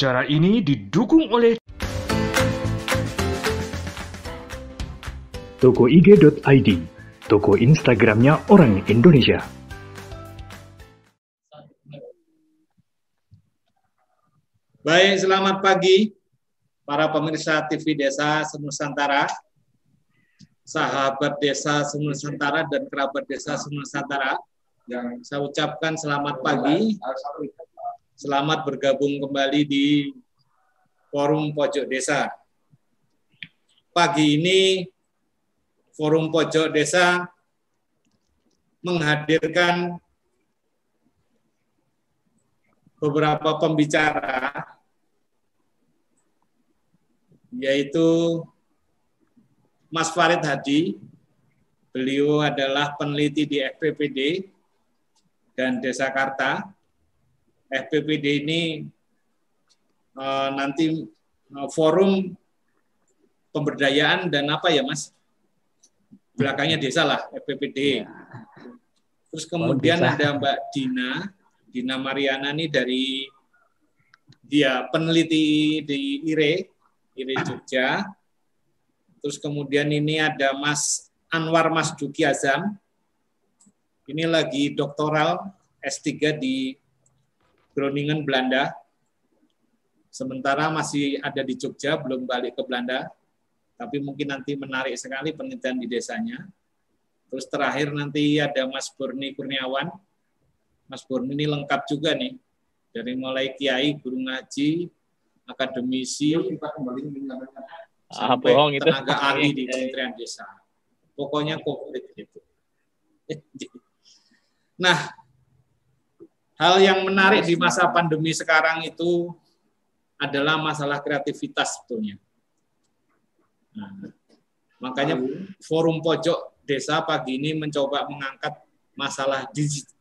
Acara ini didukung oleh Toko IG.id, toko Instagramnya orang Indonesia. Baik, selamat pagi para pemirsa TV Desa Senusantara, sahabat Desa Senusantara dan kerabat Desa Senusantara. Yang saya ucapkan selamat pagi, selamat bergabung kembali di Forum Pojok Desa. Pagi ini Forum Pojok Desa menghadirkan beberapa pembicara yaitu Mas Farid Hadi. Beliau adalah peneliti di FPPD dan Desa Karta. FPPD ini uh, nanti uh, forum pemberdayaan dan apa ya Mas? Belakangnya desa lah, FPPD. Ya. Terus kemudian ada Mbak Dina, Dina Mariana nih dari dia peneliti di IRE, IRE Jogja. Terus kemudian ini ada Mas Anwar Mas Duki Azam. Ini lagi doktoral S3 di Groningen, Belanda. Sementara masih ada di Jogja, belum balik ke Belanda. Tapi mungkin nanti menarik sekali penelitian di desanya. Terus terakhir nanti ada Mas Burni Kurniawan, Mas Bormi ini lengkap juga nih. Dari mulai kiai, guru ngaji, akademisi, sampai ah, tenaga ahli di Kementerian Desa. Pokoknya komplit gitu. Nah, hal yang menarik di masa pandemi sekarang itu adalah masalah kreativitas sebetulnya. Nah, makanya forum pojok desa pagi ini mencoba mengangkat masalah digital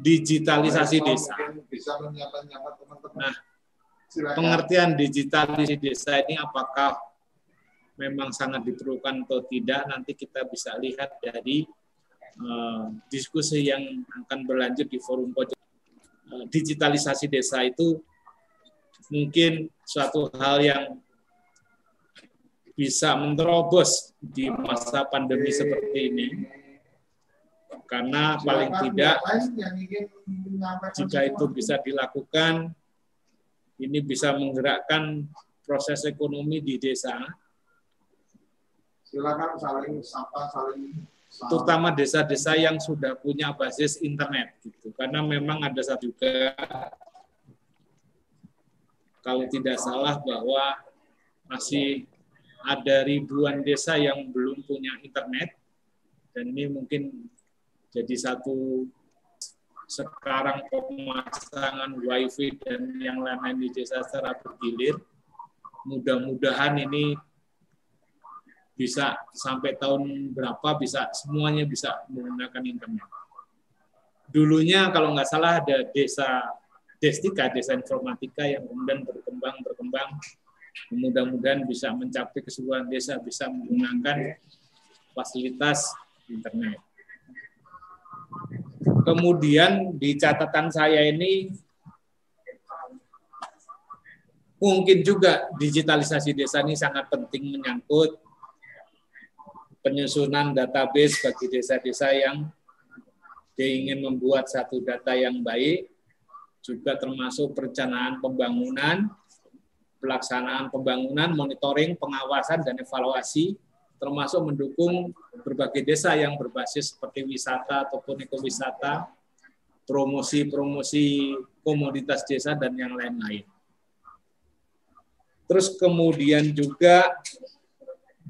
digitalisasi desa. Nah, pengertian digitalisasi desa ini apakah memang sangat diperlukan atau tidak nanti kita bisa lihat dari uh, diskusi yang akan berlanjut di forum pojok digitalisasi desa itu mungkin suatu hal yang bisa menerobos di masa pandemi seperti ini. Karena paling tidak jika itu bisa dilakukan, ini bisa menggerakkan proses ekonomi di desa. Silakan saling sapa, saling terutama desa-desa yang sudah punya basis internet gitu karena memang ada satu juga kalau tidak salah bahwa masih ada ribuan desa yang belum punya internet dan ini mungkin jadi satu sekarang pemasangan wifi dan yang lain-lain di desa secara bergilir. Mudah-mudahan ini bisa sampai tahun berapa bisa semuanya bisa menggunakan internet. Dulunya kalau nggak salah ada desa Destika, desa informatika yang kemudian berkembang berkembang. Mudah-mudahan bisa mencapai keseluruhan desa bisa menggunakan fasilitas internet. Kemudian di catatan saya ini mungkin juga digitalisasi desa ini sangat penting menyangkut penyusunan database bagi desa-desa yang ingin membuat satu data yang baik, juga termasuk perencanaan pembangunan, pelaksanaan pembangunan, monitoring, pengawasan, dan evaluasi termasuk mendukung berbagai desa yang berbasis seperti wisata ataupun ekowisata, promosi-promosi komoditas desa dan yang lain-lain. Terus kemudian juga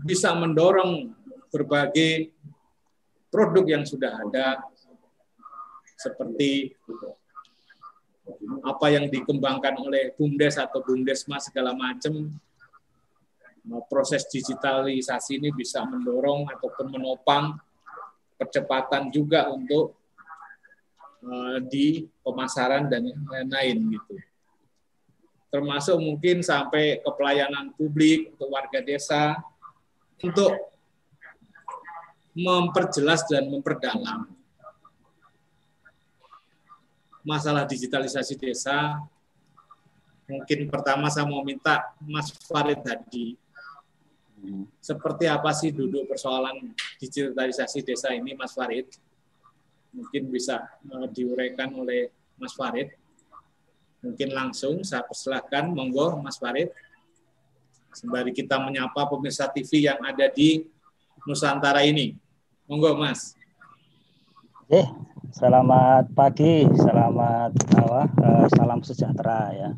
bisa mendorong berbagai produk yang sudah ada seperti apa yang dikembangkan oleh BUMDes atau BUMDesmas segala macam proses digitalisasi ini bisa mendorong ataupun menopang percepatan juga untuk eh, di pemasaran dan lain-lain gitu. Termasuk mungkin sampai ke pelayanan publik untuk warga desa untuk memperjelas dan memperdalam masalah digitalisasi desa Mungkin pertama saya mau minta Mas Farid Hadi. Hmm. Seperti apa sih duduk persoalan digitalisasi desa ini, Mas Farid? Mungkin bisa uh, diuraikan oleh Mas Farid. Mungkin langsung saya persilahkan, monggo Mas Farid. Sembari kita menyapa pemirsa TV yang ada di Nusantara ini. Monggo Mas. Oke, selamat pagi, selamat apa, uh, salam sejahtera ya.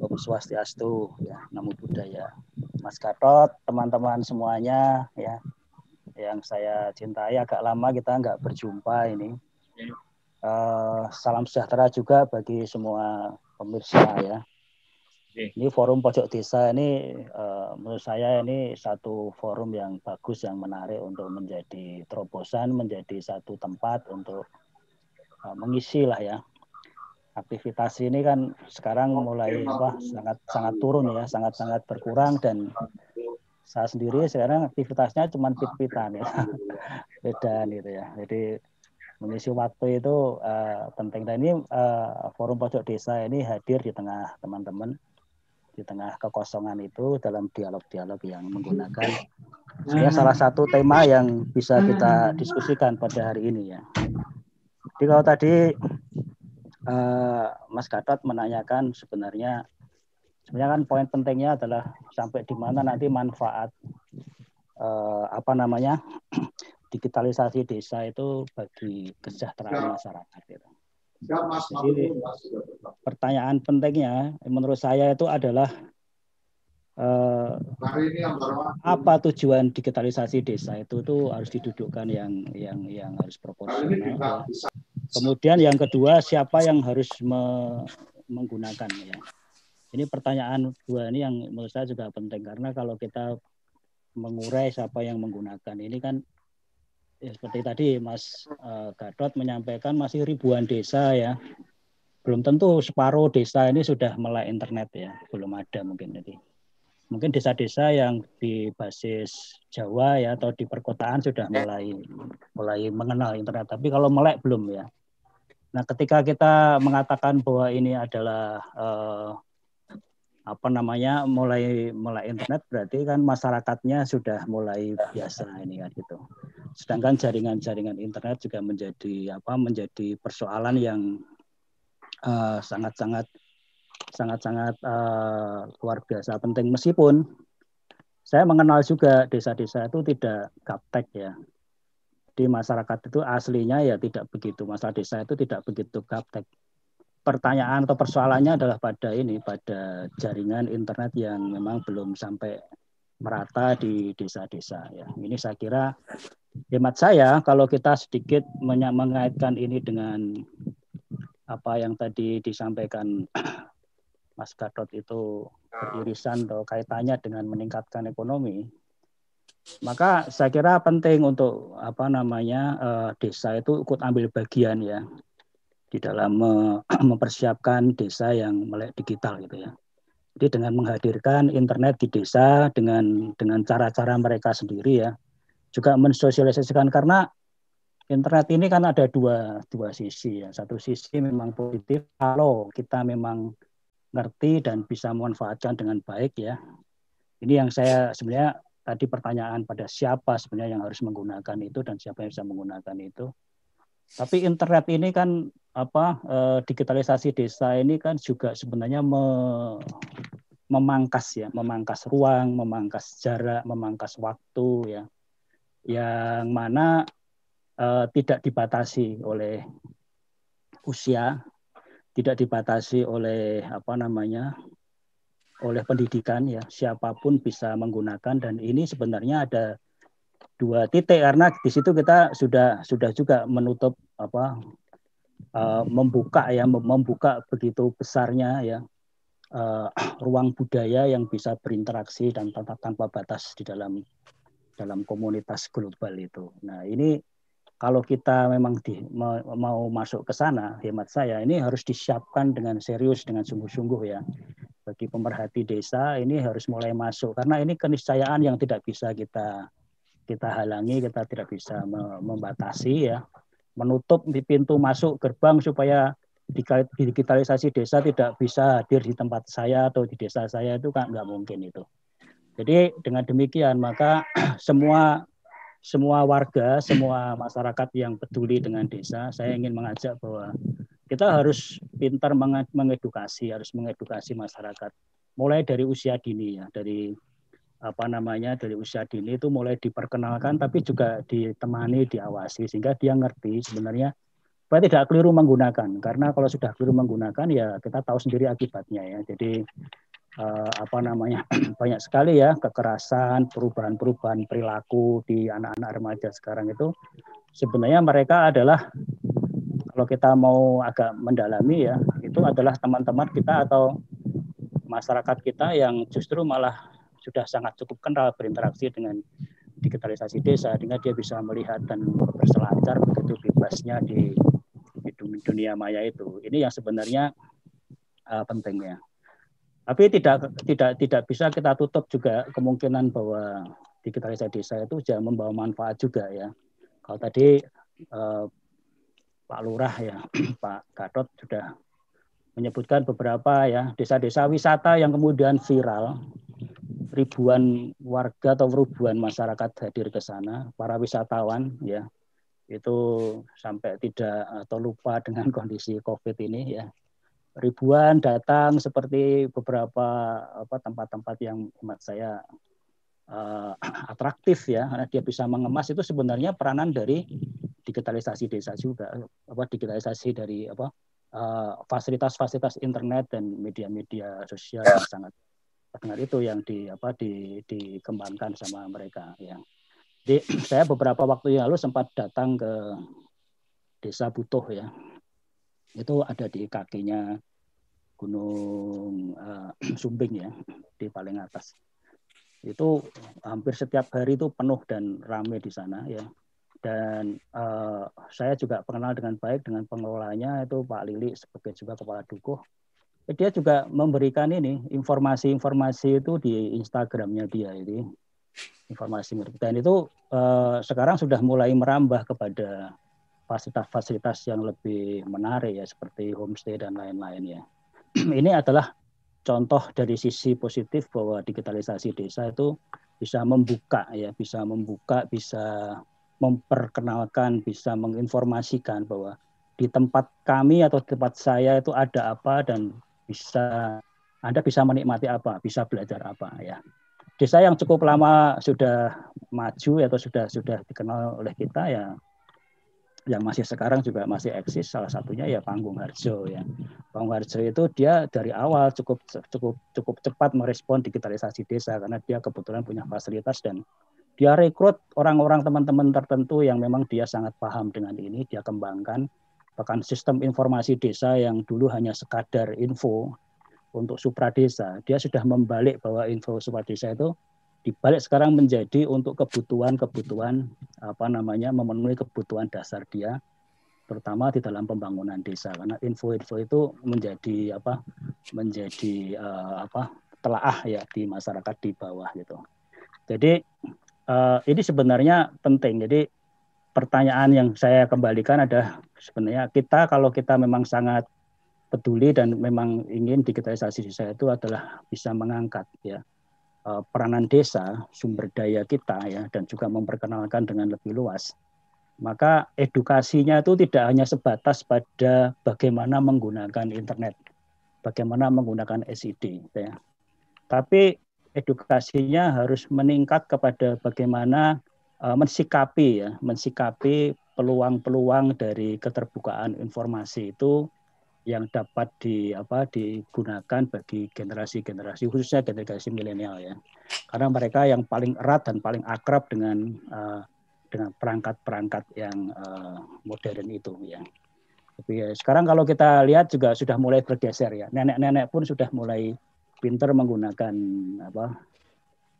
Om Swastiastu ya, Namo Buddhaya. Mas Gatot, teman-teman semuanya ya, yang saya cintai agak lama kita nggak berjumpa ini. Uh, salam sejahtera juga bagi semua pemirsa ya. Ini forum pojok desa ini uh, menurut saya ini satu forum yang bagus yang menarik untuk menjadi terobosan, menjadi satu tempat untuk uh, mengisi lah ya. Aktivitas ini kan sekarang mulai wah sangat sangat turun ya, sangat sangat berkurang dan saya sendiri sekarang aktivitasnya cuma pit-pitan ya. Beda gitu ya. Jadi mengisi waktu itu uh, penting dan ini uh, forum pojok desa ini hadir di tengah teman-teman di tengah kekosongan itu dalam dialog-dialog yang menggunakan sebenarnya salah satu tema yang bisa kita diskusikan pada hari ini ya. Jadi kalau tadi uh, Mas Gatot menanyakan sebenarnya sebenarnya kan poin pentingnya adalah sampai di mana nanti manfaat uh, apa namanya digitalisasi desa itu bagi kesejahteraan masyarakat. Gitu. Jadi pertanyaan pentingnya menurut saya itu adalah eh, apa tujuan digitalisasi desa itu tuh harus didudukkan yang yang yang harus proporsional. Kemudian yang kedua siapa yang harus me, menggunakan ya. Ini pertanyaan dua ini yang menurut saya juga penting karena kalau kita mengurai siapa yang menggunakan ini kan ya, seperti tadi Mas uh, Gadot menyampaikan masih ribuan desa ya. Belum tentu separuh desa ini sudah melek internet ya, belum ada mungkin jadi. Mungkin desa-desa yang di basis Jawa ya atau di perkotaan sudah mulai mulai mengenal internet, tapi kalau melek belum ya. Nah, ketika kita mengatakan bahwa ini adalah uh, apa namanya mulai mulai internet berarti kan masyarakatnya sudah mulai biasa ini kan gitu. Sedangkan jaringan-jaringan internet juga menjadi apa menjadi persoalan yang sangat-sangat uh, sangat-sangat uh, luar biasa penting meskipun saya mengenal juga desa-desa itu tidak gaptek ya. Di masyarakat itu aslinya ya tidak begitu. Masalah desa itu tidak begitu gaptek pertanyaan atau persoalannya adalah pada ini pada jaringan internet yang memang belum sampai merata di desa-desa ya. Ini saya kira hemat saya kalau kita sedikit mengaitkan ini dengan apa yang tadi disampaikan Mas Gatot itu beririsan atau kaitannya dengan meningkatkan ekonomi, maka saya kira penting untuk apa namanya uh, desa itu ikut ambil bagian ya di dalam mempersiapkan desa yang melek digital gitu ya. Jadi dengan menghadirkan internet di desa dengan dengan cara-cara mereka sendiri ya, juga mensosialisasikan karena internet ini kan ada dua dua sisi ya. Satu sisi memang positif kalau kita memang ngerti dan bisa memanfaatkan dengan baik ya. Ini yang saya sebenarnya tadi pertanyaan pada siapa sebenarnya yang harus menggunakan itu dan siapa yang bisa menggunakan itu. Tapi internet ini kan apa eh, digitalisasi desa ini kan juga sebenarnya me, memangkas ya, memangkas ruang, memangkas jarak, memangkas waktu ya, yang mana eh, tidak dibatasi oleh usia, tidak dibatasi oleh apa namanya, oleh pendidikan ya, siapa pun bisa menggunakan dan ini sebenarnya ada dua titik karena di situ kita sudah sudah juga menutup apa uh, membuka ya membuka begitu besarnya ya uh, ruang budaya yang bisa berinteraksi dan tanpa tanpa batas di dalam dalam komunitas global itu. Nah ini kalau kita memang di, mau, mau masuk ke sana, hemat saya ini harus disiapkan dengan serius, dengan sungguh-sungguh ya. Bagi pemerhati desa ini harus mulai masuk karena ini keniscayaan yang tidak bisa kita kita halangi, kita tidak bisa membatasi ya. Menutup di pintu masuk gerbang supaya digitalisasi desa tidak bisa hadir di tempat saya atau di desa saya itu kan nggak mungkin itu. Jadi dengan demikian maka semua semua warga, semua masyarakat yang peduli dengan desa, saya ingin mengajak bahwa kita harus pintar mengedukasi, harus mengedukasi masyarakat. Mulai dari usia dini ya, dari apa namanya dari usia dini itu mulai diperkenalkan tapi juga ditemani diawasi sehingga dia ngerti sebenarnya supaya tidak keliru menggunakan. Karena kalau sudah keliru menggunakan ya kita tahu sendiri akibatnya ya. Jadi eh, apa namanya banyak sekali ya kekerasan perubahan-perubahan perilaku di anak-anak remaja sekarang itu. Sebenarnya mereka adalah kalau kita mau agak mendalami ya itu adalah teman-teman kita atau masyarakat kita yang justru malah sudah sangat cukup kenal berinteraksi dengan digitalisasi desa sehingga dia bisa melihat dan berselancar begitu bebasnya di, dunia maya itu. Ini yang sebenarnya uh, penting ya. Tapi tidak tidak tidak bisa kita tutup juga kemungkinan bahwa digitalisasi desa itu jangan membawa manfaat juga ya. Kalau tadi uh, Pak Lurah ya, Pak Gatot sudah menyebutkan beberapa ya desa-desa wisata yang kemudian viral ribuan warga atau ribuan masyarakat hadir ke sana, para wisatawan ya itu sampai tidak atau lupa dengan kondisi COVID ini ya. Ribuan datang seperti beberapa apa tempat-tempat yang hemat saya uh, atraktif ya karena dia bisa mengemas itu sebenarnya peranan dari digitalisasi desa juga apa digitalisasi dari apa eh, fasilitas-fasilitas uh, internet dan media-media sosial yang sangat dengan itu yang di apa di, dikembangkan sama mereka ya. Jadi saya beberapa waktu yang lalu sempat datang ke desa Butuh ya. Itu ada di kakinya Gunung uh, Sumbing ya di paling atas. Itu hampir setiap hari itu penuh dan ramai di sana ya. Dan uh, saya juga kenal dengan baik dengan pengelolanya itu Pak Lili sebagai juga kepala dukuh dia juga memberikan ini informasi-informasi itu di Instagramnya dia ini informasi dan itu eh, sekarang sudah mulai merambah kepada fasilitas-fasilitas yang lebih menarik ya seperti homestay dan lain-lain ya. ini adalah contoh dari sisi positif bahwa digitalisasi desa itu bisa membuka ya, bisa membuka, bisa memperkenalkan, bisa menginformasikan bahwa di tempat kami atau tempat saya itu ada apa dan bisa Anda bisa menikmati apa, bisa belajar apa ya. Desa yang cukup lama sudah maju atau sudah sudah dikenal oleh kita ya yang masih sekarang juga masih eksis salah satunya ya Panggung Harjo ya. Panggung Harjo itu dia dari awal cukup cukup cukup cepat merespon digitalisasi desa karena dia kebetulan punya fasilitas dan dia rekrut orang-orang teman-teman tertentu yang memang dia sangat paham dengan ini, dia kembangkan bahkan sistem informasi desa yang dulu hanya sekadar info untuk supra desa, dia sudah membalik bahwa info supra desa itu dibalik sekarang menjadi untuk kebutuhan-kebutuhan apa namanya memenuhi kebutuhan dasar dia terutama di dalam pembangunan desa karena info-info itu menjadi apa menjadi uh, apa telaah ya di masyarakat di bawah gitu. Jadi uh, ini sebenarnya penting. Jadi pertanyaan yang saya kembalikan ada sebenarnya kita kalau kita memang sangat peduli dan memang ingin digitalisasi desa itu adalah bisa mengangkat ya eh, peranan desa sumber daya kita ya dan juga memperkenalkan dengan lebih luas. Maka edukasinya itu tidak hanya sebatas pada bagaimana menggunakan internet bagaimana menggunakan SID ya. Tapi edukasinya harus meningkat kepada bagaimana uh, mensikapi ya, mensikapi peluang-peluang dari keterbukaan informasi itu yang dapat di apa digunakan bagi generasi-generasi khususnya generasi milenial ya. Karena mereka yang paling erat dan paling akrab dengan uh, dengan perangkat-perangkat yang uh, modern itu ya. Tapi ya, sekarang kalau kita lihat juga sudah mulai bergeser ya. Nenek-nenek pun sudah mulai pinter menggunakan apa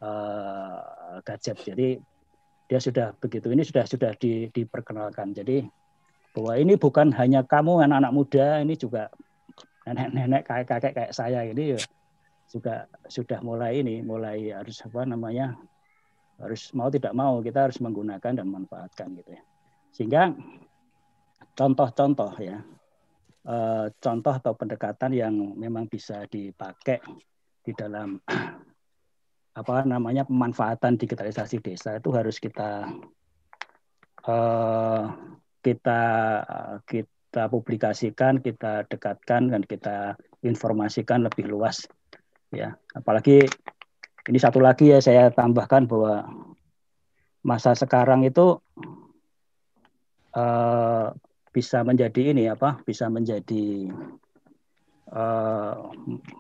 uh, gadget. Jadi dia sudah begitu. Ini sudah sudah di, diperkenalkan. Jadi bahwa ini bukan hanya kamu anak-anak muda ini juga nenek-nenek kakek-kakek kayak saya ini ya juga sudah mulai ini mulai harus apa namanya harus mau tidak mau kita harus menggunakan dan manfaatkan gitu ya. Sehingga contoh-contoh ya uh, contoh atau pendekatan yang memang bisa dipakai di dalam apa namanya pemanfaatan digitalisasi desa itu harus kita uh, kita kita publikasikan, kita dekatkan dan kita informasikan lebih luas ya. Apalagi ini satu lagi ya saya tambahkan bahwa masa sekarang itu uh, bisa menjadi ini apa bisa menjadi uh,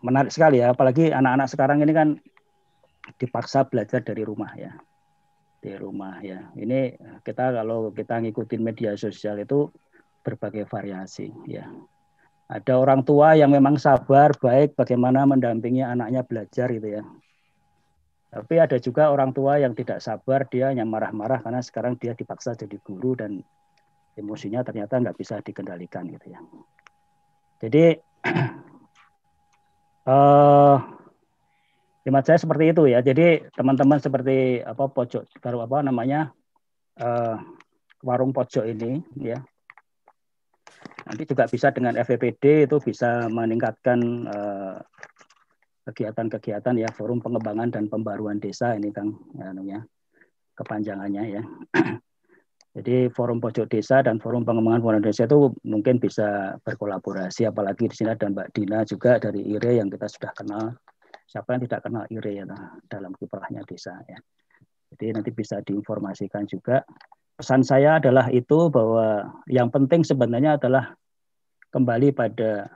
menarik sekali ya apalagi anak-anak sekarang ini kan dipaksa belajar dari rumah ya. Di rumah ya. Ini kita kalau kita ngikutin media sosial itu berbagai variasi ya. Ada orang tua yang memang sabar baik bagaimana mendampingi anaknya belajar gitu ya. Tapi ada juga orang tua yang tidak sabar dia hanya marah-marah karena sekarang dia dipaksa jadi guru dan emosinya ternyata nggak bisa dikendalikan gitu ya. Jadi uh, hemat saya seperti itu ya. Jadi teman-teman seperti apa pojok baru apa namanya uh, warung pojok ini ya. Nanti juga bisa dengan FVPD itu bisa meningkatkan uh, kegiatan-kegiatan ya forum pengembangan dan pembaruan desa ini Kang ya, kepanjangannya ya. Jadi forum pojok desa dan forum pengembangan pembangunan desa itu mungkin bisa berkolaborasi, apalagi di sini ada Mbak Dina juga dari IRE yang kita sudah kenal. Siapa yang tidak kenal IRE ya dalam kiprahnya desa ya. Jadi nanti bisa diinformasikan juga. Pesan saya adalah itu bahwa yang penting sebenarnya adalah kembali pada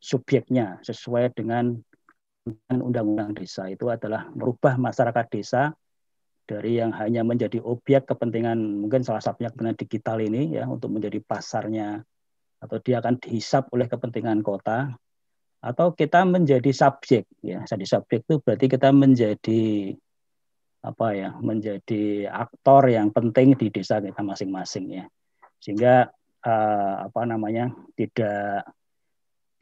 subjeknya sesuai dengan undang-undang desa itu adalah merubah masyarakat desa dari yang hanya menjadi objek kepentingan mungkin salah satunya kepentingan digital ini ya untuk menjadi pasarnya atau dia akan dihisap oleh kepentingan kota atau kita menjadi subjek ya. Jadi subjek itu berarti kita menjadi apa ya menjadi aktor yang penting di desa kita masing-masing ya. Sehingga uh, apa namanya tidak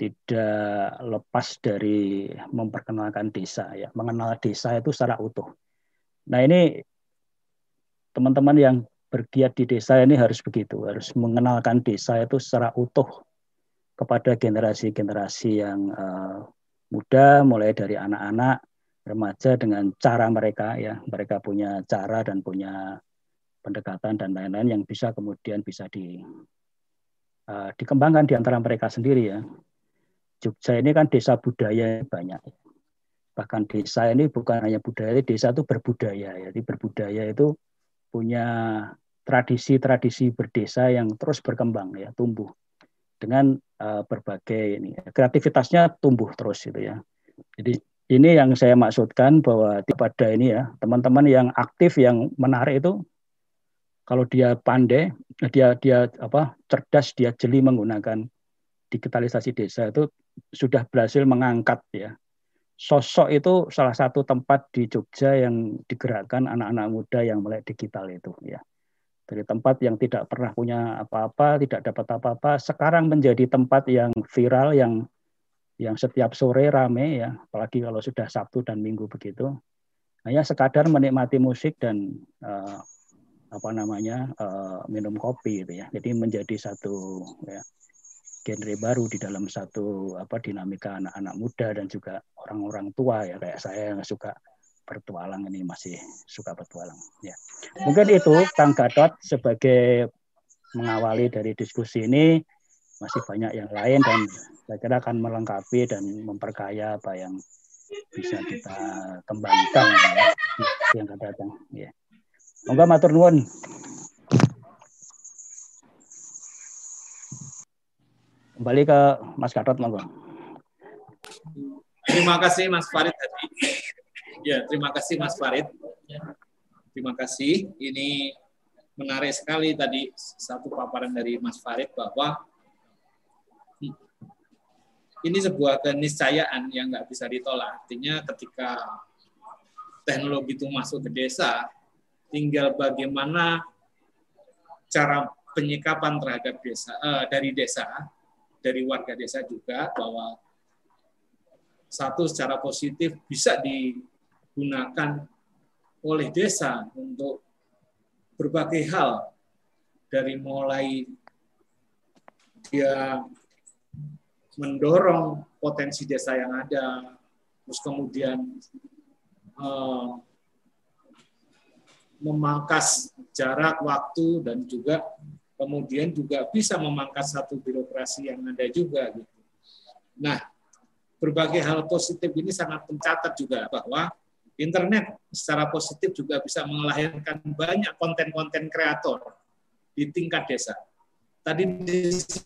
tidak lepas dari memperkenalkan desa ya. Mengenal desa itu secara utuh. Nah ini teman-teman yang bergiat di desa ini harus begitu, harus mengenalkan desa itu secara utuh kepada generasi-generasi yang uh, muda, mulai dari anak-anak, remaja dengan cara mereka ya, mereka punya cara dan punya pendekatan dan lain-lain yang bisa kemudian bisa di uh, dikembangkan di antara mereka sendiri ya. Jogja ini kan desa budaya banyak bahkan desa ini bukan hanya budaya, desa itu berbudaya. Jadi berbudaya itu punya tradisi-tradisi berdesa yang terus berkembang ya, tumbuh dengan uh, berbagai ini kreativitasnya tumbuh terus gitu ya. Jadi ini yang saya maksudkan bahwa pada ini ya teman-teman yang aktif yang menarik itu kalau dia pandai dia dia apa cerdas dia jeli menggunakan digitalisasi desa itu sudah berhasil mengangkat ya sosok itu salah satu tempat di Jogja yang digerakkan anak-anak muda yang melek digital itu ya. Dari tempat yang tidak pernah punya apa-apa, tidak dapat apa-apa, sekarang menjadi tempat yang viral yang yang setiap sore rame ya, apalagi kalau sudah Sabtu dan Minggu begitu. Hanya sekadar menikmati musik dan uh, apa namanya uh, minum kopi gitu ya. Jadi menjadi satu ya, genre baru di dalam satu apa dinamika anak-anak muda dan juga orang-orang tua ya kayak saya yang suka bertualang ini masih suka bertualang ya mungkin itu Kang Gatot sebagai mengawali dari diskusi ini masih banyak yang lain dan saya kira akan melengkapi dan memperkaya apa yang bisa kita kembangkan ya, yang akan datang ya. Moga matur nuwun. Kembali ke Mas Gatot, monggo. Terima kasih Mas Farid tadi. Ya, terima kasih Mas Farid. Terima kasih. Ini menarik sekali tadi satu paparan dari Mas Farid bahwa ini sebuah keniscayaan yang nggak bisa ditolak. Artinya ketika teknologi itu masuk ke desa, tinggal bagaimana cara penyikapan terhadap desa uh, dari desa dari warga desa juga bahwa satu secara positif bisa digunakan oleh desa untuk berbagai hal dari mulai dia mendorong potensi desa yang ada, terus kemudian eh, memangkas jarak waktu dan juga kemudian juga bisa memangkas satu birokrasi yang ada juga gitu. Nah, berbagai hal positif ini sangat mencatat juga bahwa internet secara positif juga bisa melahirkan banyak konten-konten kreator di tingkat desa. Tadi disebutkan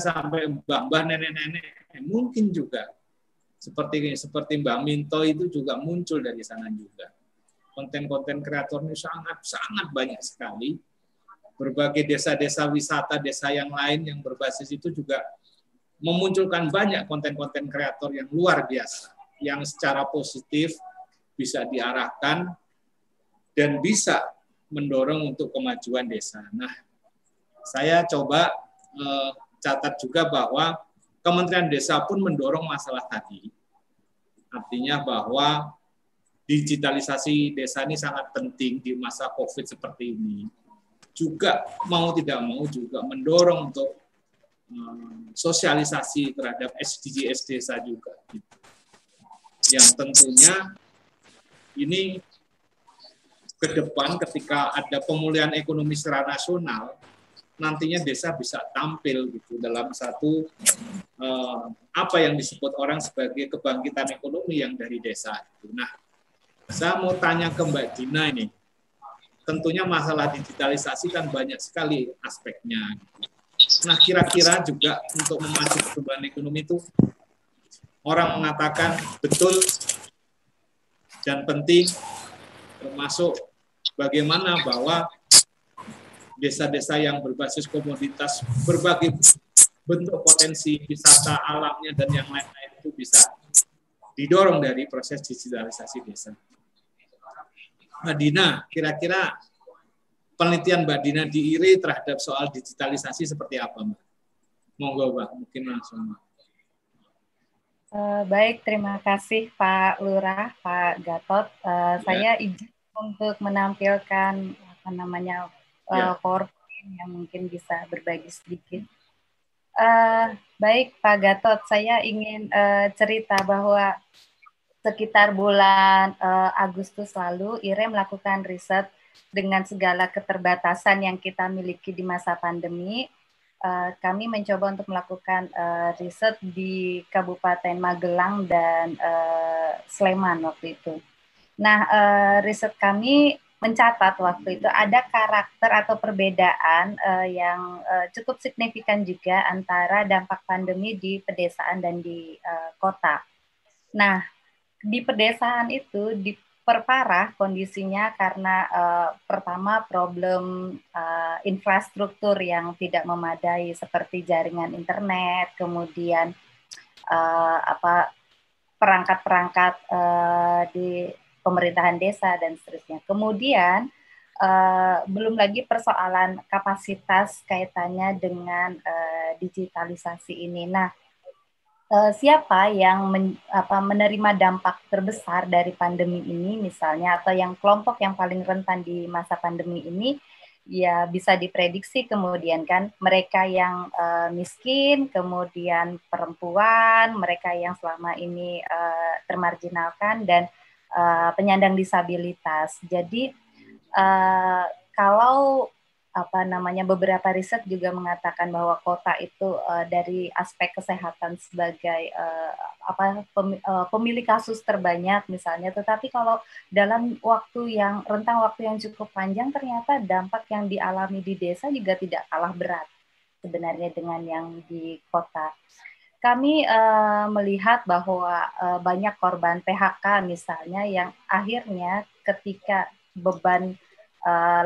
sampai mbah-mbah nenek-nenek, mungkin juga seperti seperti Mbak Minto itu juga muncul dari sana juga konten-konten kreator ini sangat sangat banyak sekali. Berbagai desa-desa wisata, desa yang lain yang berbasis itu juga memunculkan banyak konten-konten kreator yang luar biasa, yang secara positif bisa diarahkan dan bisa mendorong untuk kemajuan desa. Nah, saya coba eh, catat juga bahwa Kementerian Desa pun mendorong masalah tadi. Artinya bahwa digitalisasi desa ini sangat penting di masa COVID seperti ini. Juga mau tidak mau juga mendorong untuk um, sosialisasi terhadap SDGs desa juga. Yang tentunya ini ke depan ketika ada pemulihan ekonomi secara nasional, nantinya desa bisa tampil gitu dalam satu uh, apa yang disebut orang sebagai kebangkitan ekonomi yang dari desa. Nah, saya mau tanya ke Mbak Dina ini. Tentunya masalah digitalisasi kan banyak sekali aspeknya. Nah, kira-kira juga untuk memacu pertumbuhan ekonomi itu orang mengatakan betul dan penting termasuk bagaimana bahwa desa-desa yang berbasis komoditas berbagai bentuk potensi wisata alamnya dan yang lain-lain itu bisa didorong dari proses digitalisasi desa. Mbak Dina, kira-kira penelitian Mbak Dina di IRI terhadap soal digitalisasi seperti apa, Mbak? Monggo, Mbak, mungkin langsung, Mbak. Uh, baik, terima kasih Pak Lurah, Pak Gatot. Uh, ya. Saya izin untuk menampilkan apa namanya uh, ya. PowerPoint yang mungkin bisa berbagi sedikit. Uh, baik, Pak Gatot, saya ingin uh, cerita bahwa sekitar bulan uh, Agustus lalu, IRE melakukan riset dengan segala keterbatasan yang kita miliki di masa pandemi. Uh, kami mencoba untuk melakukan uh, riset di Kabupaten Magelang dan uh, Sleman waktu itu. Nah, uh, riset kami mencatat waktu itu ada karakter atau perbedaan uh, yang uh, cukup signifikan juga antara dampak pandemi di pedesaan dan di uh, kota. Nah, di pedesaan itu diperparah kondisinya karena uh, pertama problem uh, infrastruktur yang tidak memadai seperti jaringan internet, kemudian uh, apa perangkat-perangkat uh, di pemerintahan desa dan seterusnya. Kemudian uh, belum lagi persoalan kapasitas kaitannya dengan uh, digitalisasi ini. Nah, uh, siapa yang men, apa, menerima dampak terbesar dari pandemi ini misalnya atau yang kelompok yang paling rentan di masa pandemi ini? Ya bisa diprediksi kemudian kan mereka yang uh, miskin kemudian perempuan mereka yang selama ini uh, termarginalkan dan uh, penyandang disabilitas. Jadi uh, kalau apa namanya beberapa riset juga mengatakan bahwa kota itu uh, dari aspek kesehatan sebagai uh, apa pem, uh, pemilik kasus terbanyak misalnya. Tetapi kalau dalam waktu yang rentang waktu yang cukup panjang ternyata dampak yang dialami di desa juga tidak kalah berat sebenarnya dengan yang di kota. Kami uh, melihat bahwa uh, banyak korban PHK misalnya yang akhirnya ketika beban Eh,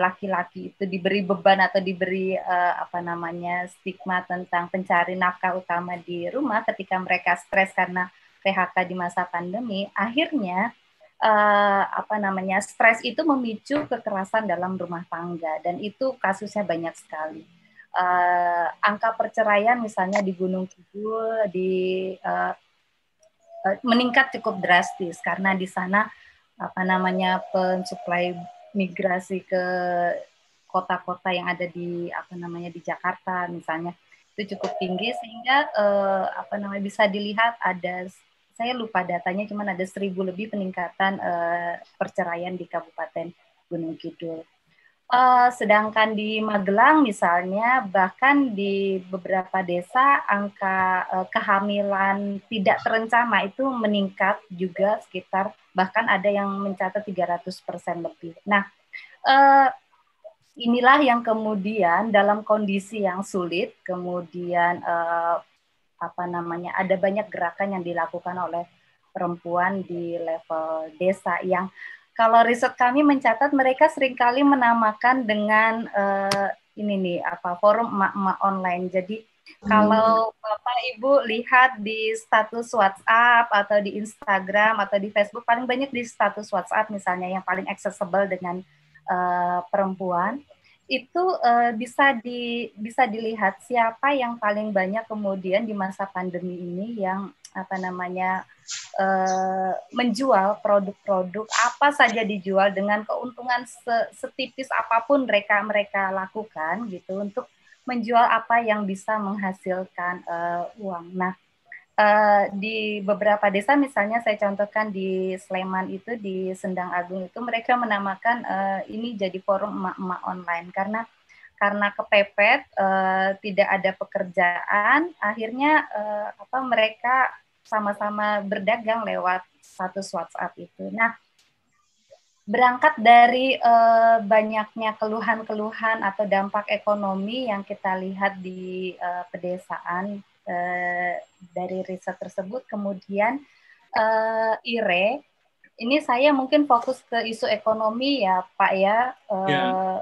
laki-laki uh, itu diberi beban atau diberi uh, apa namanya stigma tentang pencari nafkah utama di rumah ketika mereka stres karena PHK di masa pandemi, akhirnya uh, apa namanya stres itu memicu kekerasan dalam rumah tangga dan itu kasusnya banyak sekali. Uh, angka perceraian misalnya di Gunung Kidul di uh, meningkat cukup drastis karena di sana apa namanya pensuplai migrasi ke kota-kota yang ada di apa namanya di Jakarta misalnya itu cukup tinggi sehingga uh, apa namanya bisa dilihat ada saya lupa datanya cuman ada seribu lebih peningkatan uh, perceraian di Kabupaten Gunung Kidul. Uh, sedangkan di Magelang misalnya bahkan di beberapa desa angka uh, kehamilan tidak terencana itu meningkat juga sekitar bahkan ada yang mencatat 300% lebih. Nah, uh, inilah yang kemudian dalam kondisi yang sulit kemudian uh, apa namanya ada banyak gerakan yang dilakukan oleh perempuan di level desa yang kalau riset kami mencatat mereka sering kali menamakan dengan uh, ini nih apa forum emak-emak online. Jadi kalau Bapak Ibu lihat di status WhatsApp atau di Instagram atau di Facebook paling banyak di status WhatsApp misalnya yang paling accessible dengan uh, perempuan itu uh, bisa di bisa dilihat siapa yang paling banyak kemudian di masa pandemi ini yang apa namanya uh, menjual produk-produk apa saja dijual dengan keuntungan setipis apa pun mereka mereka lakukan gitu untuk menjual apa yang bisa menghasilkan uh, uang. Nah, uh, di beberapa desa misalnya saya contohkan di Sleman itu di Sendang Agung itu mereka menamakan uh, ini jadi forum emak-emak online karena karena kepepet uh, tidak ada pekerjaan akhirnya uh, apa mereka sama-sama berdagang lewat status WhatsApp itu. Nah, berangkat dari uh, banyaknya keluhan-keluhan atau dampak ekonomi yang kita lihat di uh, pedesaan uh, dari riset tersebut, kemudian uh, IRE, ini saya mungkin fokus ke isu ekonomi ya Pak ya, uh, ya. yeah.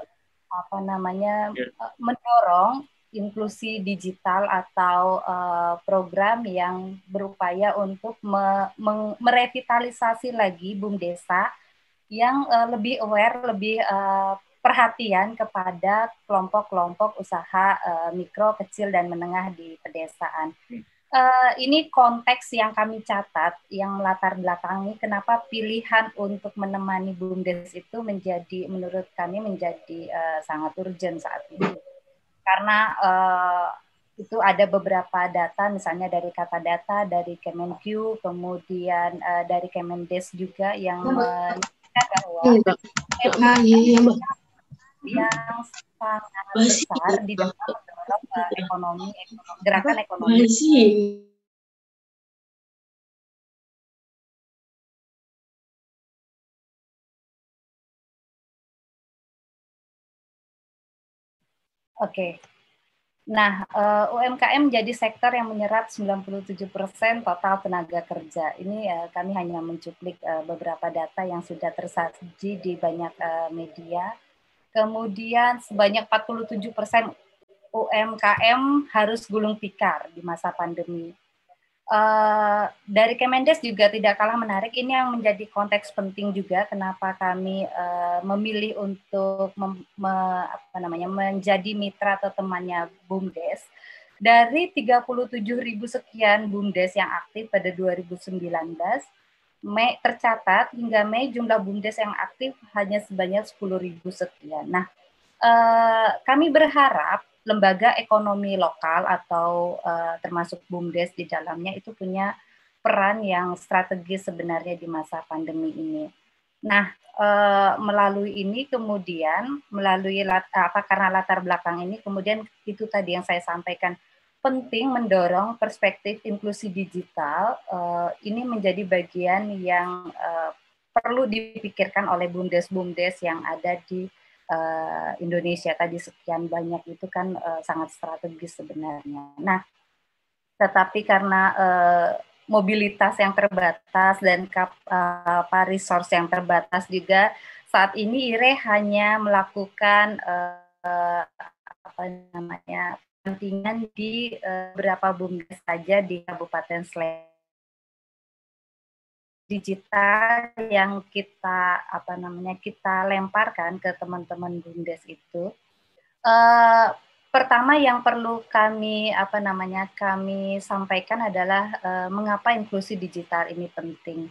Apa namanya yeah. Ya. mendorong inklusi digital atau uh, program yang berupaya untuk me, me, merevitalisasi lagi bumdesa yang uh, lebih aware, lebih uh, perhatian kepada kelompok-kelompok usaha uh, mikro, kecil, dan menengah di pedesaan. Uh, ini konteks yang kami catat, yang latar belakangi kenapa pilihan untuk menemani BUMDes itu menjadi, menurut kami menjadi uh, sangat urgent saat ini. Karena uh, itu ada beberapa data, misalnya dari kata data, dari Kemenq, kemudian uh, dari Kemendes juga yang bahwa iya, iya, iya, yang sangat besar di dalam mendorong ekonomi, gerakan ekonomi. Oke. Okay. Nah, uh, eh, UMKM jadi sektor yang menyerap 97% total tenaga kerja. Ini uh, kami hanya mencuplik uh, beberapa data yang sudah tersaji di banyak uh, media. Kemudian sebanyak 47% UMKM harus gulung tikar di masa pandemi. Uh, dari Kemendes juga tidak kalah menarik. Ini yang menjadi konteks penting juga kenapa kami uh, memilih untuk mem, me, apa namanya menjadi mitra atau temannya Bumdes. Dari 37 ribu sekian Bumdes yang aktif pada 2019, Mei tercatat hingga Mei jumlah Bumdes yang aktif hanya sebanyak 10 ribu sekian. Nah, uh, kami berharap lembaga ekonomi lokal atau uh, termasuk BUMDes di dalamnya itu punya peran yang strategis sebenarnya di masa pandemi ini. Nah, uh, melalui ini kemudian melalui lat, apa karena latar belakang ini kemudian itu tadi yang saya sampaikan penting mendorong perspektif inklusi digital uh, ini menjadi bagian yang uh, perlu dipikirkan oleh bumdes-bumdes yang ada di uh, Indonesia tadi sekian banyak itu kan uh, sangat strategis sebenarnya. Nah, tetapi karena uh, mobilitas yang terbatas dan kap, uh, apa resource yang terbatas juga saat ini IRE hanya melakukan uh, apa namanya pentingan di uh, beberapa bumdes saja di Kabupaten Sleman. Digital yang kita apa namanya kita lemparkan ke teman-teman bumdes itu. Uh, pertama yang perlu kami apa namanya kami sampaikan adalah uh, mengapa inklusi digital ini penting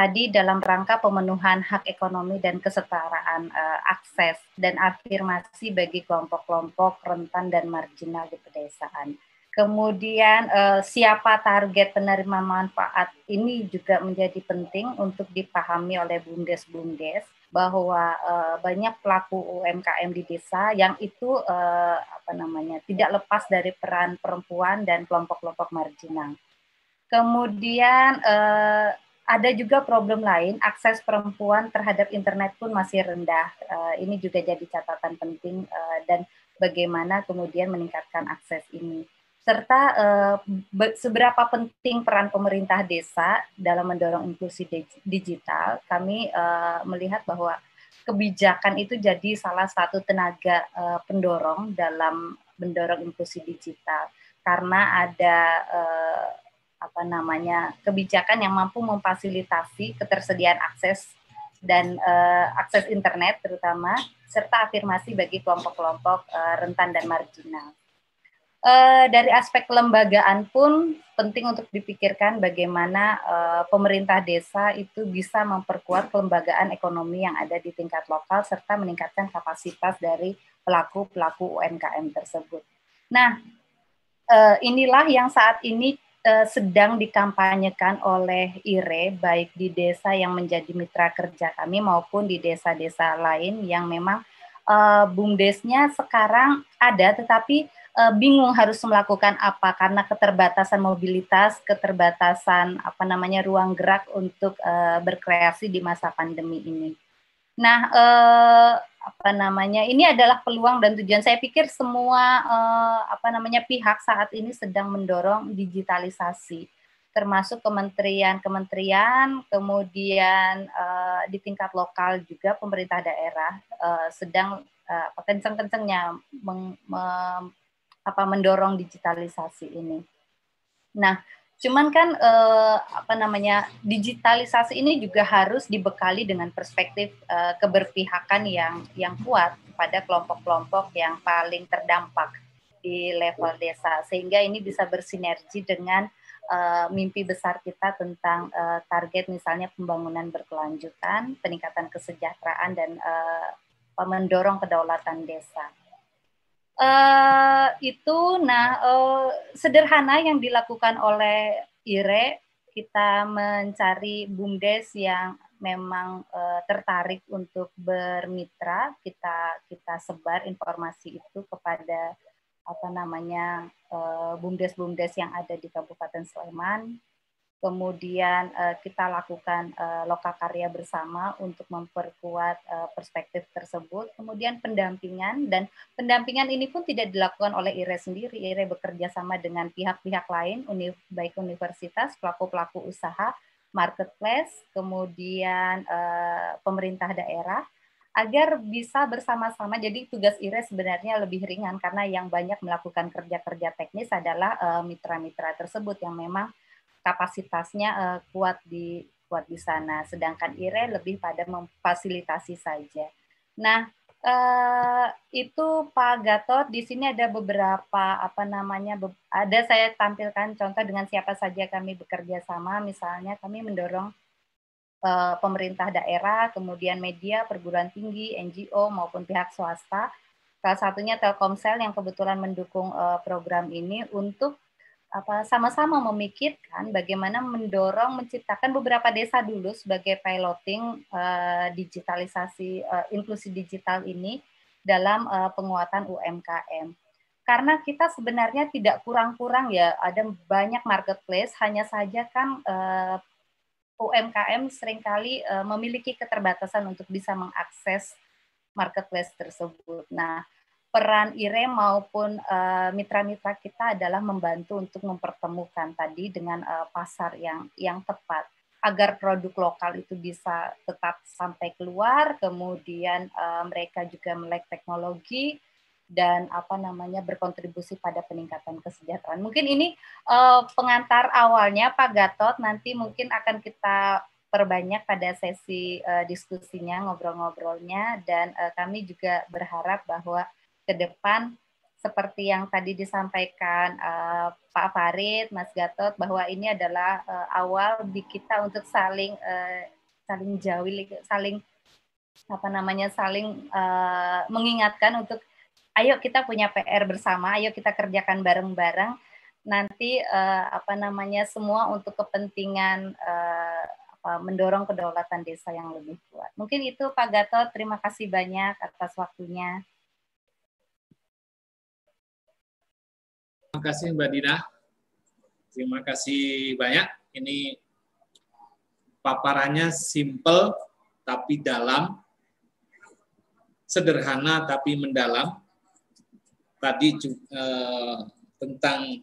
tadi dalam rangka pemenuhan hak ekonomi dan kesetaraan uh, akses dan afirmasi bagi kelompok-kelompok rentan dan marginal di pedesaan Kemudian uh, siapa target penerima manfaat ini juga menjadi penting untuk dipahami oleh bumdes-bumdes bahwa uh, banyak pelaku UMKM di desa yang itu uh, apa namanya tidak lepas dari peran perempuan dan kelompok-kelompok marginal. Kemudian ada juga problem lain, akses perempuan terhadap internet pun masih rendah. Uh, ini juga jadi catatan penting uh, dan bagaimana kemudian meningkatkan akses ini serta uh, seberapa penting peran pemerintah desa dalam mendorong inklusi digital. Kami melihat bahwa kebijakan itu jadi salah satu tenaga pendorong dalam mendorong inklusi digital karena ada apa namanya kebijakan yang mampu memfasilitasi ketersediaan akses dan uh, akses internet terutama serta afirmasi bagi kelompok-kelompok uh, rentan dan marginal uh, dari aspek kelembagaan pun penting untuk dipikirkan bagaimana uh, pemerintah desa itu bisa memperkuat kelembagaan ekonomi yang ada di tingkat lokal serta meningkatkan kapasitas dari pelaku-pelaku UMKM tersebut. Nah, uh, inilah yang saat ini uh, sedang dikampanyekan oleh IRE baik di desa yang menjadi mitra kerja kami maupun di desa-desa lain yang memang uh, bumdesnya sekarang ada tetapi uh, bingung harus melakukan apa karena keterbatasan mobilitas, keterbatasan apa namanya ruang gerak untuk uh, berkreasi di masa pandemi ini. Nah, uh, apa namanya? Ini adalah peluang dan tujuan. Saya pikir semua uh, apa namanya pihak saat ini sedang mendorong digitalisasi termasuk kementerian-kementerian, kemudian uh, di tingkat lokal juga pemerintah daerah uh, sedang uh, kenceng-kencengnya apa mendorong digitalisasi ini. Nah, cuman kan eh, apa namanya digitalisasi ini juga harus dibekali dengan perspektif eh, keberpihakan yang yang kuat pada kelompok-kelompok yang paling terdampak di level desa sehingga ini bisa bersinergi dengan uh, mimpi besar kita tentang uh, target misalnya pembangunan berkelanjutan, peningkatan kesejahteraan dan uh, mendorong kedaulatan desa. Uh, itu nah uh, sederhana yang dilakukan oleh IRE kita mencari bumdes yang memang uh, tertarik untuk bermitra kita kita sebar informasi itu kepada apa namanya bumdes-bumdes yang ada di Kabupaten Sleman kemudian uh, kita lakukan uh, lokakarya bersama untuk memperkuat uh, perspektif tersebut. Kemudian pendampingan dan pendampingan ini pun tidak dilakukan oleh IRE sendiri. IRE bekerja sama dengan pihak-pihak lain, uni, baik universitas, pelaku-pelaku usaha, marketplace, kemudian uh, pemerintah daerah agar bisa bersama-sama. Jadi tugas IRE sebenarnya lebih ringan karena yang banyak melakukan kerja-kerja teknis adalah mitra-mitra uh, tersebut yang memang kapasitasnya uh, kuat di kuat di sana. Sedangkan IRE lebih pada memfasilitasi saja. Nah, uh, itu Pak Gatot di sini ada beberapa apa namanya ada saya tampilkan contoh dengan siapa saja kami bekerja sama. Misalnya kami mendorong uh, pemerintah daerah, kemudian media, perguruan tinggi, NGO maupun pihak swasta. Salah satunya Telkomsel yang kebetulan mendukung uh, program ini untuk apa sama-sama memikirkan bagaimana mendorong menciptakan beberapa desa dulu sebagai piloting uh, digitalisasi uh, inklusi digital ini dalam uh, penguatan UMKM. Karena kita sebenarnya tidak kurang-kurang ya, ada banyak marketplace, hanya saja kan uh, UMKM sering kali uh, memiliki keterbatasan untuk bisa mengakses marketplace tersebut. Nah, peran IRE maupun uh, mitra-mitra kita adalah membantu untuk mempertemukan tadi dengan uh, pasar yang yang tepat agar produk lokal itu bisa tetap sampai keluar, kemudian uh, mereka juga melek teknologi dan apa namanya berkontribusi pada peningkatan kesejahteraan. Mungkin ini uh, pengantar awalnya Pak Gatot, nanti mungkin akan kita perbanyak pada sesi uh, diskusinya, ngobrol-ngobrolnya, dan uh, kami juga berharap bahwa ke depan seperti yang tadi disampaikan uh, Pak Farid, Mas Gatot bahwa ini adalah uh, awal di kita untuk saling uh, saling jauh, saling apa namanya saling uh, mengingatkan untuk ayo kita punya PR bersama, ayo kita kerjakan bareng-bareng nanti uh, apa namanya semua untuk kepentingan uh, apa, mendorong kedaulatan desa yang lebih kuat. Mungkin itu Pak Gatot, terima kasih banyak atas waktunya. Terima kasih Mbak Dina. Terima kasih banyak. Ini paparannya simple tapi dalam, sederhana tapi mendalam. Tadi eh, tentang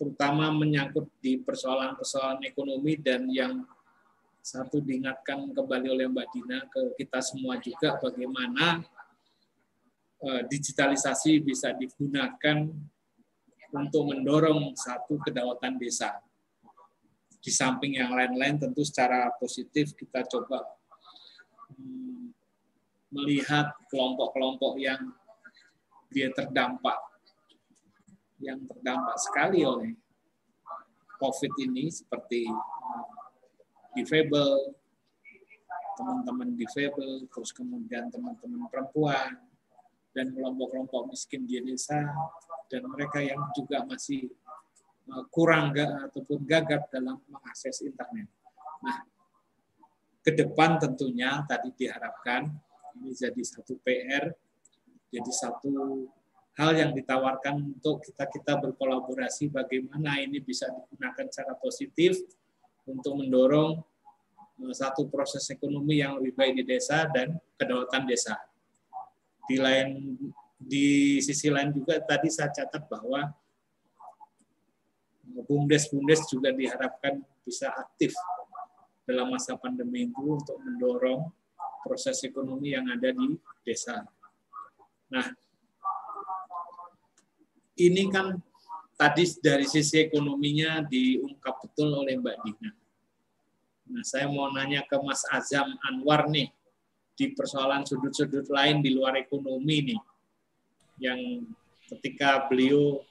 terutama menyangkut di persoalan-persoalan ekonomi dan yang satu diingatkan kembali oleh Mbak Dina ke kita semua juga bagaimana digitalisasi bisa digunakan untuk mendorong satu kedaulatan desa. Di samping yang lain-lain tentu secara positif kita coba hmm, melihat kelompok-kelompok yang dia terdampak yang terdampak sekali oleh COVID ini seperti uh, difabel, teman-teman difabel, terus kemudian teman-teman perempuan, dan kelompok-kelompok miskin di desa, dan mereka yang juga masih uh, kurang ataupun gagap dalam mengakses internet. Nah, ke depan tentunya tadi diharapkan ini jadi satu PR, jadi satu hal yang ditawarkan untuk kita kita berkolaborasi bagaimana ini bisa digunakan secara positif untuk mendorong eh, satu proses ekonomi yang lebih baik di desa dan kedaulatan desa. Di lain di sisi lain juga tadi saya catat bahwa bumdes-bumdes juga diharapkan bisa aktif dalam masa pandemi itu untuk mendorong proses ekonomi yang ada di desa. Nah, ini kan tadi dari sisi ekonominya diungkap betul oleh Mbak Dina. Nah, saya mau nanya ke Mas Azam Anwar nih, di persoalan sudut-sudut lain di luar ekonomi nih, yang ketika beliau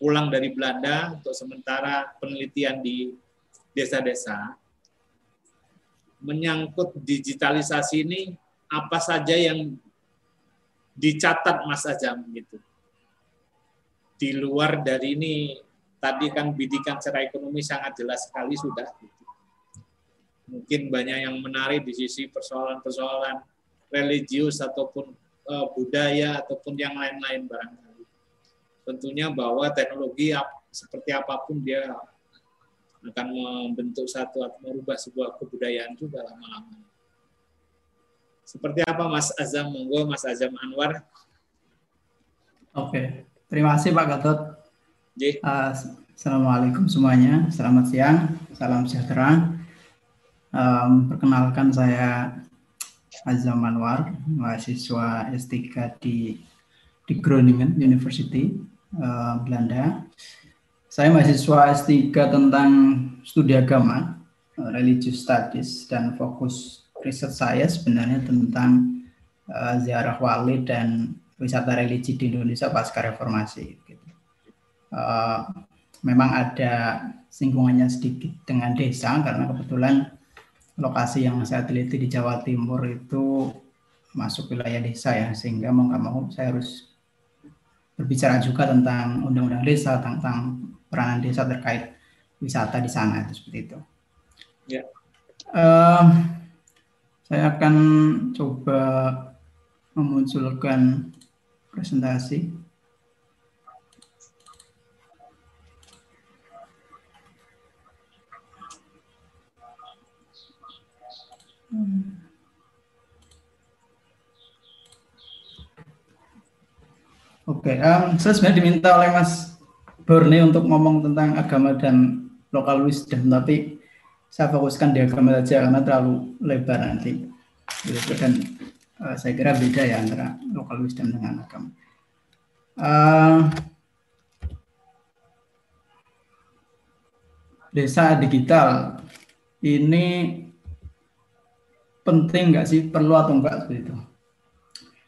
pulang dari Belanda untuk sementara penelitian di desa-desa, menyangkut digitalisasi ini, apa saja yang dicatat Mas Azam gitu? di luar dari ini tadi kan bidikan secara ekonomi sangat jelas sekali sudah. Mungkin banyak yang menarik di sisi persoalan-persoalan religius ataupun uh, budaya ataupun yang lain-lain barangkali. Tentunya bahwa teknologi seperti apa pun dia akan membentuk satu atau merubah sebuah kebudayaan juga lama-lama. Seperti apa Mas Azam? Monggo Mas Azam Anwar. Oke, Terima kasih Pak Gatot. Uh, Assalamualaikum semuanya. Selamat siang. Salam sejahtera. Um, perkenalkan saya Azam Anwar, mahasiswa S3 di di Groningen University, uh, Belanda. Saya mahasiswa S3 tentang studi agama, uh, religious studies, dan fokus riset saya sebenarnya tentang uh, ziarah wali dan wisata religi di Indonesia pasca reformasi. Uh, memang ada singgungannya sedikit dengan desa karena kebetulan lokasi yang saya teliti di Jawa Timur itu masuk wilayah desa ya sehingga mau nggak mau saya harus berbicara juga tentang undang-undang desa tentang peranan desa terkait wisata di sana itu seperti itu. Ya. Uh, saya akan coba memunculkan presentasi. Hmm. Oke, okay, um, saya sebenarnya diminta oleh Mas Borne untuk ngomong tentang agama dan lokal wisdom, tapi saya fokuskan di agama saja karena terlalu lebar nanti. Dan uh, saya kira beda ya antara lokal wisdom dengan agama. Uh, desa digital ini penting nggak sih perlu atau enggak seperti itu?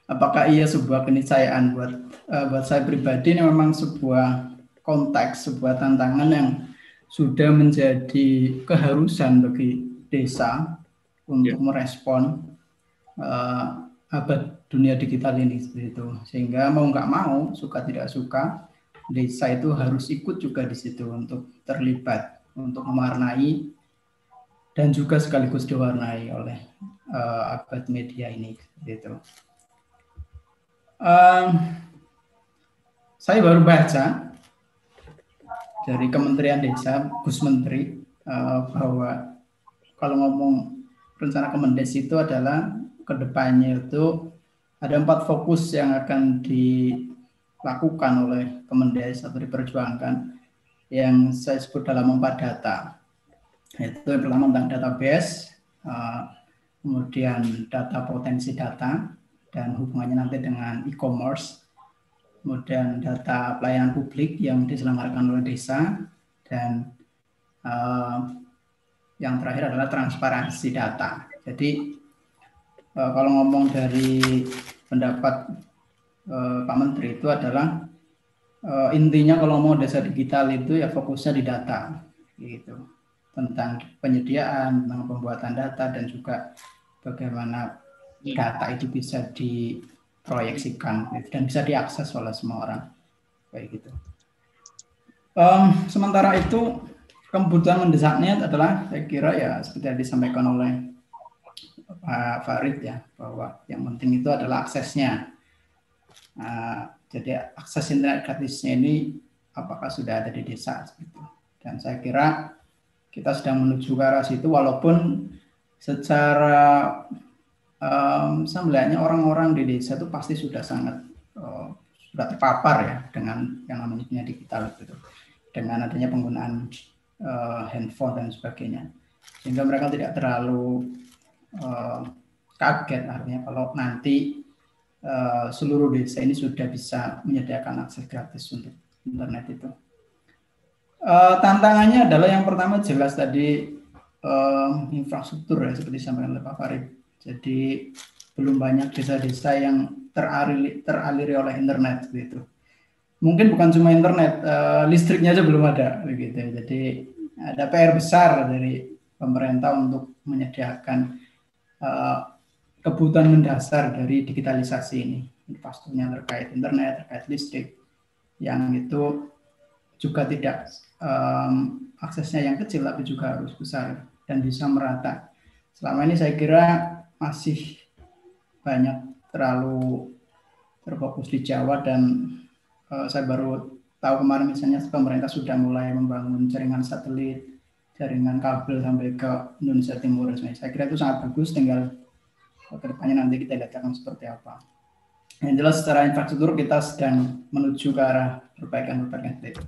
Apakah ia sebuah keniscayaan buat uh, buat saya pribadi ini memang sebuah konteks, sebuah tantangan yang sudah menjadi keharusan bagi desa untuk yeah. merespon uh, abad dunia digital ini seperti itu. Sehingga mau nggak mau, suka tidak suka, desa itu harus ikut juga di situ untuk terlibat, untuk mewarnai dan juga sekaligus diwarnai oleh uh, abad media ini seperti itu. Um, saya baru baca dari Kementerian Desa, Gus Menteri, uh, bahwa kalau ngomong rencana Kemendes itu adalah ke depannya itu ada empat fokus yang akan dilakukan oleh Kemendes atau diperjuangkan yang saya sebut dalam empat data. Itu yang pertama tentang database, uh, kemudian data potensi data, dan hubungannya nanti dengan e-commerce, kemudian data pelayanan publik yang diselenggarakan oleh desa, dan uh, yang terakhir adalah transparansi data. Jadi uh, kalau ngomong dari pendapat Pak Menteri itu adalah intinya kalau mau desa digital itu ya fokusnya di data gitu tentang penyediaan tentang pembuatan data dan juga bagaimana data itu bisa diproyeksikan dan bisa diakses oleh semua orang kayak gitu. Um, sementara itu kebutuhan mendesaknya adalah saya kira ya seperti yang disampaikan oleh Pak Farid ya bahwa yang penting itu adalah aksesnya. Uh, jadi akses internet gratisnya ini apakah sudah ada di desa seperti Dan saya kira kita sedang menuju ke arah situ walaupun secara um, sebenarnya orang-orang di desa itu pasti sudah sangat uh, sudah terpapar ya dengan yang namanya digital itu dengan adanya penggunaan uh, handphone dan sebagainya. Sehingga mereka tidak terlalu uh, kaget. Artinya kalau nanti uh, seluruh desa ini sudah bisa menyediakan akses gratis untuk internet itu. Uh, tantangannya adalah yang pertama jelas tadi uh, infrastruktur ya seperti disampaikan oleh Pak Farid. Jadi belum banyak desa-desa yang teraliri, teraliri oleh internet gitu. Mungkin bukan cuma internet, uh, listriknya aja belum ada begitu. Jadi ada PR besar dari pemerintah untuk menyediakan uh, kebutuhan mendasar dari digitalisasi ini. Infrastrukturnya terkait internet, terkait listrik, yang itu juga tidak um, aksesnya yang kecil tapi juga harus besar dan bisa merata. Selama ini saya kira masih banyak terlalu terfokus di Jawa dan uh, saya baru tahu kemarin misalnya pemerintah sudah mulai membangun jaringan satelit jaringan kabel sampai ke Indonesia Timur. Saya kira itu sangat bagus, tinggal ke depannya nanti kita lihat akan seperti apa. Yang jelas secara infrastruktur kita sedang menuju ke arah perbaikan-perbaikan itu.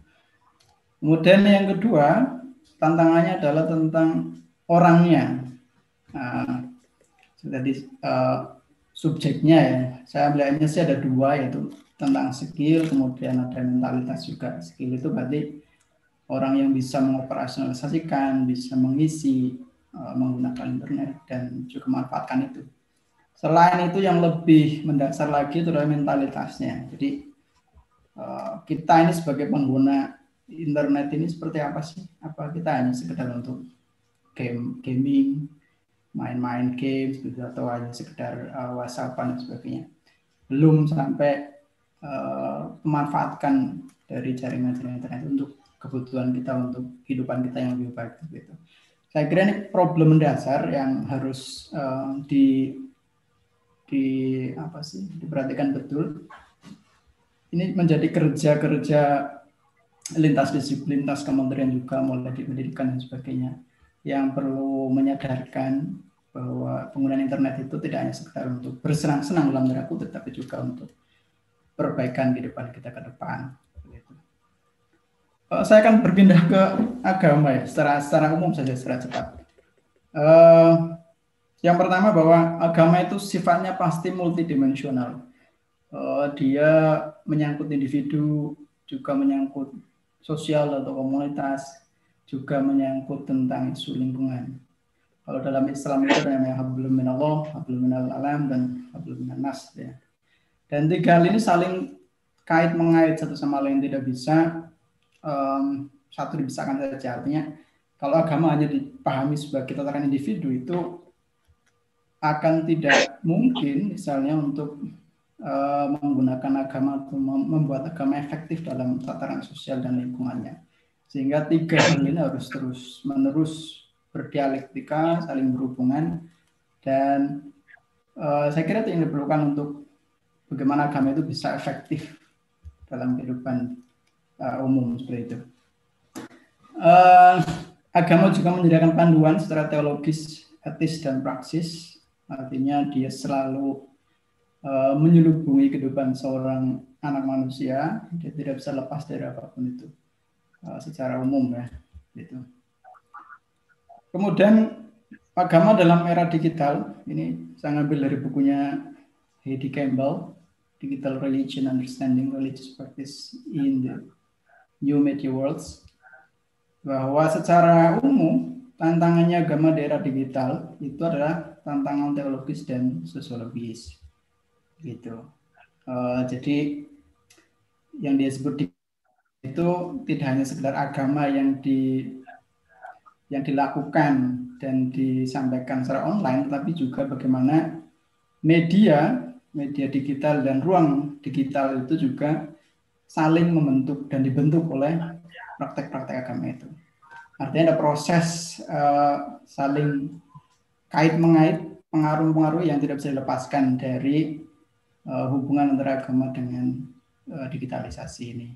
Kemudian yang kedua, tantangannya adalah tentang orangnya. Nah, jadi uh, subjeknya ya, saya melihatnya sih ada dua yaitu tentang skill, kemudian ada mentalitas juga. Skill itu berarti orang yang bisa mengoperasionalisasikan, bisa mengisi, uh, menggunakan internet dan juga memanfaatkan itu. Selain itu yang lebih mendasar lagi itu adalah mentalitasnya. Jadi uh, kita ini sebagai pengguna internet ini seperti apa sih? Apa kita hanya sekedar untuk game gaming, main-main games gitu atau hanya sekedar uh, WhatsAppan dan sebagainya. Belum sampai uh, memanfaatkan dari jaringan-jaringan internet untuk kebutuhan kita untuk kehidupan kita yang lebih baik gitu. Saya kira ini problem mendasar yang harus uh, di di apa sih diperhatikan betul. Ini menjadi kerja-kerja lintas disiplin, lintas kementerian juga mulai di pendidikan dan sebagainya yang perlu menyadarkan bahwa penggunaan internet itu tidak hanya sekedar untuk bersenang-senang dalam tanda kutip, tapi juga untuk perbaikan kehidupan kita ke depan. Uh, saya akan berpindah ke agama ya, secara secara umum saja secara cepat. Uh, yang pertama bahwa agama itu sifatnya pasti multidimensional. Uh, dia menyangkut individu, juga menyangkut sosial atau komunitas, juga menyangkut tentang isu lingkungan. Kalau dalam Islam itu ada namanya hablum minallah, hablum minal alam, dan hablum minan nas. Ya. Dan tiga hal ini saling kait mengait satu sama lain tidak bisa um, satu dipisahkan saja artinya kalau agama hanya dipahami sebagai tataran individu itu akan tidak mungkin misalnya untuk uh, menggunakan agama atau membuat agama efektif dalam tataran sosial dan lingkungannya. Sehingga tiga hal ini harus terus menerus berdialektika, saling berhubungan, dan uh, saya kira itu yang diperlukan untuk bagaimana agama itu bisa efektif dalam kehidupan uh, umum seperti itu. Uh, agama juga menyediakan panduan secara teologis, etis, dan praksis. Artinya dia selalu uh, menyelubungi kehidupan seorang anak manusia. Dia tidak bisa lepas dari apa pun itu uh, secara umum ya. Gitu. Kemudian agama dalam era digital ini saya ngambil dari bukunya Heidi Campbell, Digital Religion Understanding Religious Practice in the New Media Worlds bahwa secara umum tantangannya agama daerah digital itu adalah tantangan teologis dan sosiologis gitu uh, jadi yang dia sebut di, itu tidak hanya sekedar agama yang di yang dilakukan dan disampaikan secara online tapi juga bagaimana media media digital dan ruang digital itu juga saling membentuk dan dibentuk oleh praktek-praktek agama itu. Artinya ada proses uh, saling kait mengait pengaruh-pengaruh yang tidak bisa dilepaskan dari uh, hubungan antara agama dengan uh, digitalisasi ini.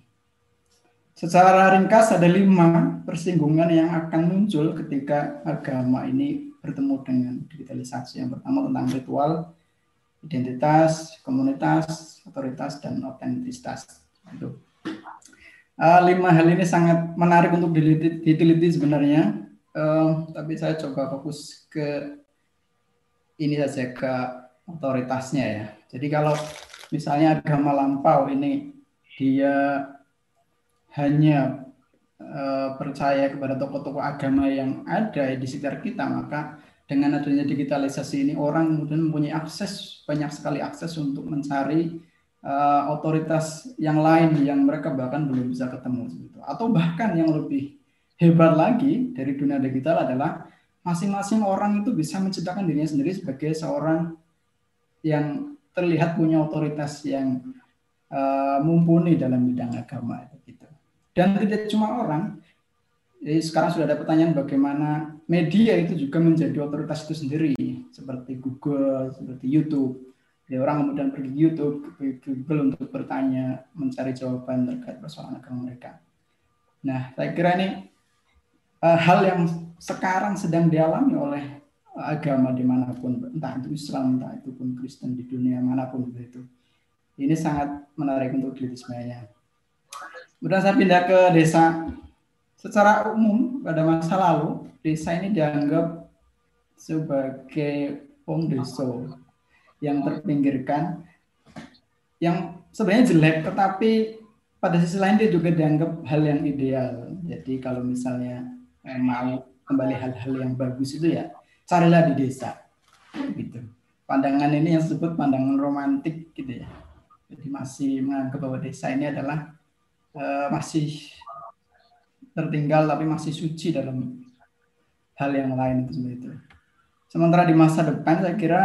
Secara ringkas ada lima persinggungan yang akan muncul ketika agama ini bertemu dengan digitalisasi. Yang pertama tentang ritual, identitas, komunitas, otoritas, dan otentisitas. Itu Uh, lima hal ini sangat menarik untuk diteliti, diteliti sebenarnya, uh, tapi saya coba fokus ke ini saja ke otoritasnya ya. Jadi kalau misalnya agama lampau ini dia hanya uh, percaya kepada tokoh-tokoh agama yang ada di sekitar kita, maka dengan adanya digitalisasi ini orang kemudian mempunyai akses banyak sekali akses untuk mencari uh, otoritas yang lain yang mereka bahkan belum bisa ketemu gitu. Atau bahkan yang lebih hebat lagi dari dunia digital adalah masing-masing orang itu bisa menciptakan dirinya sendiri sebagai seorang yang terlihat punya otoritas yang uh, mumpuni dalam bidang agama gitu. Dan tidak cuma orang, jadi sekarang sudah ada pertanyaan bagaimana media itu juga menjadi otoritas itu sendiri, seperti Google, seperti YouTube ya orang kemudian pergi YouTube, ke Google untuk bertanya, mencari jawaban terkait persoalan agama mereka. Nah, saya kira ini uh, hal yang sekarang sedang dialami oleh agama di mana pun, entah itu Islam, entah itu pun Kristen di dunia mana pun begitu. Ini sangat menarik untuk diri sebenarnya. Kemudian saya pindah ke desa. Secara umum pada masa lalu, desa ini dianggap sebagai pom deso yang terpinggirkan yang sebenarnya jelek tetapi pada sisi lain dia juga dianggap hal yang ideal. Jadi kalau misalnya eh, mau kembali hal-hal yang bagus itu ya carilah di desa. Gitu. Pandangan ini yang disebut pandangan romantik gitu ya. Jadi masih menganggap bahwa desa ini adalah uh, masih tertinggal tapi masih suci dalam hal yang lain itu seperti itu. Sementara di masa depan saya kira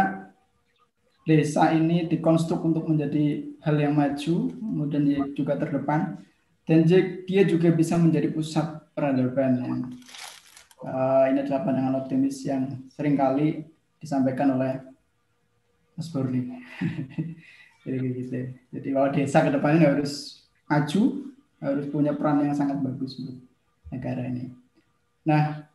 desa ini dikonstruk untuk menjadi hal yang maju, kemudian dia juga terdepan, dan dia juga bisa menjadi pusat peradaban. Yang, ini adalah pandangan optimis yang sering kali disampaikan oleh Mas Burni. Jadi gitu. Jadi bahwa desa ke depan ini harus maju, harus punya peran yang sangat bagus untuk negara ini. Nah,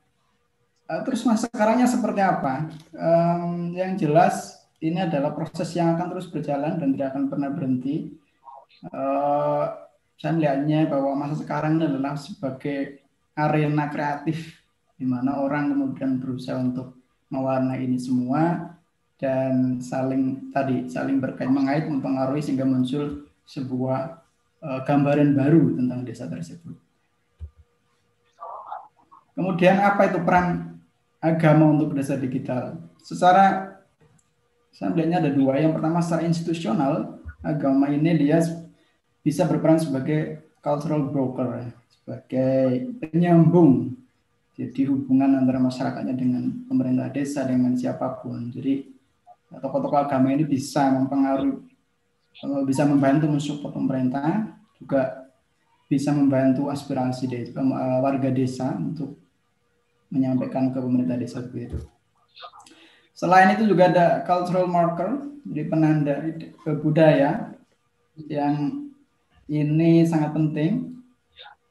uh, terus masa sekarangnya seperti apa? Um, yang jelas ini adalah proses yang akan terus berjalan dan tidak akan pernah berhenti. Uh, saya melihatnya bahwa masa sekarang adalah sebagai arena kreatif di mana orang kemudian berusaha untuk mewarnai ini semua dan saling tadi saling berkait mengait mempengaruhi sehingga muncul sebuah uh, gambaran baru tentang desa tersebut. Kemudian apa itu peran agama untuk desa digital? Secara melihatnya ada dua. Yang pertama secara institusional, agama ini dia bisa berperan sebagai cultural broker, sebagai penyambung. Jadi hubungan antara masyarakatnya dengan pemerintah desa dengan siapa pun. Jadi tokoh-tokoh agama ini bisa mempengaruhi eh, bisa membantu mensupport pemerintah juga bisa membantu aspirasi desa, eh, warga desa untuk menyampaikan ke pemerintah desa begitu. Selain itu juga ada cultural marker, jadi penanda budaya yang ini sangat penting.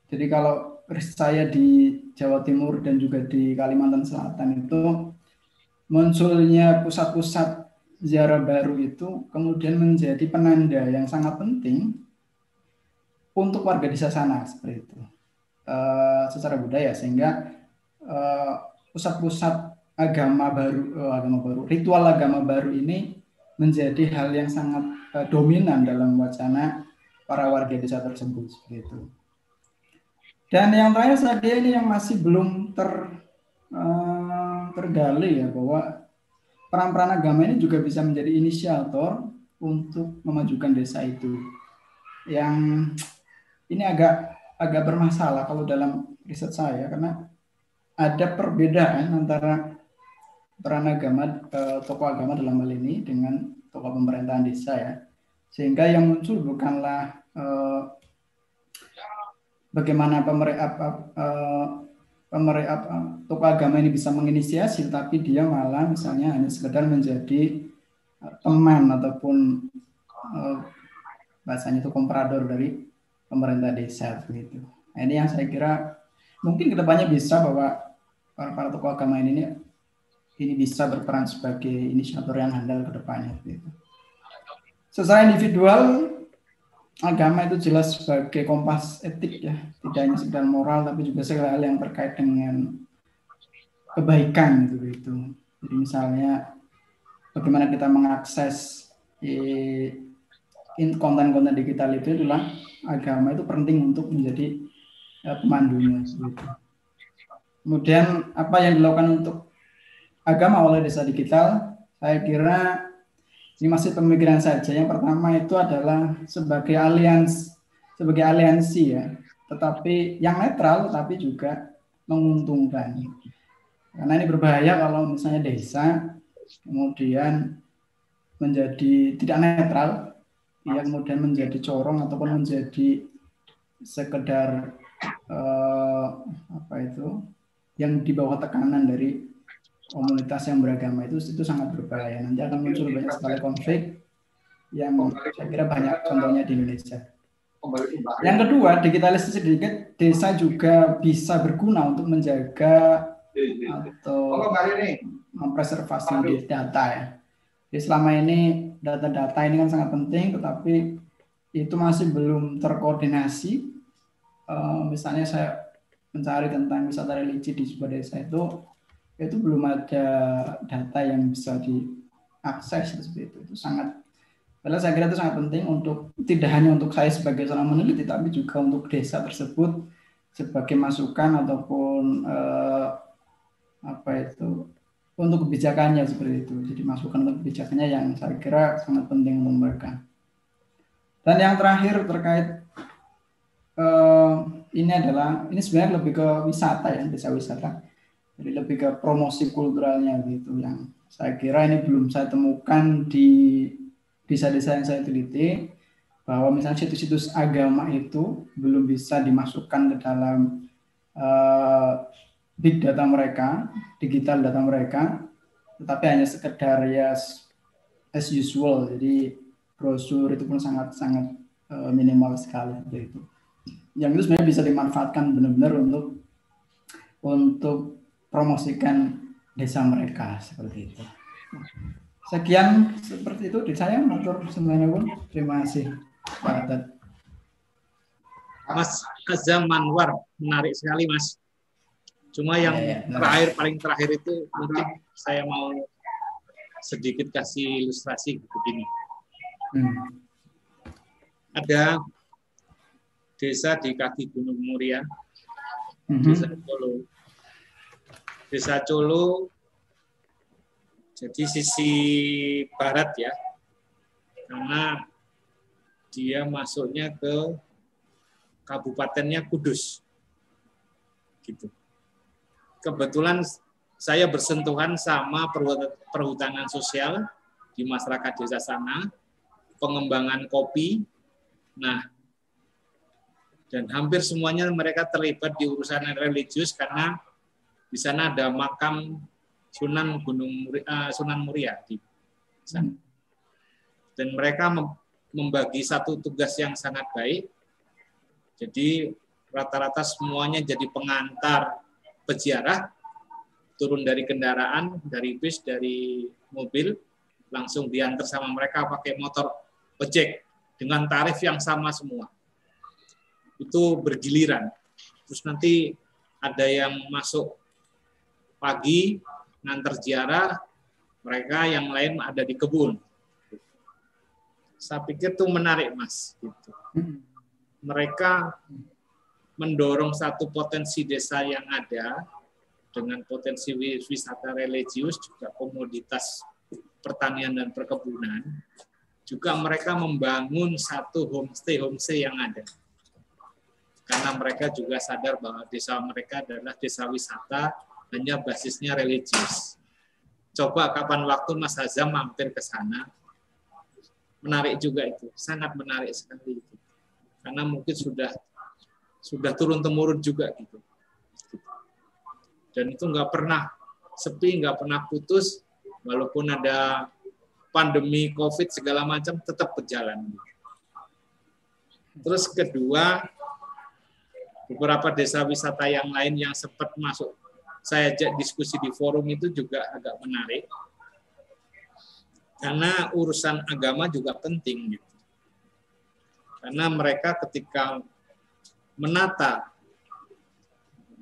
Jadi kalau saya di Jawa Timur dan juga di Kalimantan Selatan itu munculnya pusat-pusat ziarah baru itu kemudian menjadi penanda yang sangat penting untuk warga desa sana seperti itu uh, secara budaya sehingga uh, pusat-pusat agama baru uh, agama baru ritual agama baru ini menjadi hal yang sangat uh, dominan dalam wacana para warga desa tersebut seperti itu. Dan yang terakhir saya ini yang masih belum ter uh, tergali ya bahwa peran-peran agama ini juga bisa menjadi inisiator untuk memajukan desa itu. Yang ini agak agak bermasalah kalau dalam riset saya karena ada perbedaan antara peran agama eh, tokoh agama dalam hal ini dengan tokoh pemerintahan desa ya sehingga yang muncul bukanlah eh, bagaimana pemerintah eh, pemerintah tokoh agama ini bisa menginisiasi tapi dia malah misalnya hanya sekedar menjadi eh, teman ataupun eh, bahasanya itu komprador dari pemerintah desa begitu. Nah, ini yang saya kira mungkin ke depannya bisa bahwa para para tokoh agama ini ini bisa berperan sebagai inisiator yang handal ke depannya begitu. Secara individual agama itu jelas sebagai kompas etik ya, tidak hanya sekedar moral tapi juga segala hal yang terkait dengan kebaikan gitu gitu. Jadi misalnya bagaimana kita mengakses eh, konten-konten digital itu adalah agama itu penting untuk menjadi uh, pemandunya. Kemudian apa yang dilakukan untuk agama oleh desa digital, saya kira ini masih pemikiran saja. Yang pertama itu adalah sebagai alians, sebagai aliansi ya, tetapi yang netral tapi juga menguntungkan. Karena ini berbahaya kalau misalnya desa kemudian menjadi tidak netral yang kemudian menjadi corong ataupun menjadi sekedar uh, apa itu yang di bawah tekanan dari komunitas yang beragama itu itu sangat berbahaya nanti akan muncul banyak sekali konflik yang saya kira banyak contohnya di Indonesia. Yang kedua, digitalisasi sedikit, desa juga bisa berguna untuk menjaga atau mempreservasi data ya. Jadi selama ini data-data ini kan sangat penting, tetapi itu masih belum terkoordinasi. Uh, misalnya saya mencari tentang wisata religi di sebuah desa itu, itu belum ada data yang bisa diakses seperti itu. Itu sangat, padahal saya kira itu sangat penting untuk tidak hanya untuk saya sebagai seorang meneliti, tapi juga untuk desa tersebut sebagai masukan ataupun uh, apa itu untuk kebijakannya seperti itu. Jadi masukan untuk kebijakannya yang saya kira sangat penting untuk mereka. Dan yang terakhir terkait uh, ini adalah ini sebenarnya lebih ke wisata ya desa wisata. Jadi lebih ke promosi kulturalnya gitu yang saya kira ini belum saya temukan di desa-desa yang saya teliti bahwa misalnya situs-situs agama itu belum bisa dimasukkan ke dalam uh, big data mereka, digital data mereka, tetapi hanya sekedar ya as usual. Jadi brosur itu pun sangat sangat uh, minimal sekali itu. Yang itu sebenarnya bisa dimanfaatkan benar-benar untuk untuk promosikan desa mereka seperti itu. Sekian seperti itu di saya semuanya pun. Terima kasih Pak Mas Azam Manwar, menarik sekali Mas. Cuma yang ya, ya, terakhir paling terakhir itu mungkin saya mau sedikit kasih ilustrasi begini. Hmm. Ada desa di kaki Gunung Muria, hmm. desa Colo. Desa Colo jadi sisi barat ya, karena dia masuknya ke kabupatennya Kudus, gitu. Kebetulan saya bersentuhan sama perhutanan sosial di masyarakat desa sana, pengembangan kopi. Nah, dan hampir semuanya mereka terlibat di urusan religius karena di sana ada makam Sunan Gunung uh, Sunan Muria di sana. Dan mereka membagi satu tugas yang sangat baik. Jadi rata-rata semuanya jadi pengantar peziarah turun dari kendaraan, dari bis, dari mobil, langsung diantar sama mereka pakai motor ojek dengan tarif yang sama semua itu bergiliran. Terus nanti ada yang masuk pagi ngantar ziarah, mereka yang lain ada di kebun. Saya pikir itu menarik, Mas. Gitu. Mereka mendorong satu potensi desa yang ada dengan potensi wisata religius juga komoditas pertanian dan perkebunan juga mereka membangun satu homestay homestay yang ada karena mereka juga sadar bahwa desa mereka adalah desa wisata hanya basisnya religius. Coba kapan waktu Mas Hazam mampir ke sana, menarik juga itu, sangat menarik sekali itu. Karena mungkin sudah sudah turun temurun juga gitu. Dan itu nggak pernah sepi, nggak pernah putus, walaupun ada pandemi COVID segala macam tetap berjalan. Terus kedua, beberapa desa wisata yang lain yang sempat masuk saya ajak diskusi di forum itu juga agak menarik karena urusan agama juga penting gitu. Karena mereka ketika menata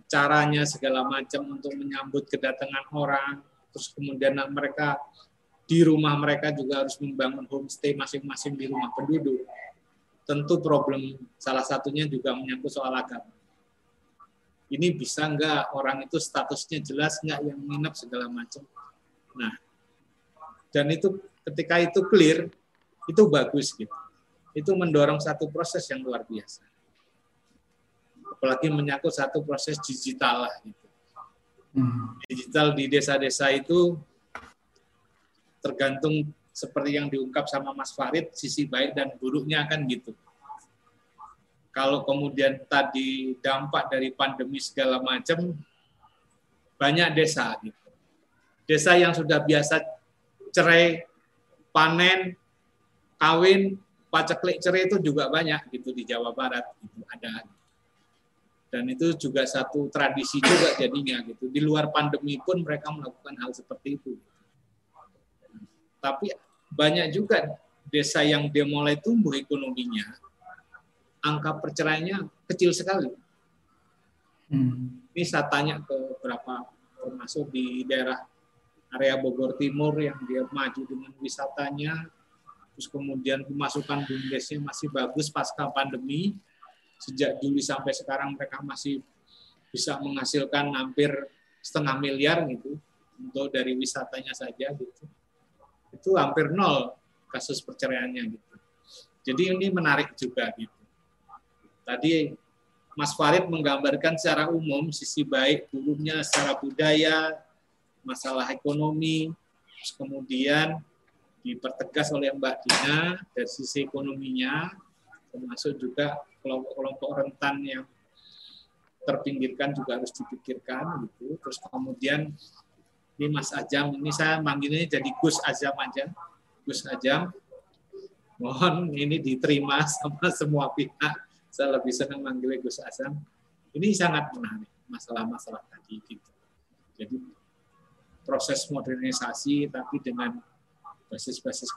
caranya segala macam untuk menyambut kedatangan orang, terus kemudian mereka di rumah mereka juga harus membangun homestay masing-masing di rumah penduduk. Tentu problem salah satunya juga menyangkut soal agama ini bisa nggak orang itu statusnya jelas nggak yang menginap segala macam. Nah, dan itu ketika itu clear, itu bagus gitu. Itu mendorong satu proses yang luar biasa. Apalagi menyangkut satu proses digital lah gitu. Hmm. Digital di desa-desa itu tergantung seperti yang diungkap sama Mas Farid, sisi baik dan buruknya akan gitu kalau kemudian tadi dampak dari pandemi segala macam banyak desa gitu. Desa yang sudah biasa cerai, panen, kawin, paceklik cerai itu juga banyak gitu di Jawa Barat gitu ada. Dan itu juga satu tradisi juga jadinya gitu. Di luar pandemi pun mereka melakukan hal seperti itu. Tapi banyak juga desa yang dia mulai tumbuh ekonominya angka perceraiannya kecil sekali. Hmm. Ini saya tanya ke beberapa termasuk di daerah area Bogor Timur yang dia maju dengan wisatanya, terus kemudian pemasukan bumdesnya masih bagus pasca pandemi, sejak Juli sampai sekarang mereka masih bisa menghasilkan hampir setengah miliar gitu untuk dari wisatanya saja gitu. Itu hampir nol kasus perceraiannya gitu. Jadi ini menarik juga gitu. Tadi Mas Farid menggambarkan secara umum sisi baik buruknya secara budaya, masalah ekonomi, terus kemudian dipertegas oleh Mbak Dina dari sisi ekonominya, termasuk juga kelompok-kelompok rentan yang terpinggirkan juga harus dipikirkan gitu. Terus kemudian ini Mas Ajam, ini saya manggilnya jadi Gus Ajam aja, Gus Ajam. Mohon ini diterima sama semua pihak saya lebih senang manggil Gus Asam. Ini sangat menarik masalah-masalah tadi gitu. Jadi proses modernisasi tapi dengan basis-basis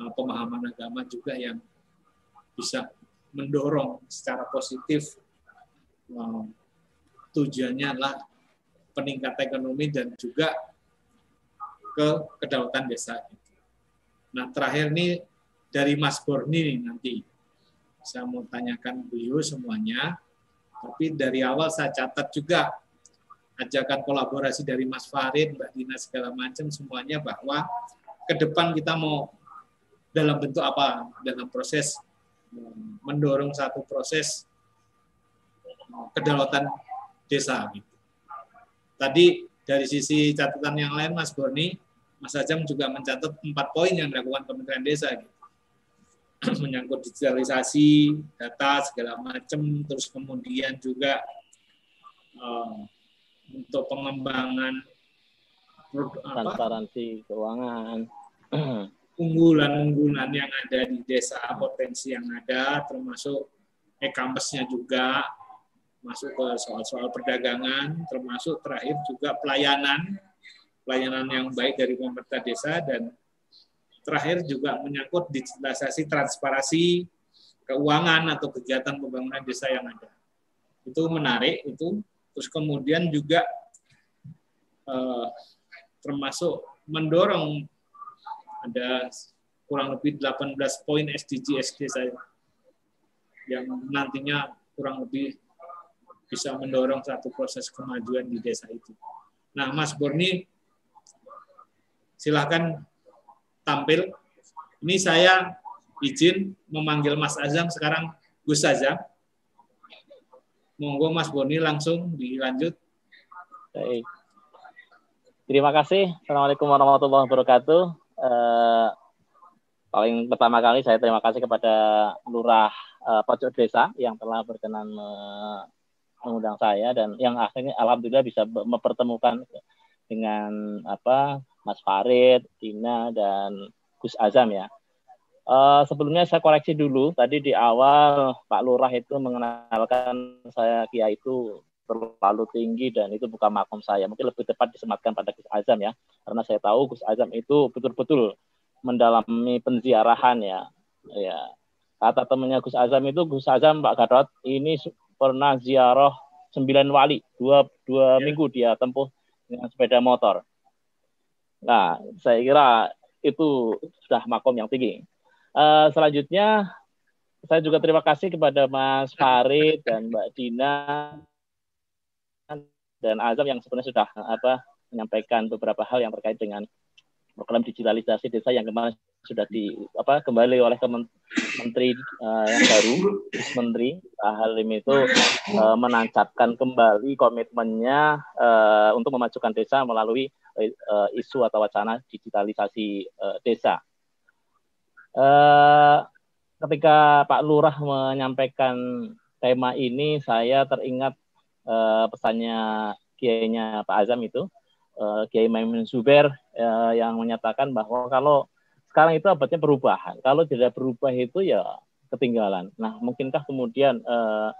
uh, pemahaman agama juga yang bisa mendorong secara positif uh, tujuannya adalah peningkatan ekonomi dan juga ke kedaulatan desa. Nah terakhir ini dari Mas Borni nanti saya mau tanyakan beliau semuanya. Tapi dari awal saya catat juga ajakan kolaborasi dari Mas Farid, Mbak Dina segala macam semuanya bahwa ke depan kita mau dalam bentuk apa? Dalam proses mendorong satu proses kedaulatan desa. Gitu. Tadi dari sisi catatan yang lain Mas Borni, Mas Ajam juga mencatat empat poin yang dilakukan Kementerian Desa gitu. menyangkut digitalisasi data segala macam terus kemudian juga uh, untuk pengembangan transparansi keuangan. Unggulan-unggulan yang ada di desa potensi yang ada termasuk e-commerce-nya juga masuk ke soal-soal perdagangan termasuk terakhir juga pelayanan pelayanan yang baik dari pemerintah desa dan terakhir juga menyangkut digitalisasi transparansi keuangan atau kegiatan pembangunan desa yang ada. Itu menarik itu. Terus kemudian juga eh, termasuk mendorong ada kurang lebih 18 poin SDG SD saya yang nantinya kurang lebih bisa mendorong satu proses kemajuan di desa itu. Nah, Mas Borni silahkan tampil. Ini saya izin memanggil Mas Azam sekarang Gus Azam. Monggo Mas Boni langsung dilanjut. Baik. Terima kasih. Assalamualaikum warahmatullahi wabarakatuh. Eh, paling pertama kali saya terima kasih kepada Lurah eh, Pojok Desa yang telah berkenan mengundang saya dan yang akhirnya alhamdulillah bisa mempertemukan dengan apa Mas Farid, Dina, dan Gus Azam ya. Uh, sebelumnya saya koreksi dulu, tadi di awal Pak Lurah itu mengenalkan saya Kia itu terlalu tinggi dan itu bukan makom saya. Mungkin lebih tepat disematkan pada Gus Azam ya, karena saya tahu Gus Azam itu betul-betul mendalami penziarahan ya. Ya, kata temannya Gus Azam itu Gus Azam Pak Gatot ini pernah ziarah sembilan wali dua dua ya. minggu dia tempuh dengan sepeda motor Nah, saya kira itu sudah makom yang tinggi. Uh, selanjutnya, saya juga terima kasih kepada Mas Farid dan Mbak Dina dan Azam yang sebenarnya sudah apa menyampaikan beberapa hal yang terkait dengan program digitalisasi desa yang kemarin sudah di apa kembali oleh menteri uh, yang baru menteri Pak Halim itu uh, menancapkan kembali komitmennya uh, untuk memajukan desa melalui uh, isu atau wacana digitalisasi uh, desa. Uh, ketika Pak Lurah menyampaikan tema ini, saya teringat uh, pesannya kiainya Pak Azam itu, uh, Kiai Maimun Zuber uh, yang menyatakan bahwa kalau sekarang itu abadnya perubahan. Kalau tidak berubah itu ya ketinggalan. Nah, mungkinkah kemudian eh,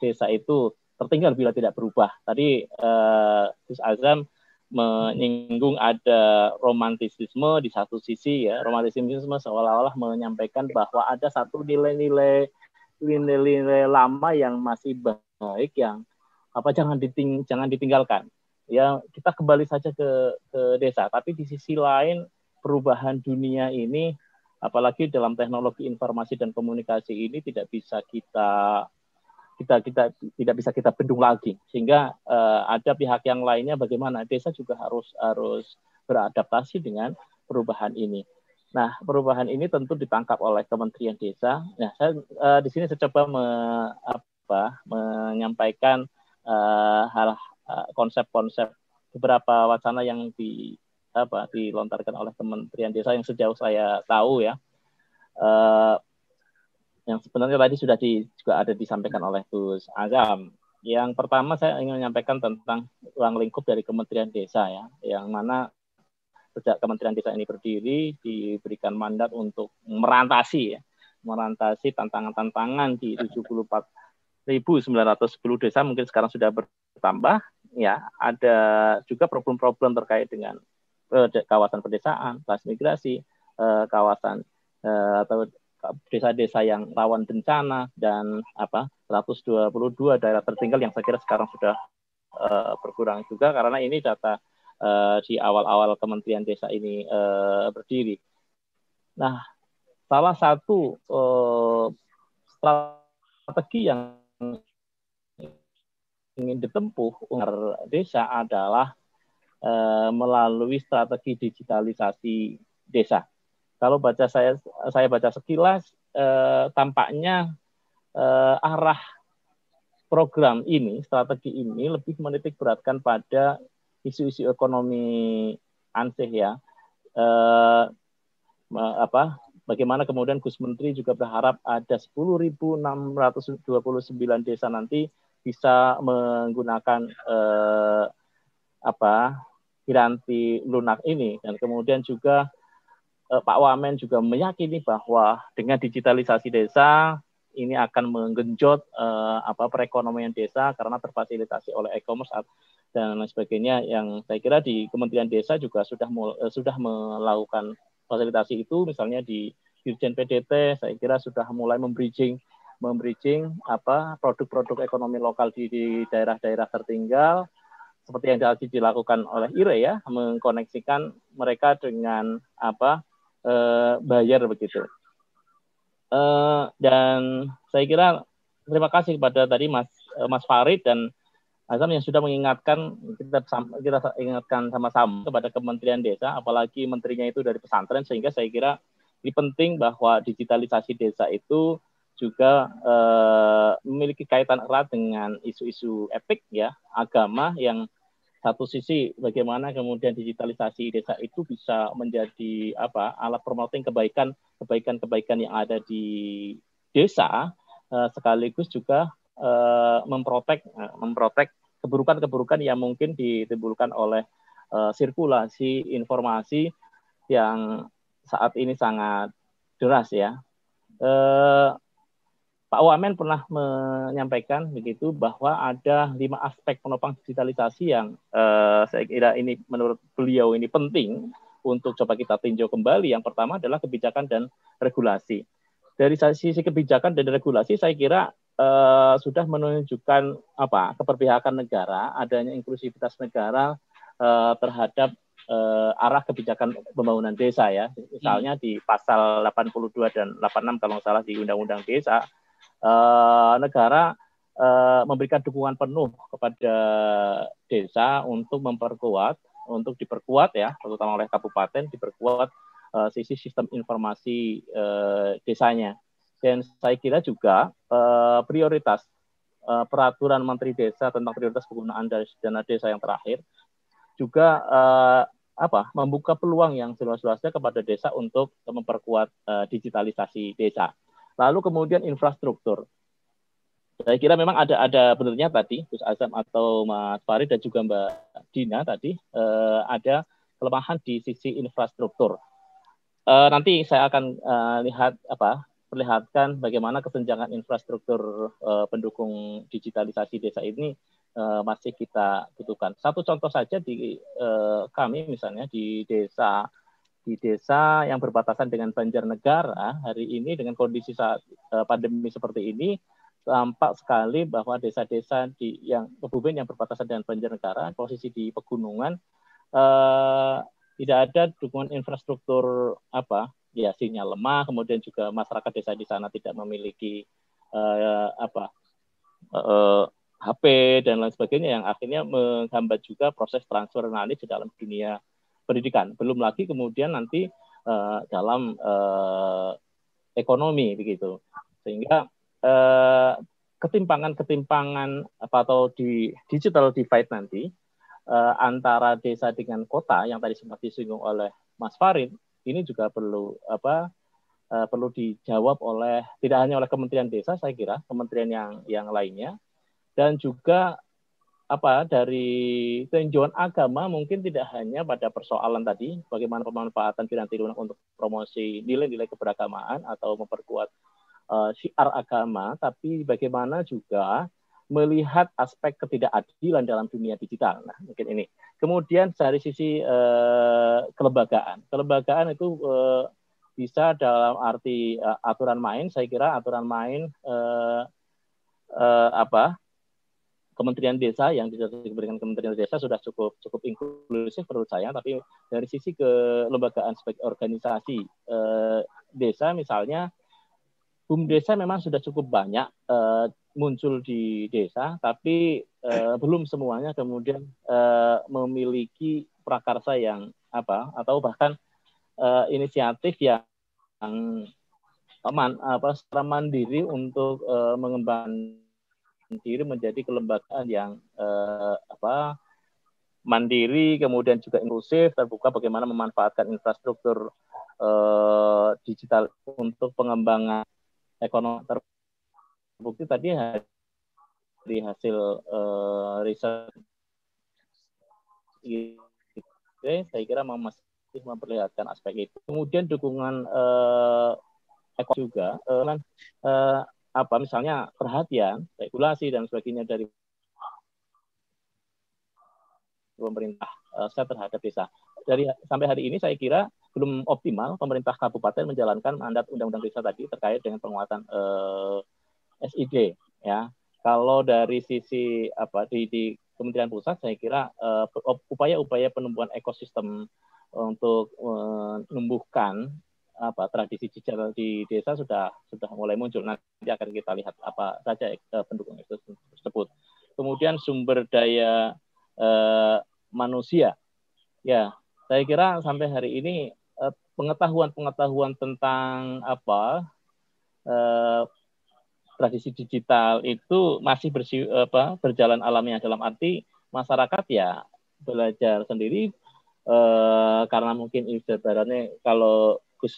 desa itu tertinggal bila tidak berubah? Tadi eh, Gus Azam menyinggung ada romantisisme di satu sisi ya, romantisisme seolah-olah menyampaikan bahwa ada satu nilai-nilai nilai-nilai lama yang masih baik yang apa jangan diting jangan ditinggalkan. Ya, kita kembali saja ke ke desa, tapi di sisi lain perubahan dunia ini apalagi dalam teknologi informasi dan komunikasi ini tidak bisa kita kita kita tidak bisa kita bendung lagi sehingga uh, ada pihak yang lainnya bagaimana desa juga harus harus beradaptasi dengan perubahan ini. Nah, perubahan ini tentu ditangkap oleh Kementerian Desa. Nah, saya uh, di sini saya coba me, apa, menyampaikan uh, hal konsep-konsep beberapa wacana yang di apa dilontarkan oleh Kementerian Desa yang sejauh saya tahu ya uh, yang sebenarnya tadi sudah di, juga ada disampaikan oleh Gus Agam. Yang pertama saya ingin menyampaikan tentang ruang lingkup dari Kementerian Desa ya, yang mana sejak Kementerian Desa ini berdiri diberikan mandat untuk merantasi ya, merantasi tantangan-tantangan di 74.910 desa mungkin sekarang sudah bertambah ya ada juga problem-problem terkait dengan kawasan pedesaan, transmigrasi, eh, kawasan eh, atau desa-desa yang rawan bencana dan apa 122 daerah tertinggal yang saya kira sekarang sudah uh, berkurang juga karena ini data uh, di awal-awal Kementerian Desa ini uh, berdiri. Nah, salah satu uh, strategi yang ingin ditempuh agar desa adalah Eh, melalui strategi digitalisasi desa. Kalau baca saya saya baca sekilas eh, tampaknya eh, arah program ini, strategi ini lebih menitik beratkan pada isu-isu ekonomi ansih ya, uh, apa bagaimana kemudian Gus Menteri juga berharap ada 10.629 desa nanti bisa menggunakan uh, apa piranti lunak ini. Dan kemudian juga uh, Pak Wamen juga meyakini bahwa dengan digitalisasi desa ini akan menggenjot uh, apa perekonomian desa karena terfasilitasi oleh e-commerce dan lain sebagainya. Yang saya kira di Kementerian Desa juga sudah uh, sudah melakukan fasilitasi itu misalnya di Dirjen PDT saya kira sudah mulai membridging membridging apa produk-produk ekonomi lokal di, di daerah-daerah tertinggal. Seperti yang dilakukan oleh IRE ya mengkoneksikan mereka dengan apa eh, bayar begitu. Uh, dan saya kira terima kasih kepada tadi Mas uh, Mas Farid dan Azam yang sudah mengingatkan kita kita ingatkan sama-sama kepada Kementerian Desa, apalagi menterinya itu dari pesantren, sehingga saya kira ini penting bahwa digitalisasi desa itu juga uh, memiliki kaitan erat dengan isu-isu etik ya agama yang satu sisi bagaimana kemudian digitalisasi desa itu bisa menjadi apa alat promoting kebaikan kebaikan kebaikan yang ada di desa uh, sekaligus juga uh, memprotek uh, memprotek keburukan keburukan yang mungkin ditimbulkan oleh sirkulasi informasi yang saat ini sangat deras ya. Pak Wamen pernah menyampaikan begitu bahwa ada lima aspek penopang digitalisasi yang uh, saya kira ini menurut beliau ini penting untuk coba kita tinjau kembali. Yang pertama adalah kebijakan dan regulasi. Dari sisi kebijakan dan regulasi saya kira uh, sudah menunjukkan apa keperpihakan negara, adanya inklusivitas negara uh, terhadap uh, arah kebijakan pembangunan desa ya. Misalnya di pasal 82 dan 86 kalau salah di Undang-Undang Desa uh, negara uh, memberikan dukungan penuh kepada desa untuk memperkuat, untuk diperkuat ya, terutama oleh kabupaten diperkuat uh, sisi sistem informasi uh, desanya. Dan saya kira juga uh, prioritas uh, peraturan Menteri Desa tentang prioritas penggunaan dana desa yang terakhir juga uh, apa membuka peluang yang seluas-luasnya kepada desa untuk memperkuat uh, digitalisasi desa. Lalu kemudian infrastruktur. Saya kira memang ada ada benernya tadi Gus Azam atau Mas Farid dan juga Mbak Dina tadi eh, ada kelemahan di sisi infrastruktur. Eh, nanti saya akan eh, lihat apa perlihatkan bagaimana kesenjangan infrastruktur eh, pendukung digitalisasi desa ini eh, masih kita butuhkan. Satu contoh saja di eh, kami misalnya di desa di desa yang berbatasan dengan Banjarnegara hari ini dengan kondisi saat uh, pandemi seperti ini tampak sekali bahwa desa-desa di yang kebumen yang berbatasan dengan Banjarnegara posisi di pegunungan uh, tidak ada dukungan infrastruktur apa ya sinyal lemah kemudian juga masyarakat desa di sana tidak memiliki uh, apa uh, HP dan lain sebagainya yang akhirnya menghambat juga proses transfer knowledge di dalam dunia pendidikan. Belum lagi kemudian nanti uh, dalam uh, ekonomi begitu. Sehingga uh, ketimpangan-ketimpangan apa atau di digital divide nanti uh, antara desa dengan kota yang tadi sempat disinggung oleh Mas Farid ini juga perlu apa uh, perlu dijawab oleh tidak hanya oleh Kementerian Desa saya kira kementerian yang yang lainnya dan juga apa dari tinjauan agama mungkin tidak hanya pada persoalan tadi bagaimana pemanfaatan piranti lunak untuk promosi nilai-nilai keberagamaan atau memperkuat uh, syiar agama tapi bagaimana juga melihat aspek ketidakadilan dalam dunia digital. Nah, mungkin ini. Kemudian dari sisi uh, kelembagaan. Kelembagaan itu uh, bisa dalam arti uh, aturan main, saya kira aturan main uh, uh, apa Kementerian Desa yang diberikan Kementerian Desa sudah cukup cukup inklusif menurut saya, tapi dari sisi kelembagaan sebagai organisasi eh, desa misalnya, BUM Desa memang sudah cukup banyak eh, muncul di desa, tapi eh, belum semuanya kemudian eh, memiliki prakarsa yang apa atau bahkan eh, inisiatif yang man, apa secara mandiri untuk uh, mengembangkan diri menjadi kelembagaan yang eh, apa mandiri, kemudian juga inklusif, terbuka bagaimana memanfaatkan infrastruktur uh, digital untuk pengembangan ekonomi terbukti tadi dari hasil uh, riset saya kira masih memperlihatkan aspek itu. Kemudian dukungan uh, eko juga uh, uh, apa misalnya perhatian, regulasi dan sebagainya dari pemerintah uh, saya terhadap desa. Dari sampai hari ini saya kira belum optimal pemerintah kabupaten menjalankan mandat undang-undang desa tadi terkait dengan penguatan uh, SID ya. Kalau dari sisi apa di, di Kementerian Pusat saya kira upaya-upaya uh, penumbuhan ekosistem untuk menumbuhkan apa tradisi digital di desa sudah sudah mulai muncul. Nanti akan kita lihat apa saja uh, pendukung itu tersebut. Kemudian sumber daya uh, manusia. Ya, saya kira sampai hari ini uh, pengetahuan-pengetahuan tentang apa uh, tradisi digital itu masih bersi, apa, berjalan alamiah dalam arti masyarakat ya belajar sendiri uh, karena mungkin ibaratnya kalau Gus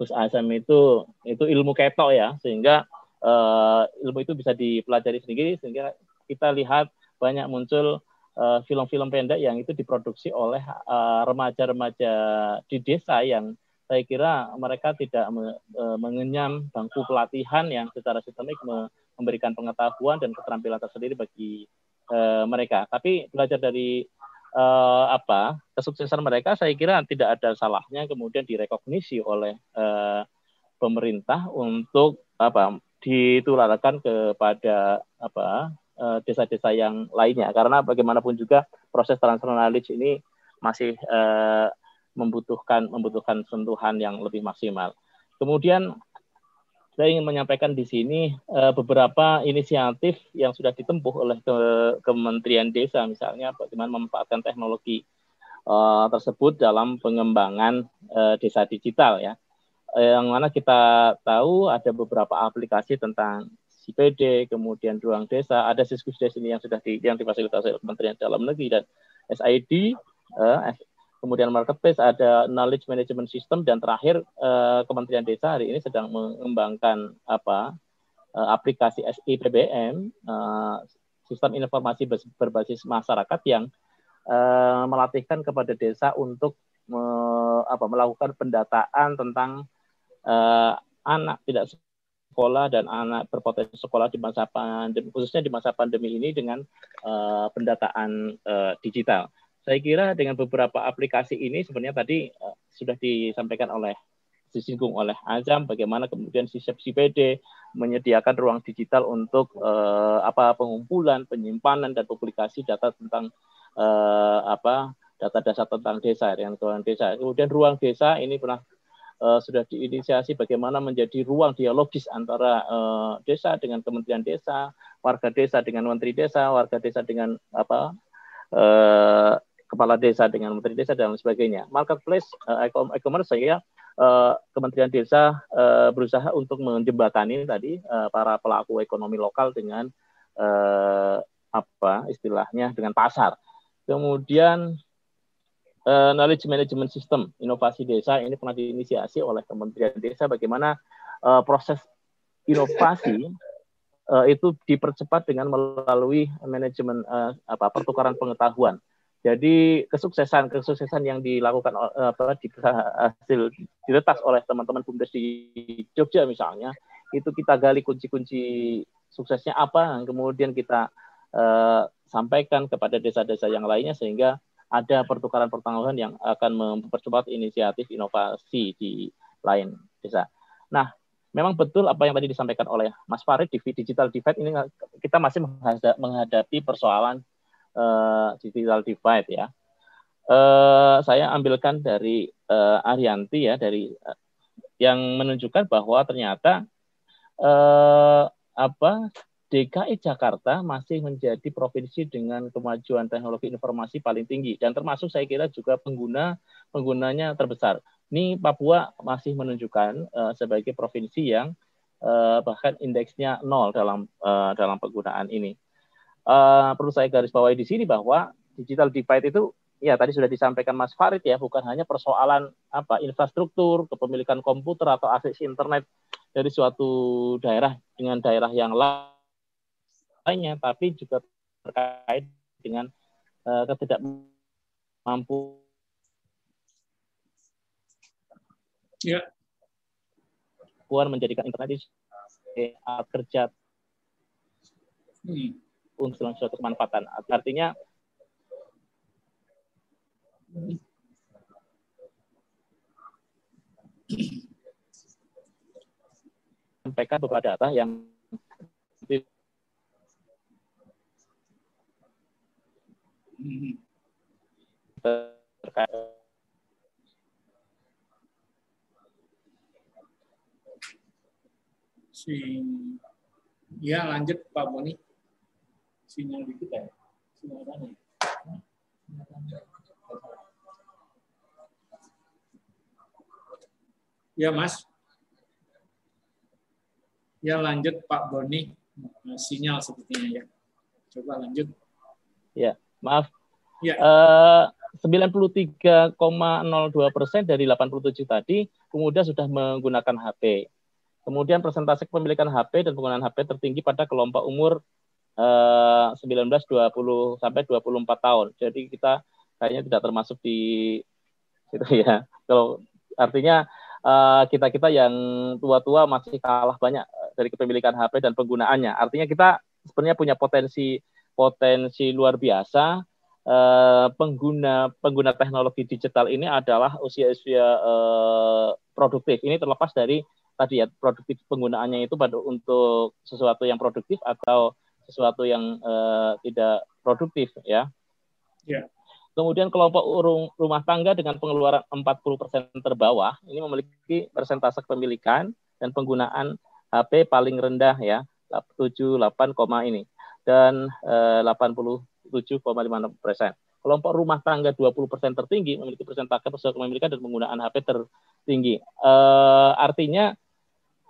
Gus Azam itu itu ilmu ketok ya sehingga uh, ilmu itu bisa dipelajari sendiri sehingga kita lihat banyak muncul film film-film pendek yang itu diproduksi oleh remaja-remaja uh, di desa yang saya kira mereka tidak me, uh, mengenyam bangku pelatihan yang secara sistemik me, memberikan pengetahuan dan keterampilan tersendiri bagi uh, mereka. Tapi belajar dari uh, apa kesuksesan mereka saya kira tidak ada salahnya kemudian direkognisi oleh uh, pemerintah untuk apa ditularkan kepada apa eh, desa-desa yang lainnya karena bagaimanapun juga proses transfer knowledge ini masih uh, membutuhkan membutuhkan sentuhan yang lebih maksimal. Kemudian saya ingin menyampaikan di sini uh, beberapa inisiatif yang sudah ditempuh oleh ke Kementerian Desa, misalnya bagaimana memanfaatkan teknologi uh, tersebut dalam pengembangan uh, desa digital ya. Yang mana kita tahu ada beberapa aplikasi tentang CPD, kemudian ruang desa, ada siskus desa ini yang sudah di, yang difasilitasi oleh Kementerian Dalam Negeri dan SID, uh, kemudian marketplace, ada knowledge management system, dan terakhir eh, Kementerian Desa hari ini sedang mengembangkan apa eh, aplikasi SIPBM, eh, sistem informasi berbasis masyarakat yang eh, melatihkan kepada desa untuk me, apa, melakukan pendataan tentang eh, anak tidak sekolah dan anak berpotensi sekolah di masa pandemi khususnya di masa pandemi ini dengan uh, pendataan uh, digital saya kira dengan beberapa aplikasi ini sebenarnya tadi uh, sudah disampaikan oleh disinggung oleh Azam bagaimana kemudian sistem CPD menyediakan ruang digital untuk uh, apa pengumpulan, penyimpanan dan publikasi data tentang uh, apa data dasar tentang desa dengan ruang desa. Kemudian ruang desa ini pernah uh, sudah diinisiasi bagaimana menjadi ruang dialogis antara uh, desa dengan Kementerian Desa, warga desa dengan Menteri Desa, warga desa dengan apa kepala desa dengan menteri desa dan sebagainya. Marketplace uh, e-commerce saya uh, Kementerian Desa uh, berusaha untuk menjembatani tadi uh, para pelaku ekonomi lokal dengan uh, apa istilahnya dengan pasar. Kemudian uh, knowledge management system inovasi desa ini pernah diinisiasi oleh Kementerian Desa bagaimana uh, proses inovasi uh, itu dipercepat dengan melalui manajemen uh, apa pertukaran pengetahuan jadi kesuksesan kesuksesan yang dilakukan eh, apa di hasil diretas oleh teman-teman bumdes di Jogja misalnya itu kita gali kunci-kunci suksesnya apa kemudian kita uh, sampaikan kepada desa-desa yang lainnya sehingga ada pertukaran pertanggungan yang akan mempercepat inisiatif inovasi di lain desa. Nah, memang betul apa yang tadi disampaikan oleh Mas Farid di digital divide ini kita masih menghadapi persoalan uh, digital divide ya. Uh, saya ambilkan dari uh, Arianti ya dari uh, yang menunjukkan bahwa ternyata uh, apa DKI Jakarta masih menjadi provinsi dengan kemajuan teknologi informasi paling tinggi dan termasuk saya kira juga pengguna penggunanya terbesar. Ini Papua masih menunjukkan uh, sebagai provinsi yang uh, bahkan indeksnya nol dalam uh, dalam penggunaan ini uh, perlu saya garis bawahi di sini bahwa digital divide itu ya tadi sudah disampaikan Mas Farid ya, bukan hanya persoalan apa infrastruktur, kepemilikan komputer atau akses internet dari suatu daerah dengan daerah yang lainnya, tapi juga terkait dengan uh, ketidakmampu ya. puan menjadikan internet alat kerja hmm. Untuk suatu kemanfaatan. Artinya sampaikan beberapa data yang terkait si ya lanjut Pak Boni sinyal dikit ya sinyal mana Ya, Mas. Ya, lanjut Pak Boni. Sinyal sepertinya ya. Coba lanjut. Ya, maaf. Ya. Uh, 93,02 persen dari 87 tadi pemuda sudah menggunakan HP. Kemudian persentase kepemilikan HP dan penggunaan HP tertinggi pada kelompok umur uh, 19 20 sampai 24 tahun. Jadi kita kayaknya tidak termasuk di itu ya. Kalau artinya Eh, kita kita yang tua-tua masih kalah banyak eh, dari kepemilikan HP dan penggunaannya. Artinya kita sebenarnya punya potensi potensi luar biasa. Pengguna pengguna teknologi digital ini adalah usia-usia produktif. Ini terlepas dari tadi ya produktif penggunaannya itu pada untuk sesuatu yang produktif atau sesuatu yang uh, tidak produktif ya. Yeah. Kemudian kelompok rumah tangga dengan pengeluaran 40% terbawah ini memiliki persentase kepemilikan dan penggunaan HP paling rendah ya 78, ini dan eh, 87,56 persen. Kelompok rumah tangga 20 persen tertinggi memiliki persentase kepemilikan dan penggunaan HP tertinggi. Eh, artinya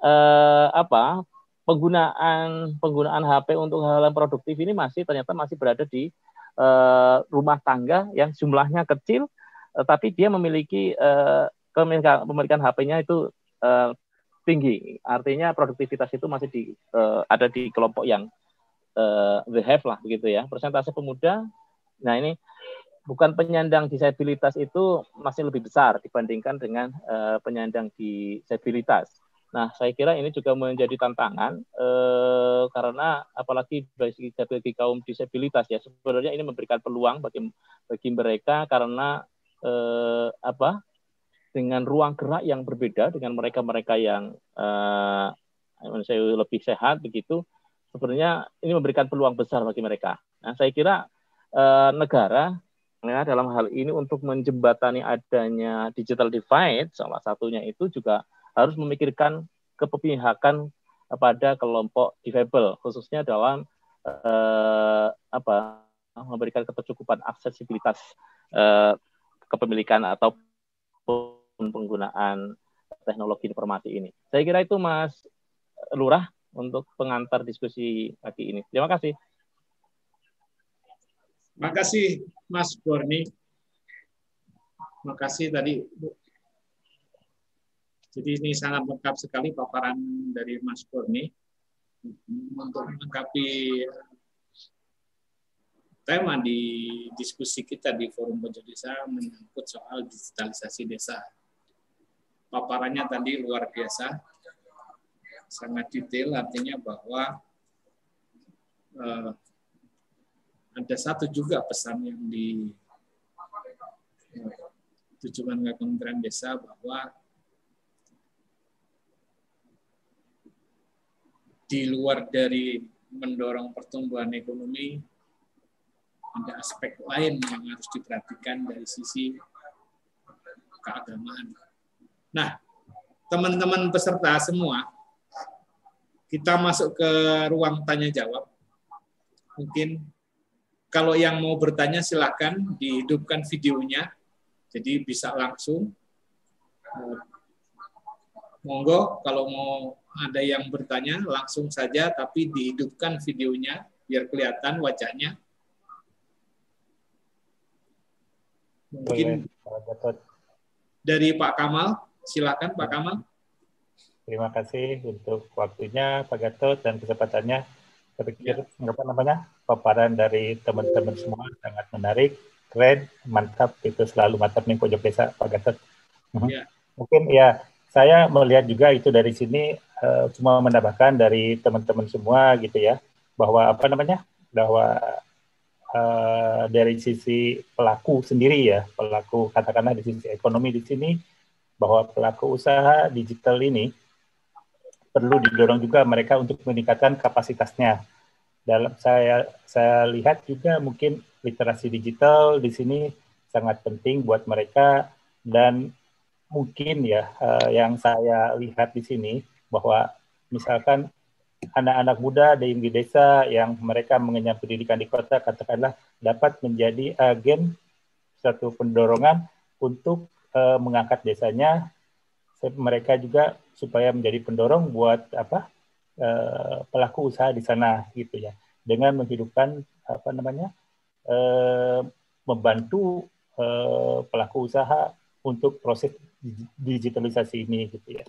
eh, apa? Penggunaan penggunaan HP untuk hal hal produktif ini masih ternyata masih berada di uh, rumah tangga yang jumlahnya kecil, uh, tapi dia memiliki uh, kepemilikan HP-nya itu uh, tinggi. Artinya produktivitas itu masih di, uh, ada di kelompok yang uh, the have lah begitu ya. Persentase pemuda, nah ini bukan penyandang disabilitas itu masih lebih besar dibandingkan dengan uh, penyandang disabilitas. Nah, saya kira ini juga menjadi tantangan eh, karena apalagi bagi, bagi kaum disabilitas ya sebenarnya ini memberikan peluang bagi bagi mereka karena eh, apa dengan ruang gerak yang berbeda dengan mereka-mereka yang eh, saya lebih sehat begitu sebenarnya ini memberikan peluang besar bagi mereka. Nah, saya kira eh, negara ya, dalam hal ini untuk menjembatani adanya digital divide salah satunya itu juga harus memikirkan keperpihakan pada kelompok difabel khususnya dalam eh, apa memberikan ketercukupan aksesibilitas eh, kepemilikan atau penggunaan teknologi informasi ini. Saya kira itu Mas Lurah untuk pengantar diskusi pagi ini. Terima kasih. Terima kasih Mas Borni. Terima kasih tadi jadi ini sangat lengkap sekali paparan dari Mas Kurni untuk melengkapi tema di diskusi kita di Forum Pojok Desa menyangkut soal digitalisasi desa. Paparannya tadi luar biasa, sangat detail, artinya bahwa eh, ada satu juga pesan yang di eh, tujuan ke Kementerian Desa bahwa di luar dari mendorong pertumbuhan ekonomi, ada aspek lain yang harus diperhatikan dari sisi keagamaan. Nah, teman-teman peserta semua, kita masuk ke ruang tanya jawab. Mungkin kalau yang mau bertanya silakan dihidupkan videonya, jadi bisa langsung. Monggo kalau mau ada yang bertanya langsung saja tapi dihidupkan videonya biar kelihatan wajahnya. Mungkin dari Pak Kamal, silakan Pak Kamal. Terima kasih untuk waktunya Pak Gatot dan kesempatannya. Saya pikir ya. apa namanya paparan dari teman-teman semua sangat menarik, keren, mantap. Itu selalu mantap nih pojok desa Pak Gatot. Ya. Mungkin ya saya melihat juga itu dari sini uh, cuma menambahkan dari teman-teman semua gitu ya bahwa apa namanya bahwa uh, dari sisi pelaku sendiri ya, pelaku katakanlah di sisi ekonomi di sini, bahwa pelaku usaha digital ini perlu didorong juga mereka untuk meningkatkan kapasitasnya. Dalam saya saya lihat juga mungkin literasi digital di sini sangat penting buat mereka dan mungkin ya uh, yang saya lihat di sini bahwa misalkan anak-anak muda di, desa yang mereka mengenyam pendidikan di kota katakanlah dapat menjadi agen satu pendorongan untuk uh, mengangkat desanya. Mereka juga supaya menjadi pendorong buat apa uh, pelaku usaha di sana gitu ya. Dengan menghidupkan apa namanya uh, membantu pelaku usaha untuk proses digitalisasi ini gitu ya.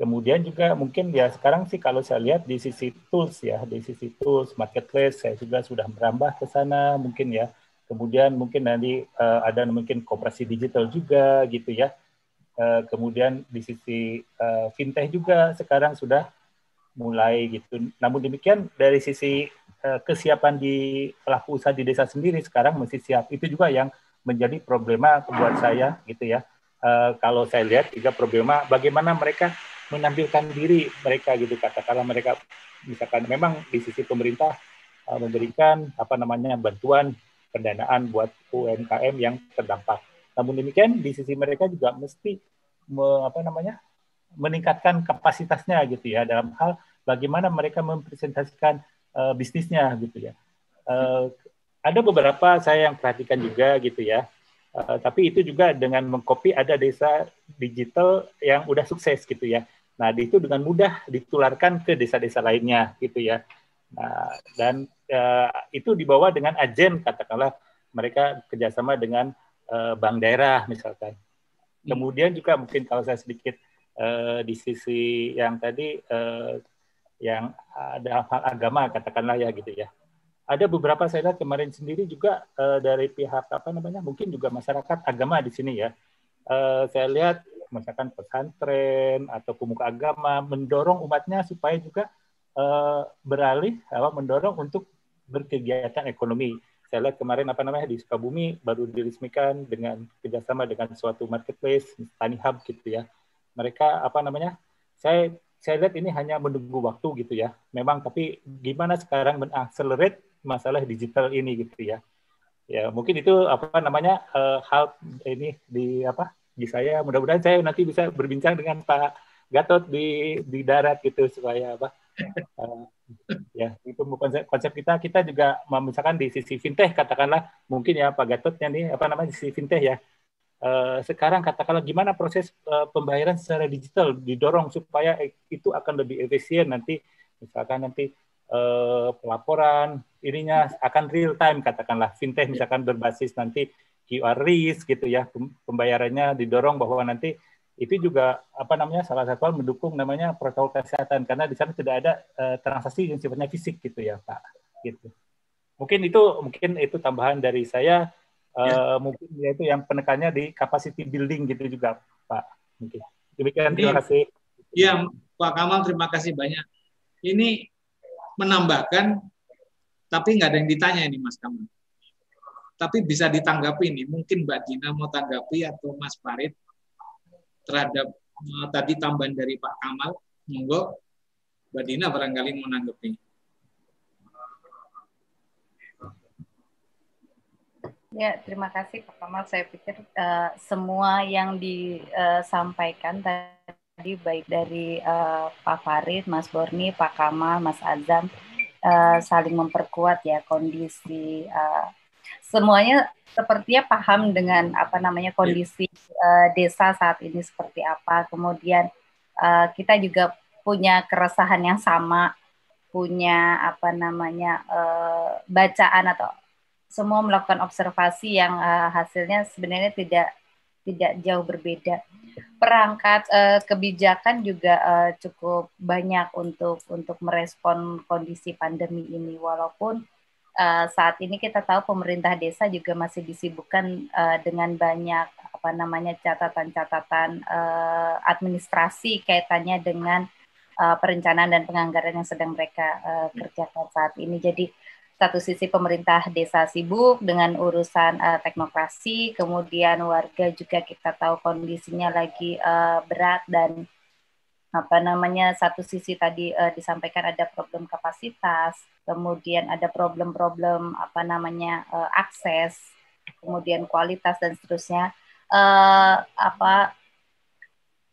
Kemudian juga mungkin ya sekarang sih kalau saya lihat di sisi tools ya, di sisi tools marketplace saya juga sudah merambah ke sana mungkin ya. Kemudian mungkin nanti uh, ada mungkin kooperasi digital juga gitu ya. Uh, kemudian di sisi uh, fintech juga sekarang sudah mulai gitu. Namun demikian dari sisi uh, kesiapan di pelaku usaha di desa sendiri sekarang masih siap. Itu juga yang menjadi problema buat saya gitu ya. Uh, kalau saya lihat juga problema bagaimana mereka menampilkan diri mereka gitu katakanlah mereka misalkan memang di sisi pemerintah uh, memberikan apa namanya bantuan pendanaan buat UMKM yang terdampak. Namun demikian di sisi mereka juga mesti me, apa namanya meningkatkan kapasitasnya gitu ya dalam hal bagaimana mereka mempresentasikan uh, bisnisnya gitu ya. Uh, ada beberapa saya yang perhatikan juga gitu ya. Uh, tapi itu juga dengan mengcopy ada desa digital yang udah sukses gitu ya. Nah, itu dengan mudah ditularkan ke desa-desa lainnya gitu ya. Nah, dan uh, itu dibawa dengan agen katakanlah mereka kerjasama dengan uh, bank daerah misalkan. Kemudian juga mungkin kalau saya sedikit uh, di sisi yang tadi yang ada hal agama katakanlah ya gitu ya. Ada beberapa saya lihat kemarin sendiri juga dari pihak apa namanya mungkin juga masyarakat agama di sini ya. Uh, saya lihat misalkan pesantren atau pemuka agama mendorong umatnya supaya juga uh, beralih apa mendorong untuk berkegiatan ekonomi. Saya lihat kemarin apa namanya di Sukabumi baru diresmikan dengan kerjasama dengan suatu marketplace, Tani Hub gitu ya. Mereka apa namanya? Saya saya lihat ini hanya menunggu waktu gitu ya. Memang tapi gimana sekarang mengakselerate masalah digital ini gitu ya. Ya mungkin itu apa namanya uh, hal ini di apa di saya. Mudah-mudahan saya nanti bisa berbincang dengan Pak Gatot di di darat gitu supaya apa uh, ya itu konsep konsep kita. Kita juga misalkan di sisi fintech katakanlah mungkin ya Pak Gatotnya nih apa namanya di sisi fintech ya. Uh, sekarang katakanlah gimana proses uh, pembayaran secara digital didorong supaya itu akan lebih efisien nanti. Misalkan nanti pelaporan ininya akan real time katakanlah fintech misalkan berbasis nanti QR risk gitu ya. Pembayarannya didorong bahwa nanti itu juga apa namanya salah satu hal mendukung namanya protokol kesehatan. Karena di sana tidak ada uh, transaksi yang sifatnya fisik gitu ya Pak. Gitu. Mungkin itu mungkin itu tambahan dari saya. Uh, ya. mungkin itu yang penekannya di capacity building gitu juga Pak. Mungkin. Demikian terima kasih. Iya Pak Kamal terima kasih banyak. Ini menambahkan tapi nggak ada yang ditanya ini Mas Kamal tapi bisa ditanggapi nih. Mungkin Mbak Dina mau tanggapi atau Mas Farid terhadap uh, tadi tambahan dari Pak Kamal. Monggo Mbak Dina barangkali mau tanggapi. Ya, terima kasih Pak Kamal. Saya pikir uh, semua yang disampaikan tadi baik dari uh, Pak Farid, Mas Borni, Pak Kamal, Mas Azam uh, saling memperkuat ya kondisi uh, semuanya sepertinya paham dengan apa namanya kondisi uh, desa saat ini seperti apa. Kemudian uh, kita juga punya keresahan yang sama, punya apa namanya uh, bacaan atau semua melakukan observasi yang uh, hasilnya sebenarnya tidak tidak jauh berbeda. Perangkat uh, kebijakan juga uh, cukup banyak untuk untuk merespon kondisi pandemi ini walaupun uh, saat ini kita tahu pemerintah desa juga masih disibukkan uh, dengan banyak apa namanya catatan-catatan uh, administrasi kaitannya dengan uh, perencanaan dan penganggaran yang sedang mereka uh, kerjakan saat ini. Jadi satu sisi pemerintah desa sibuk dengan urusan uh, teknokrasi, kemudian warga juga kita tahu kondisinya lagi uh, berat dan apa namanya satu sisi tadi uh, disampaikan ada problem kapasitas, kemudian ada problem-problem apa namanya uh, akses, kemudian kualitas dan seterusnya. Uh, apa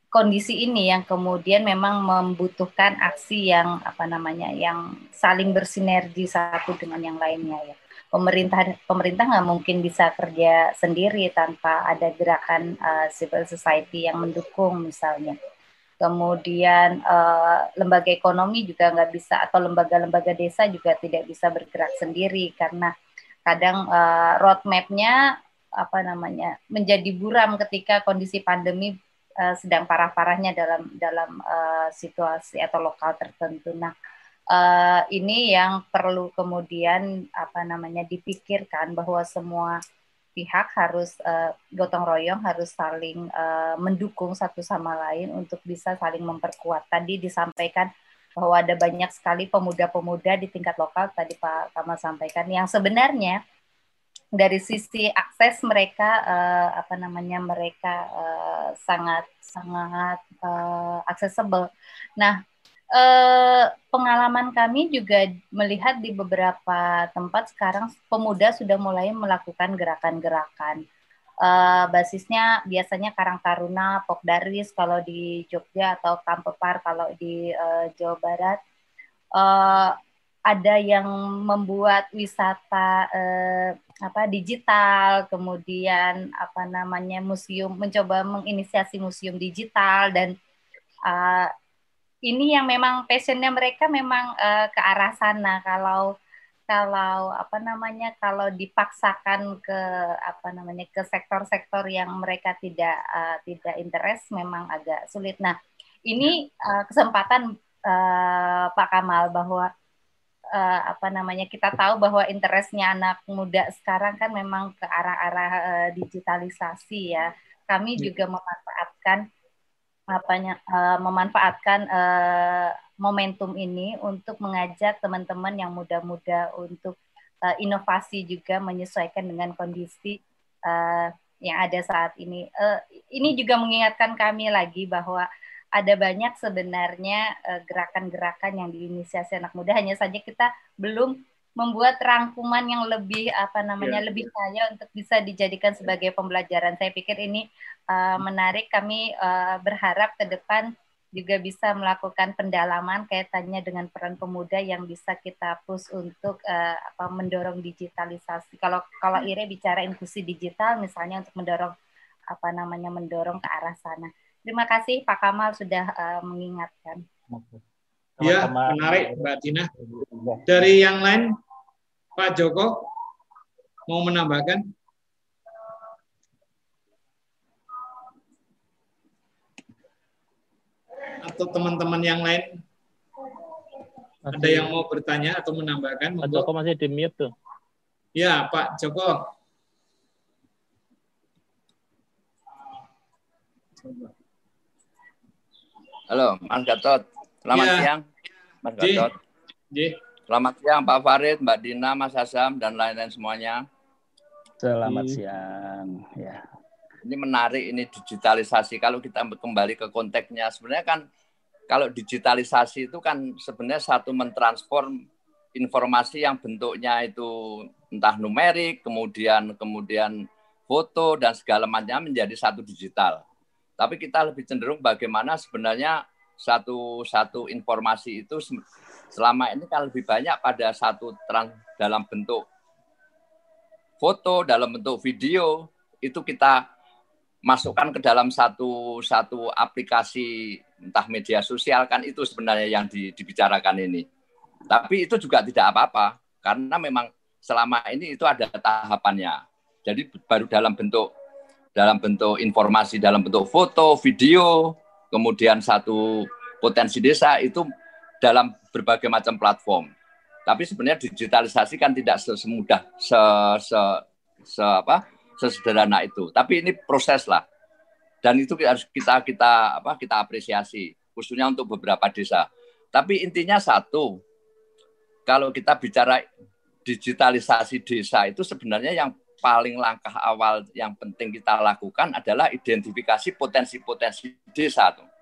kondisi ini yang kemudian memang membutuhkan aksi yang apa namanya yang saling bersinergi satu dengan yang lainnya ya pemerintah pemerintah nggak mungkin bisa kerja sendiri tanpa ada gerakan uh, civil society yang mendukung misalnya kemudian uh, lembaga ekonomi juga nggak bisa atau lembaga-lembaga desa juga tidak bisa bergerak sendiri karena kadang uh, roadmapnya apa namanya menjadi buram ketika kondisi pandemi uh, sedang parah-parahnya dalam dalam uh, situasi atau lokal tertentu. Nah, uh, ini yang perlu kemudian apa namanya dipikirkan bahwa semua pihak harus uh, gotong royong harus saling uh, mendukung satu sama lain untuk bisa saling memperkuat. Tadi disampaikan bahwa ada banyak sekali pemuda-pemuda di tingkat lokal tadi Pak Kamal sampaikan yang sebenarnya dari sisi akses mereka uh, apa namanya mereka uh, sangat sangat uh, accessible. Nah, uh, pengalaman kami juga melihat di beberapa tempat sekarang pemuda sudah mulai melakukan gerakan-gerakan. Uh, basisnya biasanya Karang Taruna, Pokdaris kalau di Jogja atau Kampepar kalau di uh, Jawa Barat. Uh, ada yang membuat wisata eh, apa digital, kemudian apa namanya museum mencoba menginisiasi museum digital dan uh, ini yang memang passionnya mereka memang uh, ke arah sana. Kalau kalau apa namanya kalau dipaksakan ke apa namanya ke sektor-sektor yang mereka tidak uh, tidak interest memang agak sulit. Nah ini uh, kesempatan uh, Pak Kamal bahwa uh, apa namanya kita tahu bahwa interestnya anak muda sekarang kan memang ke arah-arah uh, digitalisasi ya. Kami ya. juga memanfaatkan apanya uh, memanfaatkan uh, momentum ini untuk mengajak teman-teman yang muda-muda untuk uh, inovasi juga menyesuaikan dengan kondisi uh, yang ada saat ini. Uh, ini juga mengingatkan kami lagi bahwa ada banyak sebenarnya eh, gerakan-gerakan yang diinisiasi anak muda hanya saja kita belum membuat rangkuman yang lebih apa namanya yeah. lebih kaya untuk bisa dijadikan sebagai pembelajaran. Saya pikir ini uh, menarik. Kami uh, berharap ke depan juga bisa melakukan pendalaman kaitannya dengan peran pemuda yang bisa kita push untuk uh, apa mendorong digitalisasi. Kalau kalau Ire bicara inklusi digital misalnya untuk mendorong apa namanya mendorong ke arah sana. Terima kasih Pak Kamal sudah uh, mengingatkan. Ya, menarik Mbak Dina. Dari yang lain, Pak Joko mau menambahkan? Atau teman-teman yang lain? Masih. Ada yang mau bertanya atau menambahkan? Pak Joko masih di mute tuh. Ya, Pak Joko. Halo, Mas Gatot. Selamat ya. siang, Mas Gatot. Ji. Selamat siang, Pak Farid, Mbak Dina, Mas Asam, dan lain-lain semuanya. Selamat Ji. siang. Ya. Ini menarik, ini digitalisasi. Kalau kita kembali ke konteksnya, sebenarnya kan kalau digitalisasi itu kan sebenarnya satu mentransform informasi yang bentuknya itu entah numerik, kemudian kemudian foto dan segala macamnya menjadi satu digital. Tapi kita lebih cenderung bagaimana sebenarnya satu satu informasi itu selama ini kan lebih banyak pada satu trans, dalam bentuk foto, dalam bentuk video itu kita masukkan ke dalam satu satu aplikasi entah media sosial kan itu sebenarnya yang di, dibicarakan ini. Tapi itu juga tidak apa-apa karena memang selama ini itu ada tahapannya. Jadi baru dalam bentuk dalam bentuk informasi, dalam bentuk foto, video, kemudian satu potensi desa itu dalam berbagai macam platform. Tapi sebenarnya digitalisasi kan tidak semudah se, se, se apa sesederhana itu. Tapi ini proses lah. Dan itu harus kita kita apa kita apresiasi khususnya untuk beberapa desa. Tapi intinya satu, kalau kita bicara digitalisasi desa itu sebenarnya yang paling langkah awal yang penting kita lakukan adalah identifikasi potensi-potensi desa tuh.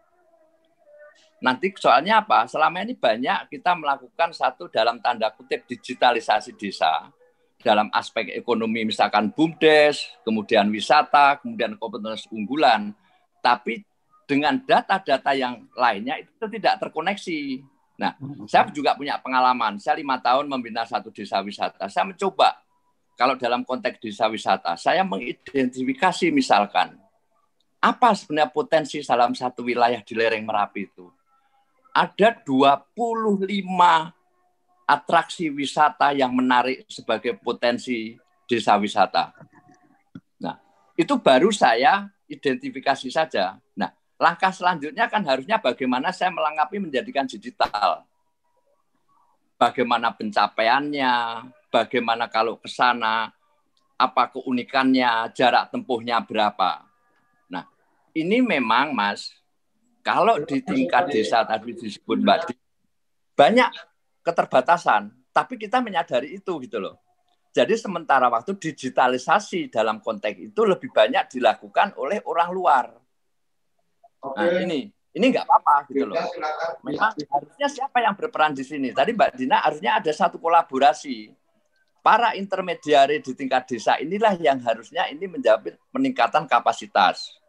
Nanti soalnya apa? Selama ini banyak kita melakukan satu dalam tanda kutip digitalisasi desa dalam aspek ekonomi misalkan BUMDes, kemudian wisata, kemudian kompetensi unggulan. Tapi dengan data-data yang lainnya itu tidak terkoneksi. Nah, saya juga punya pengalaman. Saya lima tahun membina satu desa wisata. Saya mencoba kalau dalam konteks desa wisata, saya mengidentifikasi misalkan apa sebenarnya potensi dalam satu wilayah di lereng Merapi itu. Ada 25 atraksi wisata yang menarik sebagai potensi desa wisata. Nah, itu baru saya identifikasi saja. Nah, langkah selanjutnya kan harusnya bagaimana saya melengkapi menjadikan digital. Bagaimana pencapaiannya, bagaimana kalau ke sana, apa keunikannya, jarak tempuhnya berapa. Nah, ini memang Mas, kalau di tingkat desa tadi disebut Mbak banyak keterbatasan, tapi kita menyadari itu gitu loh. Jadi sementara waktu digitalisasi dalam konteks itu lebih banyak dilakukan oleh orang luar. Nah ini ini nggak apa-apa gitu loh. Memang harusnya siapa yang berperan di sini? Tadi Mbak Dina harusnya ada satu kolaborasi para intermediari di tingkat desa inilah yang harusnya ini menjawab peningkatan kapasitas.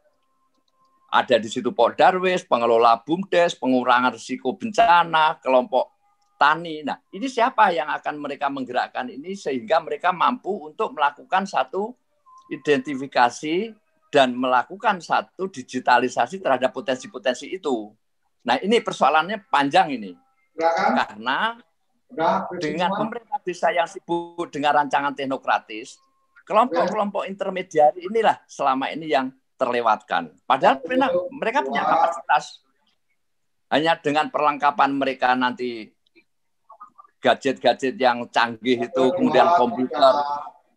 Ada di situ Pok Darwis, pengelola BUMDes, pengurangan risiko bencana, kelompok tani. Nah, ini siapa yang akan mereka menggerakkan ini sehingga mereka mampu untuk melakukan satu identifikasi dan melakukan satu digitalisasi terhadap potensi-potensi itu. Nah, ini persoalannya panjang ini. Karena dengan pemerintah desa yang sibuk dengan rancangan teknokratis, kelompok-kelompok intermediari inilah selama ini yang terlewatkan. Padahal mereka punya kapasitas. Hanya dengan perlengkapan mereka nanti gadget-gadget yang canggih itu, kemudian komputer,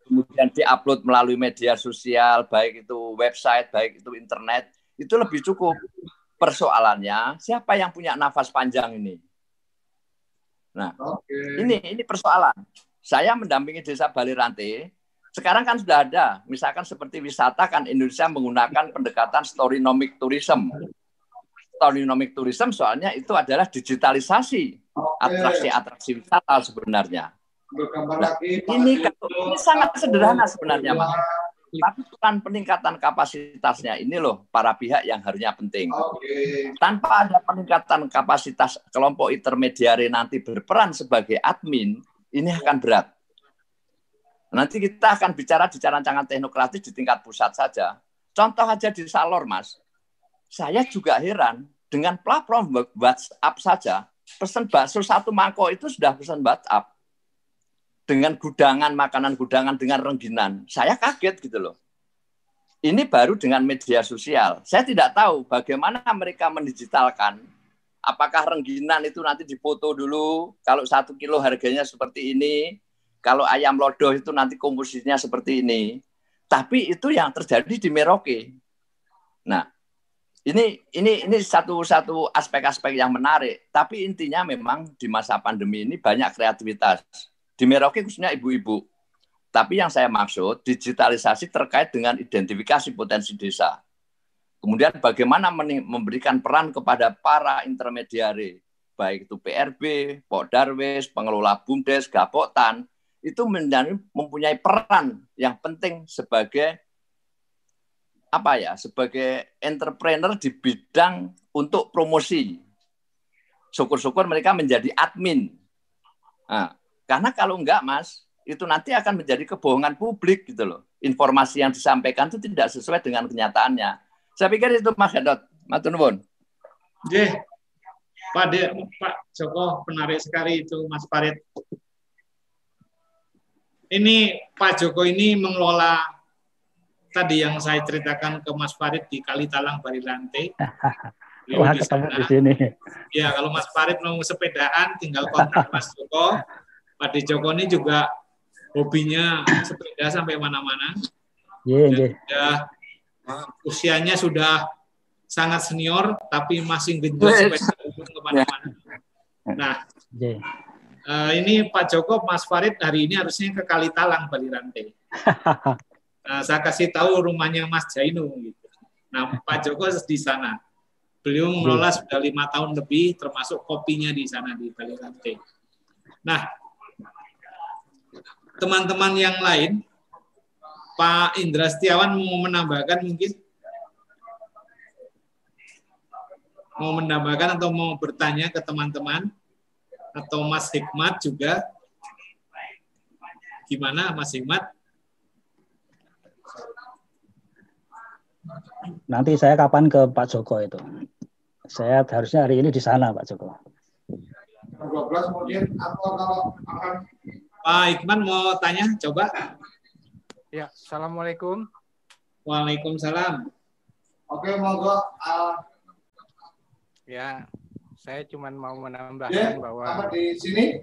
kemudian diupload melalui media sosial, baik itu website, baik itu internet, itu lebih cukup. Persoalannya, siapa yang punya nafas panjang ini? Nah, okay. ini ini persoalan. Saya mendampingi desa Bali Rante. Sekarang kan sudah ada, misalkan seperti wisata kan Indonesia menggunakan pendekatan storynomic tourism. Storynomic tourism soalnya itu adalah digitalisasi atraksi-atraksi wisata sebenarnya. Nah, ini, ini sangat sederhana sebenarnya, Mas. Tapi peran peningkatan kapasitasnya ini loh para pihak yang harusnya penting. Okay. Tanpa ada peningkatan kapasitas kelompok intermediari nanti berperan sebagai admin, ini akan berat. Nanti kita akan bicara di rancangan teknokratis di tingkat pusat saja. Contoh aja di Salor, Mas. Saya juga heran dengan platform WhatsApp saja, pesan bakso satu mangkok itu sudah pesan WhatsApp dengan gudangan makanan gudangan dengan rengginan. Saya kaget gitu loh. Ini baru dengan media sosial. Saya tidak tahu bagaimana mereka mendigitalkan. Apakah rengginan itu nanti difoto dulu, kalau satu kilo harganya seperti ini, kalau ayam lodoh itu nanti komposisinya seperti ini. Tapi itu yang terjadi di Merauke. Nah, ini ini ini satu satu aspek-aspek yang menarik. Tapi intinya memang di masa pandemi ini banyak kreativitas di Merauke khususnya ibu-ibu. Tapi yang saya maksud digitalisasi terkait dengan identifikasi potensi desa. Kemudian bagaimana memberikan peran kepada para intermediari, baik itu PRB, Pok Darwis, pengelola BUMDes, Gapotan, itu mempunyai peran yang penting sebagai apa ya, sebagai entrepreneur di bidang untuk promosi. Syukur-syukur mereka menjadi admin. Nah, karena kalau enggak, Mas, itu nanti akan menjadi kebohongan publik gitu loh. Informasi yang disampaikan itu tidak sesuai dengan kenyataannya. Saya pikir itu Mas Gadot. Nuwun. Pak Pak Joko menarik sekali itu Mas Farid. Ini Pak Joko ini mengelola tadi yang saya ceritakan ke Mas Farid di Kalitalang Barilante. Wah, ketemu di sini. Ya, kalau Mas Farid mau sepedaan, tinggal kontak Mas Joko. Pak Joko ini juga hobinya sepeda sampai mana-mana. Iya, yeah, usianya sudah sangat senior, tapi masih genjot sepeda ke mana-mana. Nah, yeah. Uh, ini Pak Joko, Mas Farid hari ini harusnya ke Kalitalang, Balirante. nah, saya kasih tahu rumahnya Mas Jainu. Gitu. Nah, Pak Joko di sana. Beliau mengelola sudah lima tahun lebih, termasuk kopinya di sana di Bali Rantai. Nah, teman-teman yang lain, Pak Indra Setiawan mau menambahkan mungkin? Mau menambahkan atau mau bertanya ke teman-teman? Atau Mas Hikmat juga? Gimana Mas Hikmat? Nanti saya kapan ke Pak Joko itu? Saya harusnya hari ini di sana Pak Joko. 12 kemudian atau kalau akan Pak Ikman mau tanya, coba. Ya, Assalamualaikum. Waalaikumsalam. Oke, monggo. Uh... Ya, saya cuma mau menambahkan ya, bahwa di sini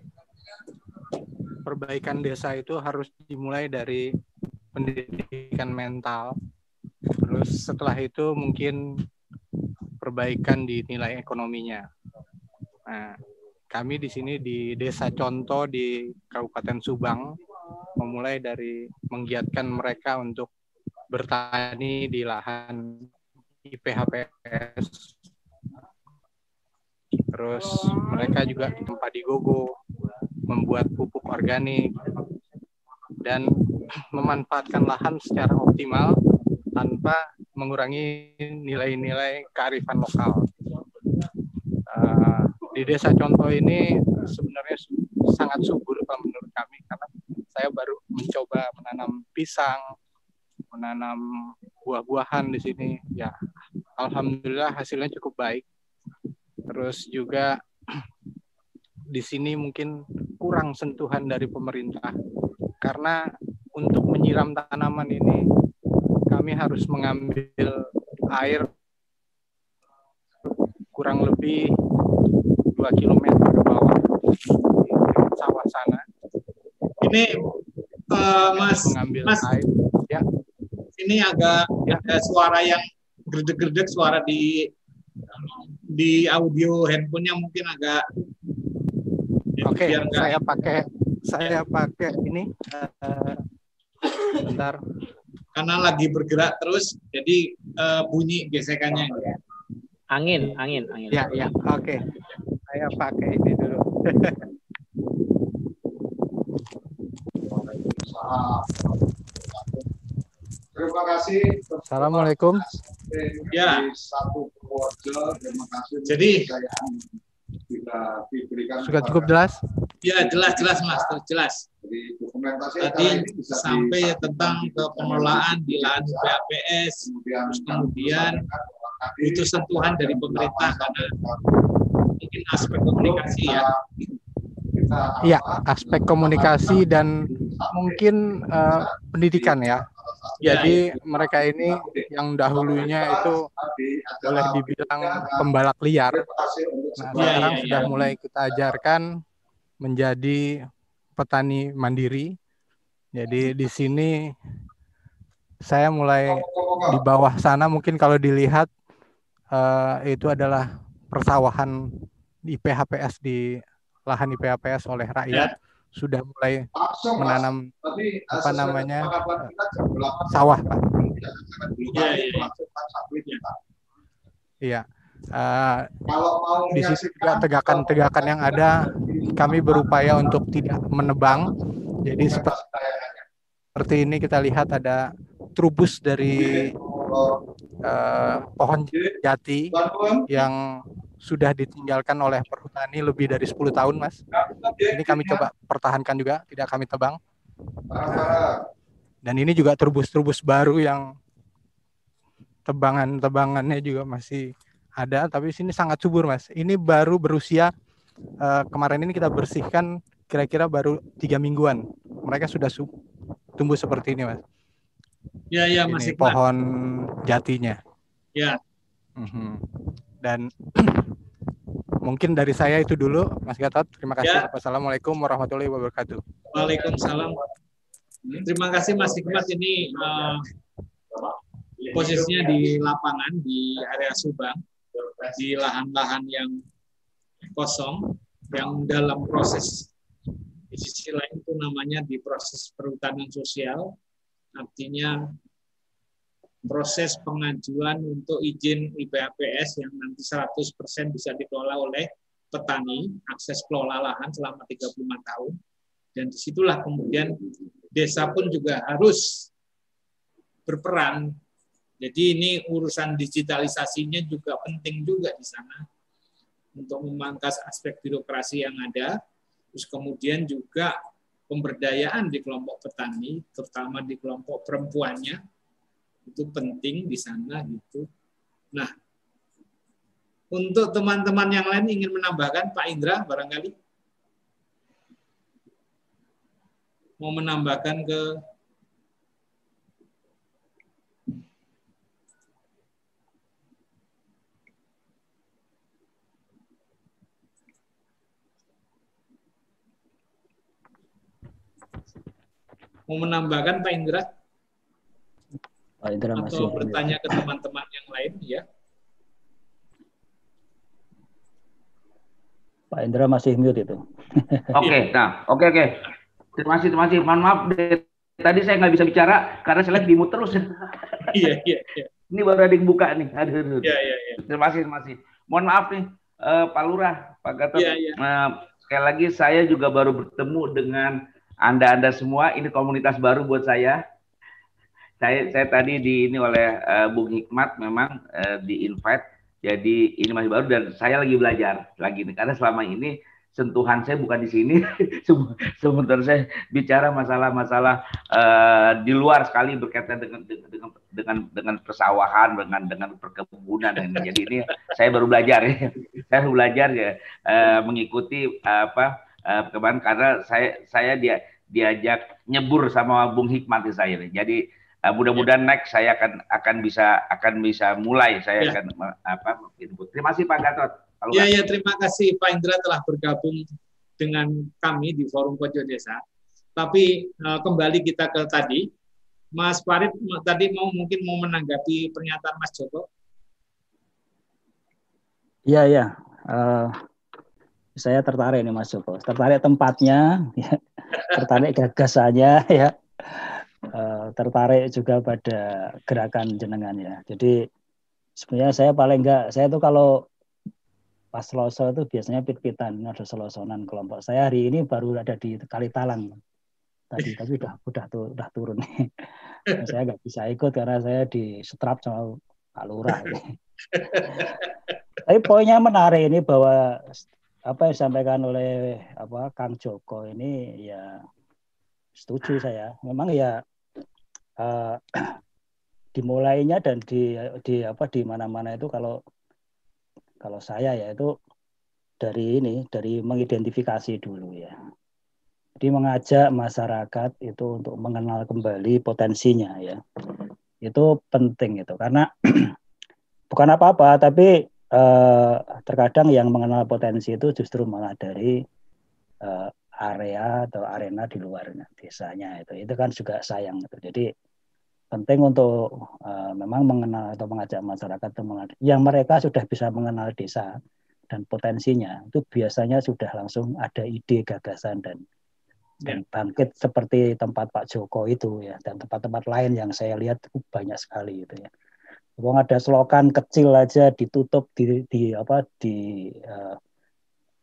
perbaikan desa itu harus dimulai dari pendidikan mental Terus setelah itu mungkin perbaikan di nilai ekonominya. Nah, kami di sini di Desa Contoh di Kabupaten Subang memulai dari menggiatkan mereka untuk bertani di lahan IPHPS. Terus mereka juga tempat di Gogo membuat pupuk organik dan memanfaatkan lahan secara optimal tanpa mengurangi nilai-nilai kearifan lokal. Uh, di desa contoh ini sebenarnya sangat subur kalau menurut kami karena saya baru mencoba menanam pisang, menanam buah-buahan di sini. Ya, alhamdulillah hasilnya cukup baik. Terus juga di sini mungkin kurang sentuhan dari pemerintah karena untuk menyiram tanaman ini kami harus mengambil air kurang lebih 2 km ke bawah di sawah sana. Ini uh, Mas, mengambil Mas, air. Ya. Ini agak ya. ada suara yang gerdek-gerdek suara di di audio handphonenya mungkin agak Oke, okay, saya pakai saya pakai ini uh, bentar karena lagi bergerak terus jadi uh, bunyi gesekannya angin angin angin ya ya oke okay. saya pakai ini dulu Terima kasih. Assalamualaikum. Ya. Satu keluarga. Terima kasih. Jadi sudah cukup jelas? Ya jelas jelas mas, jelas. Tadi sampai tentang ke pengelolaan di lahan PAPS, terus kemudian butuh sentuhan dari pemerintah karena mungkin aspek komunikasi ya. Iya, aspek komunikasi dan mungkin uh, pendidikan ya. Jadi ya, mereka ini yang dahulunya itu boleh dibilang pembalak liar. Nah, ya, sekarang ya, sudah mulai kita ajarkan menjadi petani mandiri. Jadi di sini saya mulai di bawah sana mungkin kalau dilihat uh, itu adalah persawahan di PHPS di lahan IPHPS oleh rakyat ya. Sudah mulai menanam apa namanya sawah pak. Iya. Iya. Uh, di sisi juga tegakan-tegakan yang ada kami berupaya untuk tidak menebang. Jadi seperti ini kita lihat ada trubus dari uh, pohon jati yang sudah ditinggalkan oleh perhutani lebih dari 10 tahun, Mas. Ini kami coba pertahankan juga, tidak kami tebang. dan ini juga trubus-trubus baru yang tebangan-tebangannya juga masih ada, tapi sini sangat subur, Mas. Ini baru berusia uh, kemarin ini kita bersihkan kira-kira baru tiga mingguan. Mereka sudah tumbuh seperti ini, mas. Ya, ya, masih pohon jatinya. Ya. Mhm. Dan mungkin dari saya itu dulu, Mas Gatot. Terima kasih. Ya. Wassalamualaikum warahmatullahi wabarakatuh. Waalaikumsalam. Terima kasih Mas Hikmat ini uh, posisinya di lapangan di area Subang di lahan-lahan yang kosong yang dalam proses di sisi lain itu namanya di proses perhutanan sosial artinya proses pengajuan untuk izin IPAPS yang nanti 100% bisa dikelola oleh petani, akses kelola lahan selama 35 tahun. Dan di situlah kemudian desa pun juga harus berperan. Jadi ini urusan digitalisasinya juga penting juga di sana untuk memangkas aspek birokrasi yang ada. Terus kemudian juga pemberdayaan di kelompok petani, terutama di kelompok perempuannya, itu penting di sana gitu. Nah, untuk teman-teman yang lain ingin menambahkan Pak Indra barangkali mau menambahkan ke mau menambahkan Pak Indra? Pak Indra atau masih bertanya ke teman-teman yang lain ya? Pak Indra masih mute itu. Oke, okay, nah, oke okay, oke. Okay. Terima kasih, terima kasih. Mohon maaf, tadi saya nggak bisa bicara karena saya lagi di mute terus. Iya, iya, iya. Ini baru ada yang buka nih. Aduh, aduh. Iya, iya, iya. Terima kasih, terima kasih. Mohon maaf nih, uh, Pak Lurah, Pak Gatot. Iya, iya. Uh, sekali lagi saya juga baru bertemu dengan anda-anda semua. Ini komunitas baru buat saya. Saya saya tadi di ini oleh uh, Bung Hikmat memang uh, di invite. Jadi ini masih baru dan saya lagi belajar lagi nih karena selama ini sentuhan saya bukan di sini. Sementara saya bicara masalah-masalah uh, di luar sekali berkaitan dengan dengan dengan dengan persawahan, dengan dengan perkebunan dan jadi ini saya baru belajar ya. Saya baru belajar ya uh, mengikuti uh, apa uh, kemarin karena saya saya dia diajak nyebur sama Bung Hikmat saya. Jadi uh, mudah-mudahan ya. next saya akan akan bisa akan bisa mulai saya ya. akan apa input. Terima kasih Pak Gatot. Iya ya terima kasih Pak Indra telah bergabung dengan kami di Forum Pojok Desa. Tapi uh, kembali kita ke tadi, Mas Farid tadi mau mungkin mau menanggapi pernyataan Mas Joko. Iya iya. Uh, saya tertarik nih Mas Joko, tertarik tempatnya, ya, tertarik gagasannya, ya, uh, tertarik juga pada gerakan jenengan ya. Jadi sebenarnya saya paling enggak, saya tuh kalau pas Selasa itu biasanya pit-pitan, ada selosonan kelompok. Saya hari ini baru ada di Kali Talang tadi, tapi udah udah tuh udah turun nih. saya nggak bisa ikut karena saya di setrap sama Pak Lurah. Tapi poinnya menarik ini bahwa apa yang disampaikan oleh apa Kang Joko ini ya setuju saya. Memang ya uh, dimulainya dan di di apa di mana-mana itu kalau kalau saya ya itu dari ini dari mengidentifikasi dulu ya. Jadi mengajak masyarakat itu untuk mengenal kembali potensinya ya. Itu penting itu karena bukan apa-apa tapi eh, terkadang yang mengenal potensi itu justru malah dari eh, area atau arena di luarnya desanya itu itu kan juga sayang itu jadi penting untuk uh, memang mengenal atau mengajak masyarakat untuk mengenal yang mereka sudah bisa mengenal desa dan potensinya itu biasanya sudah langsung ada ide gagasan dan dan ya. bangkit seperti tempat Pak Joko itu ya dan tempat-tempat lain yang saya lihat banyak sekali itu ya. Wong ada selokan kecil aja ditutup di, di apa di uh,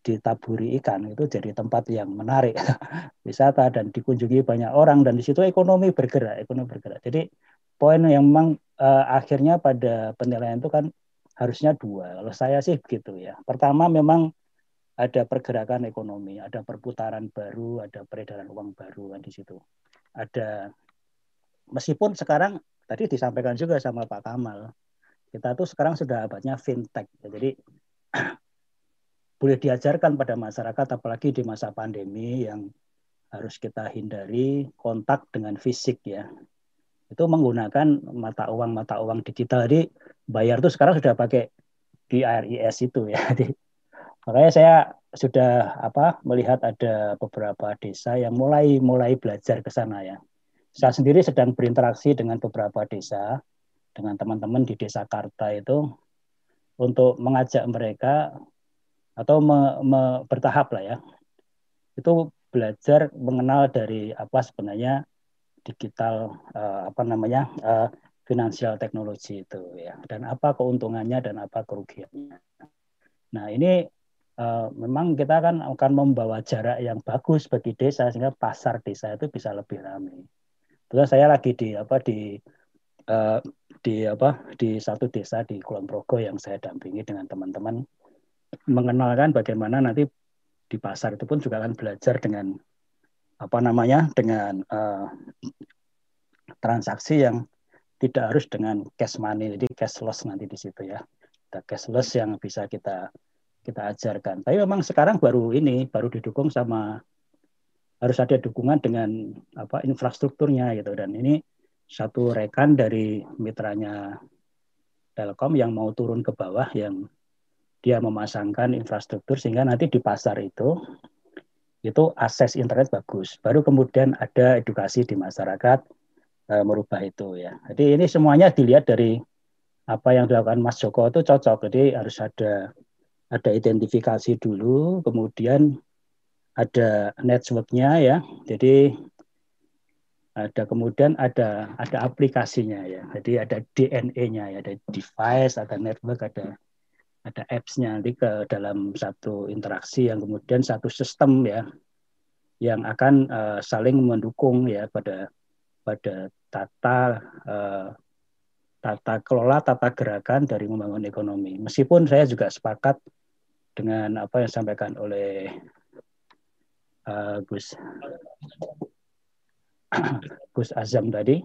ditaburi ikan itu jadi tempat yang menarik wisata dan dikunjungi banyak orang. Dan di situ ekonomi bergerak ekonomi bergerak. Jadi poin yang memang uh, akhirnya pada penilaian itu kan harusnya dua. Kalau saya sih begitu ya. Pertama memang ada pergerakan ekonomi ada perputaran baru ada peredaran uang baru kan di situ. Ada meskipun sekarang tadi disampaikan juga sama Pak Kamal, kita tuh sekarang sudah abadnya fintech. Jadi boleh diajarkan pada masyarakat apalagi di masa pandemi yang harus kita hindari kontak dengan fisik ya. Itu menggunakan mata uang mata uang digital. Jadi bayar tuh sekarang sudah pakai di RIS itu ya. Jadi makanya saya sudah apa melihat ada beberapa desa yang mulai mulai belajar ke sana ya. Saya sendiri sedang berinteraksi dengan beberapa desa dengan teman-teman di desa Karta itu untuk mengajak mereka atau me, me, bertahap lah ya itu belajar mengenal dari apa sebenarnya digital uh, apa namanya uh, finansial teknologi itu ya dan apa keuntungannya dan apa kerugiannya. Nah ini uh, memang kita kan akan membawa jarak yang bagus bagi desa sehingga pasar desa itu bisa lebih ramai. Terus saya lagi di apa di uh, di apa di satu desa di Kulon Progo yang saya dampingi dengan teman-teman mengenalkan bagaimana nanti di pasar itu pun juga akan belajar dengan apa namanya dengan uh, transaksi yang tidak harus dengan cash money. Jadi cashless nanti di situ ya. Ada cashless yang bisa kita kita ajarkan. Tapi memang sekarang baru ini baru didukung sama harus ada dukungan dengan apa infrastrukturnya gitu. Dan ini satu rekan dari mitranya Telkom yang mau turun ke bawah yang dia memasangkan infrastruktur sehingga nanti di pasar itu itu akses internet bagus. Baru kemudian ada edukasi di masyarakat e, merubah itu ya. Jadi ini semuanya dilihat dari apa yang dilakukan Mas Joko itu cocok. Jadi harus ada ada identifikasi dulu, kemudian ada networknya ya. Jadi ada kemudian ada ada aplikasinya ya. Jadi ada DNA-nya ya, ada device, ada network, ada ada apps-nya nanti ke dalam satu interaksi yang kemudian satu sistem ya yang akan uh, saling mendukung ya pada pada tata uh, tata kelola tata gerakan dari membangun ekonomi. Meskipun saya juga sepakat dengan apa yang disampaikan oleh uh, Gus Gus Azam tadi.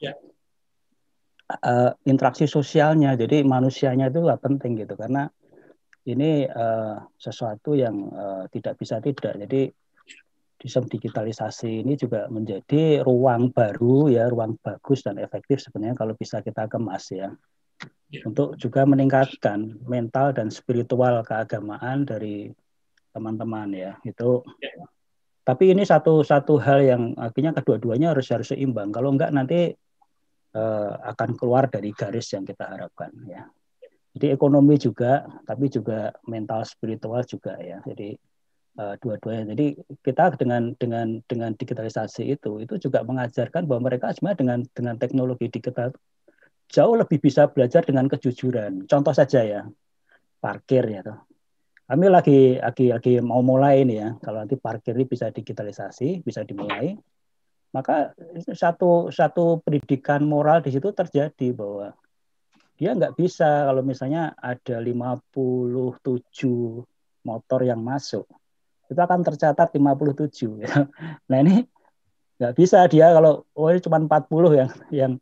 Ya uh, interaksi sosialnya. Jadi manusianya itu gak penting gitu. Karena ini uh, sesuatu yang uh, tidak bisa tidak. Jadi sistem digitalisasi ini juga menjadi ruang baru ya ruang bagus dan efektif sebenarnya kalau bisa kita kemas ya. Yeah. untuk juga meningkatkan mental dan spiritual keagamaan dari teman-teman ya itu yeah. tapi ini satu satu hal yang akhirnya kedua-duanya harus harus seimbang. Kalau enggak nanti uh, akan keluar dari garis yang kita harapkan ya. Jadi ekonomi juga, tapi juga mental spiritual juga ya. Jadi uh, dua-duanya. Jadi kita dengan dengan dengan digitalisasi itu itu juga mengajarkan bahwa mereka sebenarnya dengan dengan teknologi digital jauh lebih bisa belajar dengan kejujuran. Contoh saja ya, parkir ya tuh. Kami lagi lagi lagi mau mulai ini ya. Kalau nanti parkir ini bisa digitalisasi, bisa dimulai maka satu satu pendidikan moral di situ terjadi bahwa dia nggak bisa kalau misalnya ada 57 motor yang masuk itu akan tercatat 57 ya. nah ini nggak bisa dia kalau oh ini cuma 40 yang yang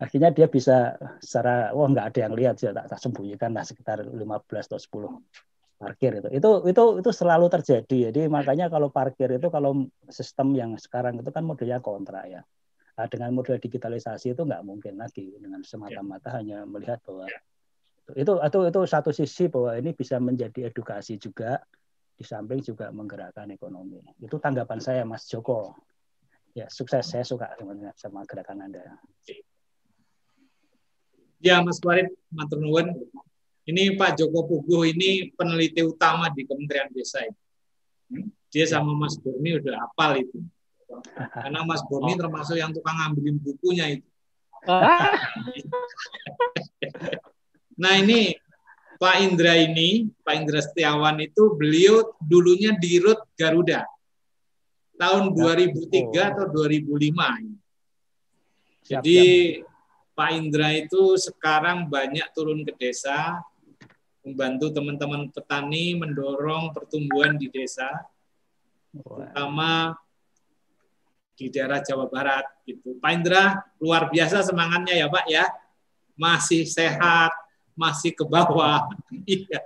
akhirnya dia bisa secara oh, nggak ada yang lihat ya tak, tak sembunyikan lah sekitar 15 atau 10 parkir itu. Itu itu itu selalu terjadi. Jadi makanya kalau parkir itu kalau sistem yang sekarang itu kan modelnya kontra ya. Nah, dengan model digitalisasi itu nggak mungkin lagi dengan semata-mata ya. hanya melihat bahwa itu itu itu satu sisi bahwa ini bisa menjadi edukasi juga di samping juga menggerakkan ekonomi. Itu tanggapan saya Mas Joko. Ya, sukses saya suka sama gerakan Anda. Ya, Mas Farid, matur nuwun. Ini Pak Joko Puguh ini peneliti utama di Kementerian Desa. Hmm? Dia sama Mas Burni udah hafal itu. Karena Mas Burni termasuk yang tukang ngambilin bukunya itu. nah ini Pak Indra ini, Pak Indra Setiawan itu beliau dulunya di Rut Garuda tahun 2003 atau 2005. Jadi Pak Indra itu sekarang banyak turun ke desa, membantu teman-teman petani mendorong pertumbuhan di desa, terutama di daerah Jawa Barat. Gitu. Pak Indra luar biasa semangatnya ya Pak ya, masih sehat, masih ke bawah. Iya.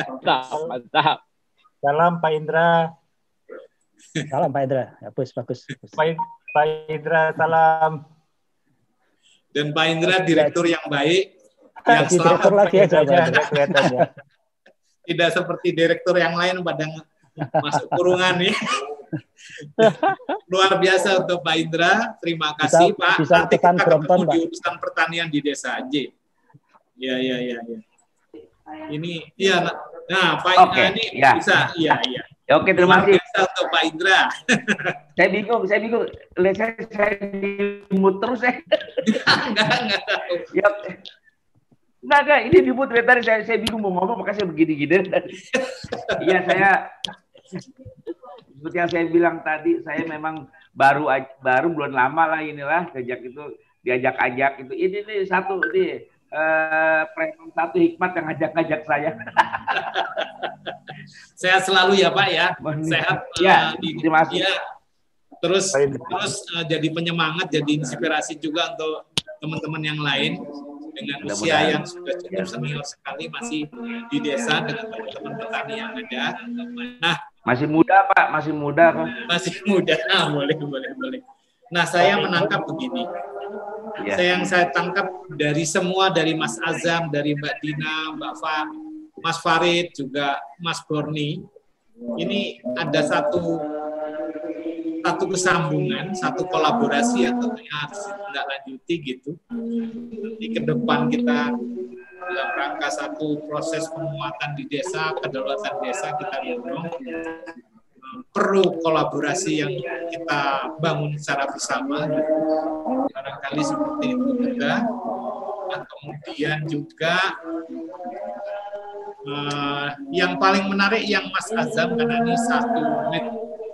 Mantap, mantap. Salam Pak Indra. Salam Pak Indra. Ya, bagus, bagus. Pak, Pak Indra, salam. Dan Pak Indra direktur yang baik. Yang Jadi direktur lagi. Kelihatannya. Tidak seperti direktur yang lain pada masuk kurungan nih. Luar biasa untuk Pak Indra. Terima kasih Bisa- Pak. bisa Nanti kita Brompton, ketemu di Pak. urusan pertanian di desa aja. Ya, ya, ya, ya. Ini, iya, nah, nah Pak Indra ini ya. bisa, iya, iya. Ya, Oke, terima kasih. biasa untuk Pak Indra. Saya bingung, saya bingung. Lihat saya, saya di terus ya. enggak, enggak ya. Enggak, enggak. Ini mood dari tadi saya, saya bingung mau ngomong, makanya saya begini-gini. Iya, saya seperti yang saya bilang tadi, saya memang baru baru belum lama lah inilah sejak itu diajak-ajak itu. Ini nih satu nih eh preman satu hikmat yang ngajak-ngajak saya. Sehat selalu ya Pak ya. Sehat. Ya, eh, di- terima kasih. ya. Terus terus eh, jadi penyemangat, jadi inspirasi juga untuk teman-teman yang lain dengan usia Mudah-mudahan. yang sudah cukup senior sekali masih di desa dengan teman-teman petani yang ada. Nah, Masih muda, Pak, masih muda kok. masih muda. Nah, boleh, boleh, boleh. Nah, saya menangkap begini. Iya. Saya yang saya tangkap dari semua dari Mas Azam, dari Mbak Dina, Mbak Fa, Mas Farid, juga Mas Borni. Ini ada satu satu kesambungan, satu kolaborasi yang tentunya harus tidak lanjuti gitu. Nanti ke depan kita dalam rangka satu proses penguatan di desa, kedaulatan desa kita dorong perlu kolaborasi yang kita bangun secara bersama. gitu. Barangkali seperti itu juga. Nah, kemudian juga eh, yang paling menarik yang Mas Azam karena ini satu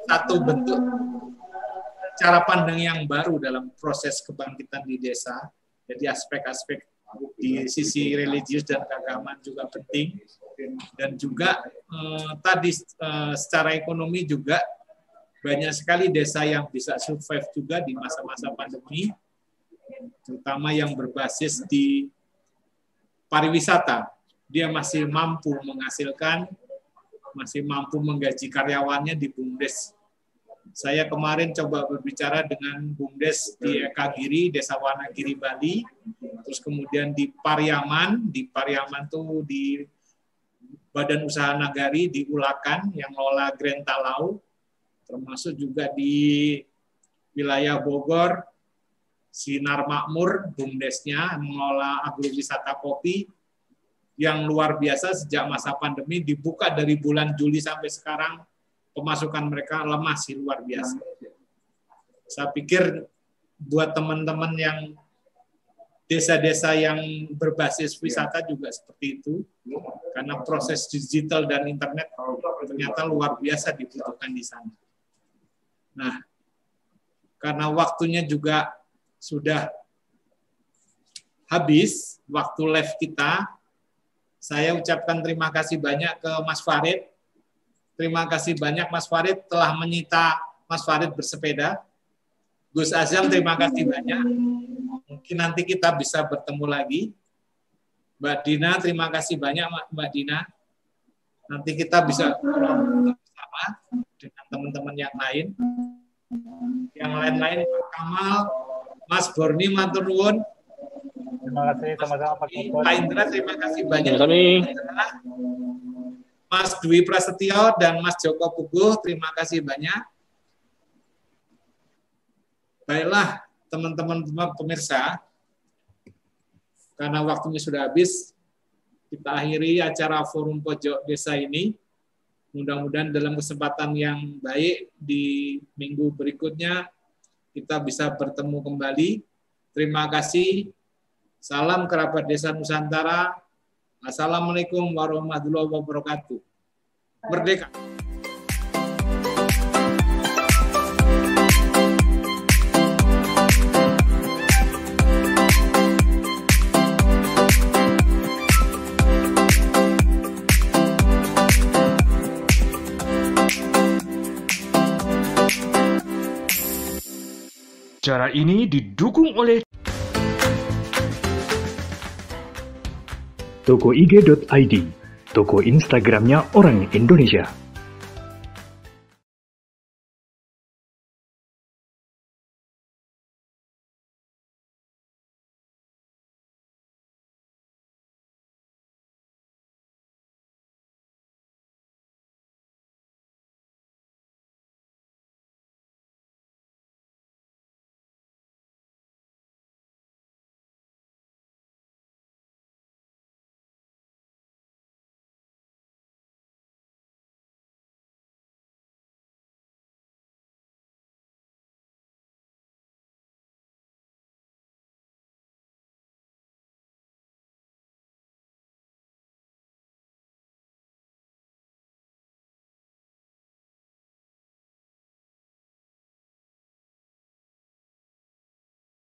satu bentuk cara pandang yang baru dalam proses kebangkitan di desa. Jadi aspek-aspek di sisi religius dan keagamaan juga penting dan juga eh, tadi eh, secara ekonomi juga banyak sekali desa yang bisa survive juga di masa-masa pandemi, terutama yang berbasis di pariwisata. Dia masih mampu menghasilkan, masih mampu menggaji karyawannya di BUMDes. Saya kemarin coba berbicara dengan BUMDes di Ekagiri, Desa Wanagiri, Bali, terus kemudian di Pariaman, di Pariaman tuh di Badan Usaha Nagari di Ulakan yang ngelola Grand Talau, termasuk juga di wilayah Bogor, Sinar Makmur, BUMDesnya mengelola agrowisata kopi yang luar biasa sejak masa pandemi dibuka dari bulan Juli sampai sekarang pemasukan mereka lemah sih luar biasa. Saya pikir buat teman-teman yang desa-desa yang berbasis wisata juga seperti itu karena proses digital dan internet ternyata luar biasa dibutuhkan di sana. Nah, karena waktunya juga sudah habis waktu live kita, saya ucapkan terima kasih banyak ke Mas Farid. Terima kasih banyak Mas Farid telah menyita Mas Farid bersepeda. Gus Azam terima kasih banyak. Mungkin nanti kita bisa bertemu lagi. Mbak Dina terima kasih banyak Mbak Dina. Nanti kita bisa bersama dengan teman-teman yang lain. Yang lain-lain Pak Kamal, Mas Borni matur nuwun. Terima kasih sama-sama Pak Indra terima kasih banyak. Sama-sama. Mas Dwi Prasetyo dan Mas Joko Puguh terima kasih banyak. Baiklah teman-teman pemirsa, karena waktunya sudah habis, kita akhiri acara Forum Pojok Desa ini. Mudah-mudahan dalam kesempatan yang baik di minggu berikutnya kita bisa bertemu kembali. Terima kasih. Salam kerabat Desa Nusantara. Assalamualaikum warahmatullahi wabarakatuh. Merdeka. Cara ini didukung oleh tokoig.id, toko Instagramnya orang Indonesia.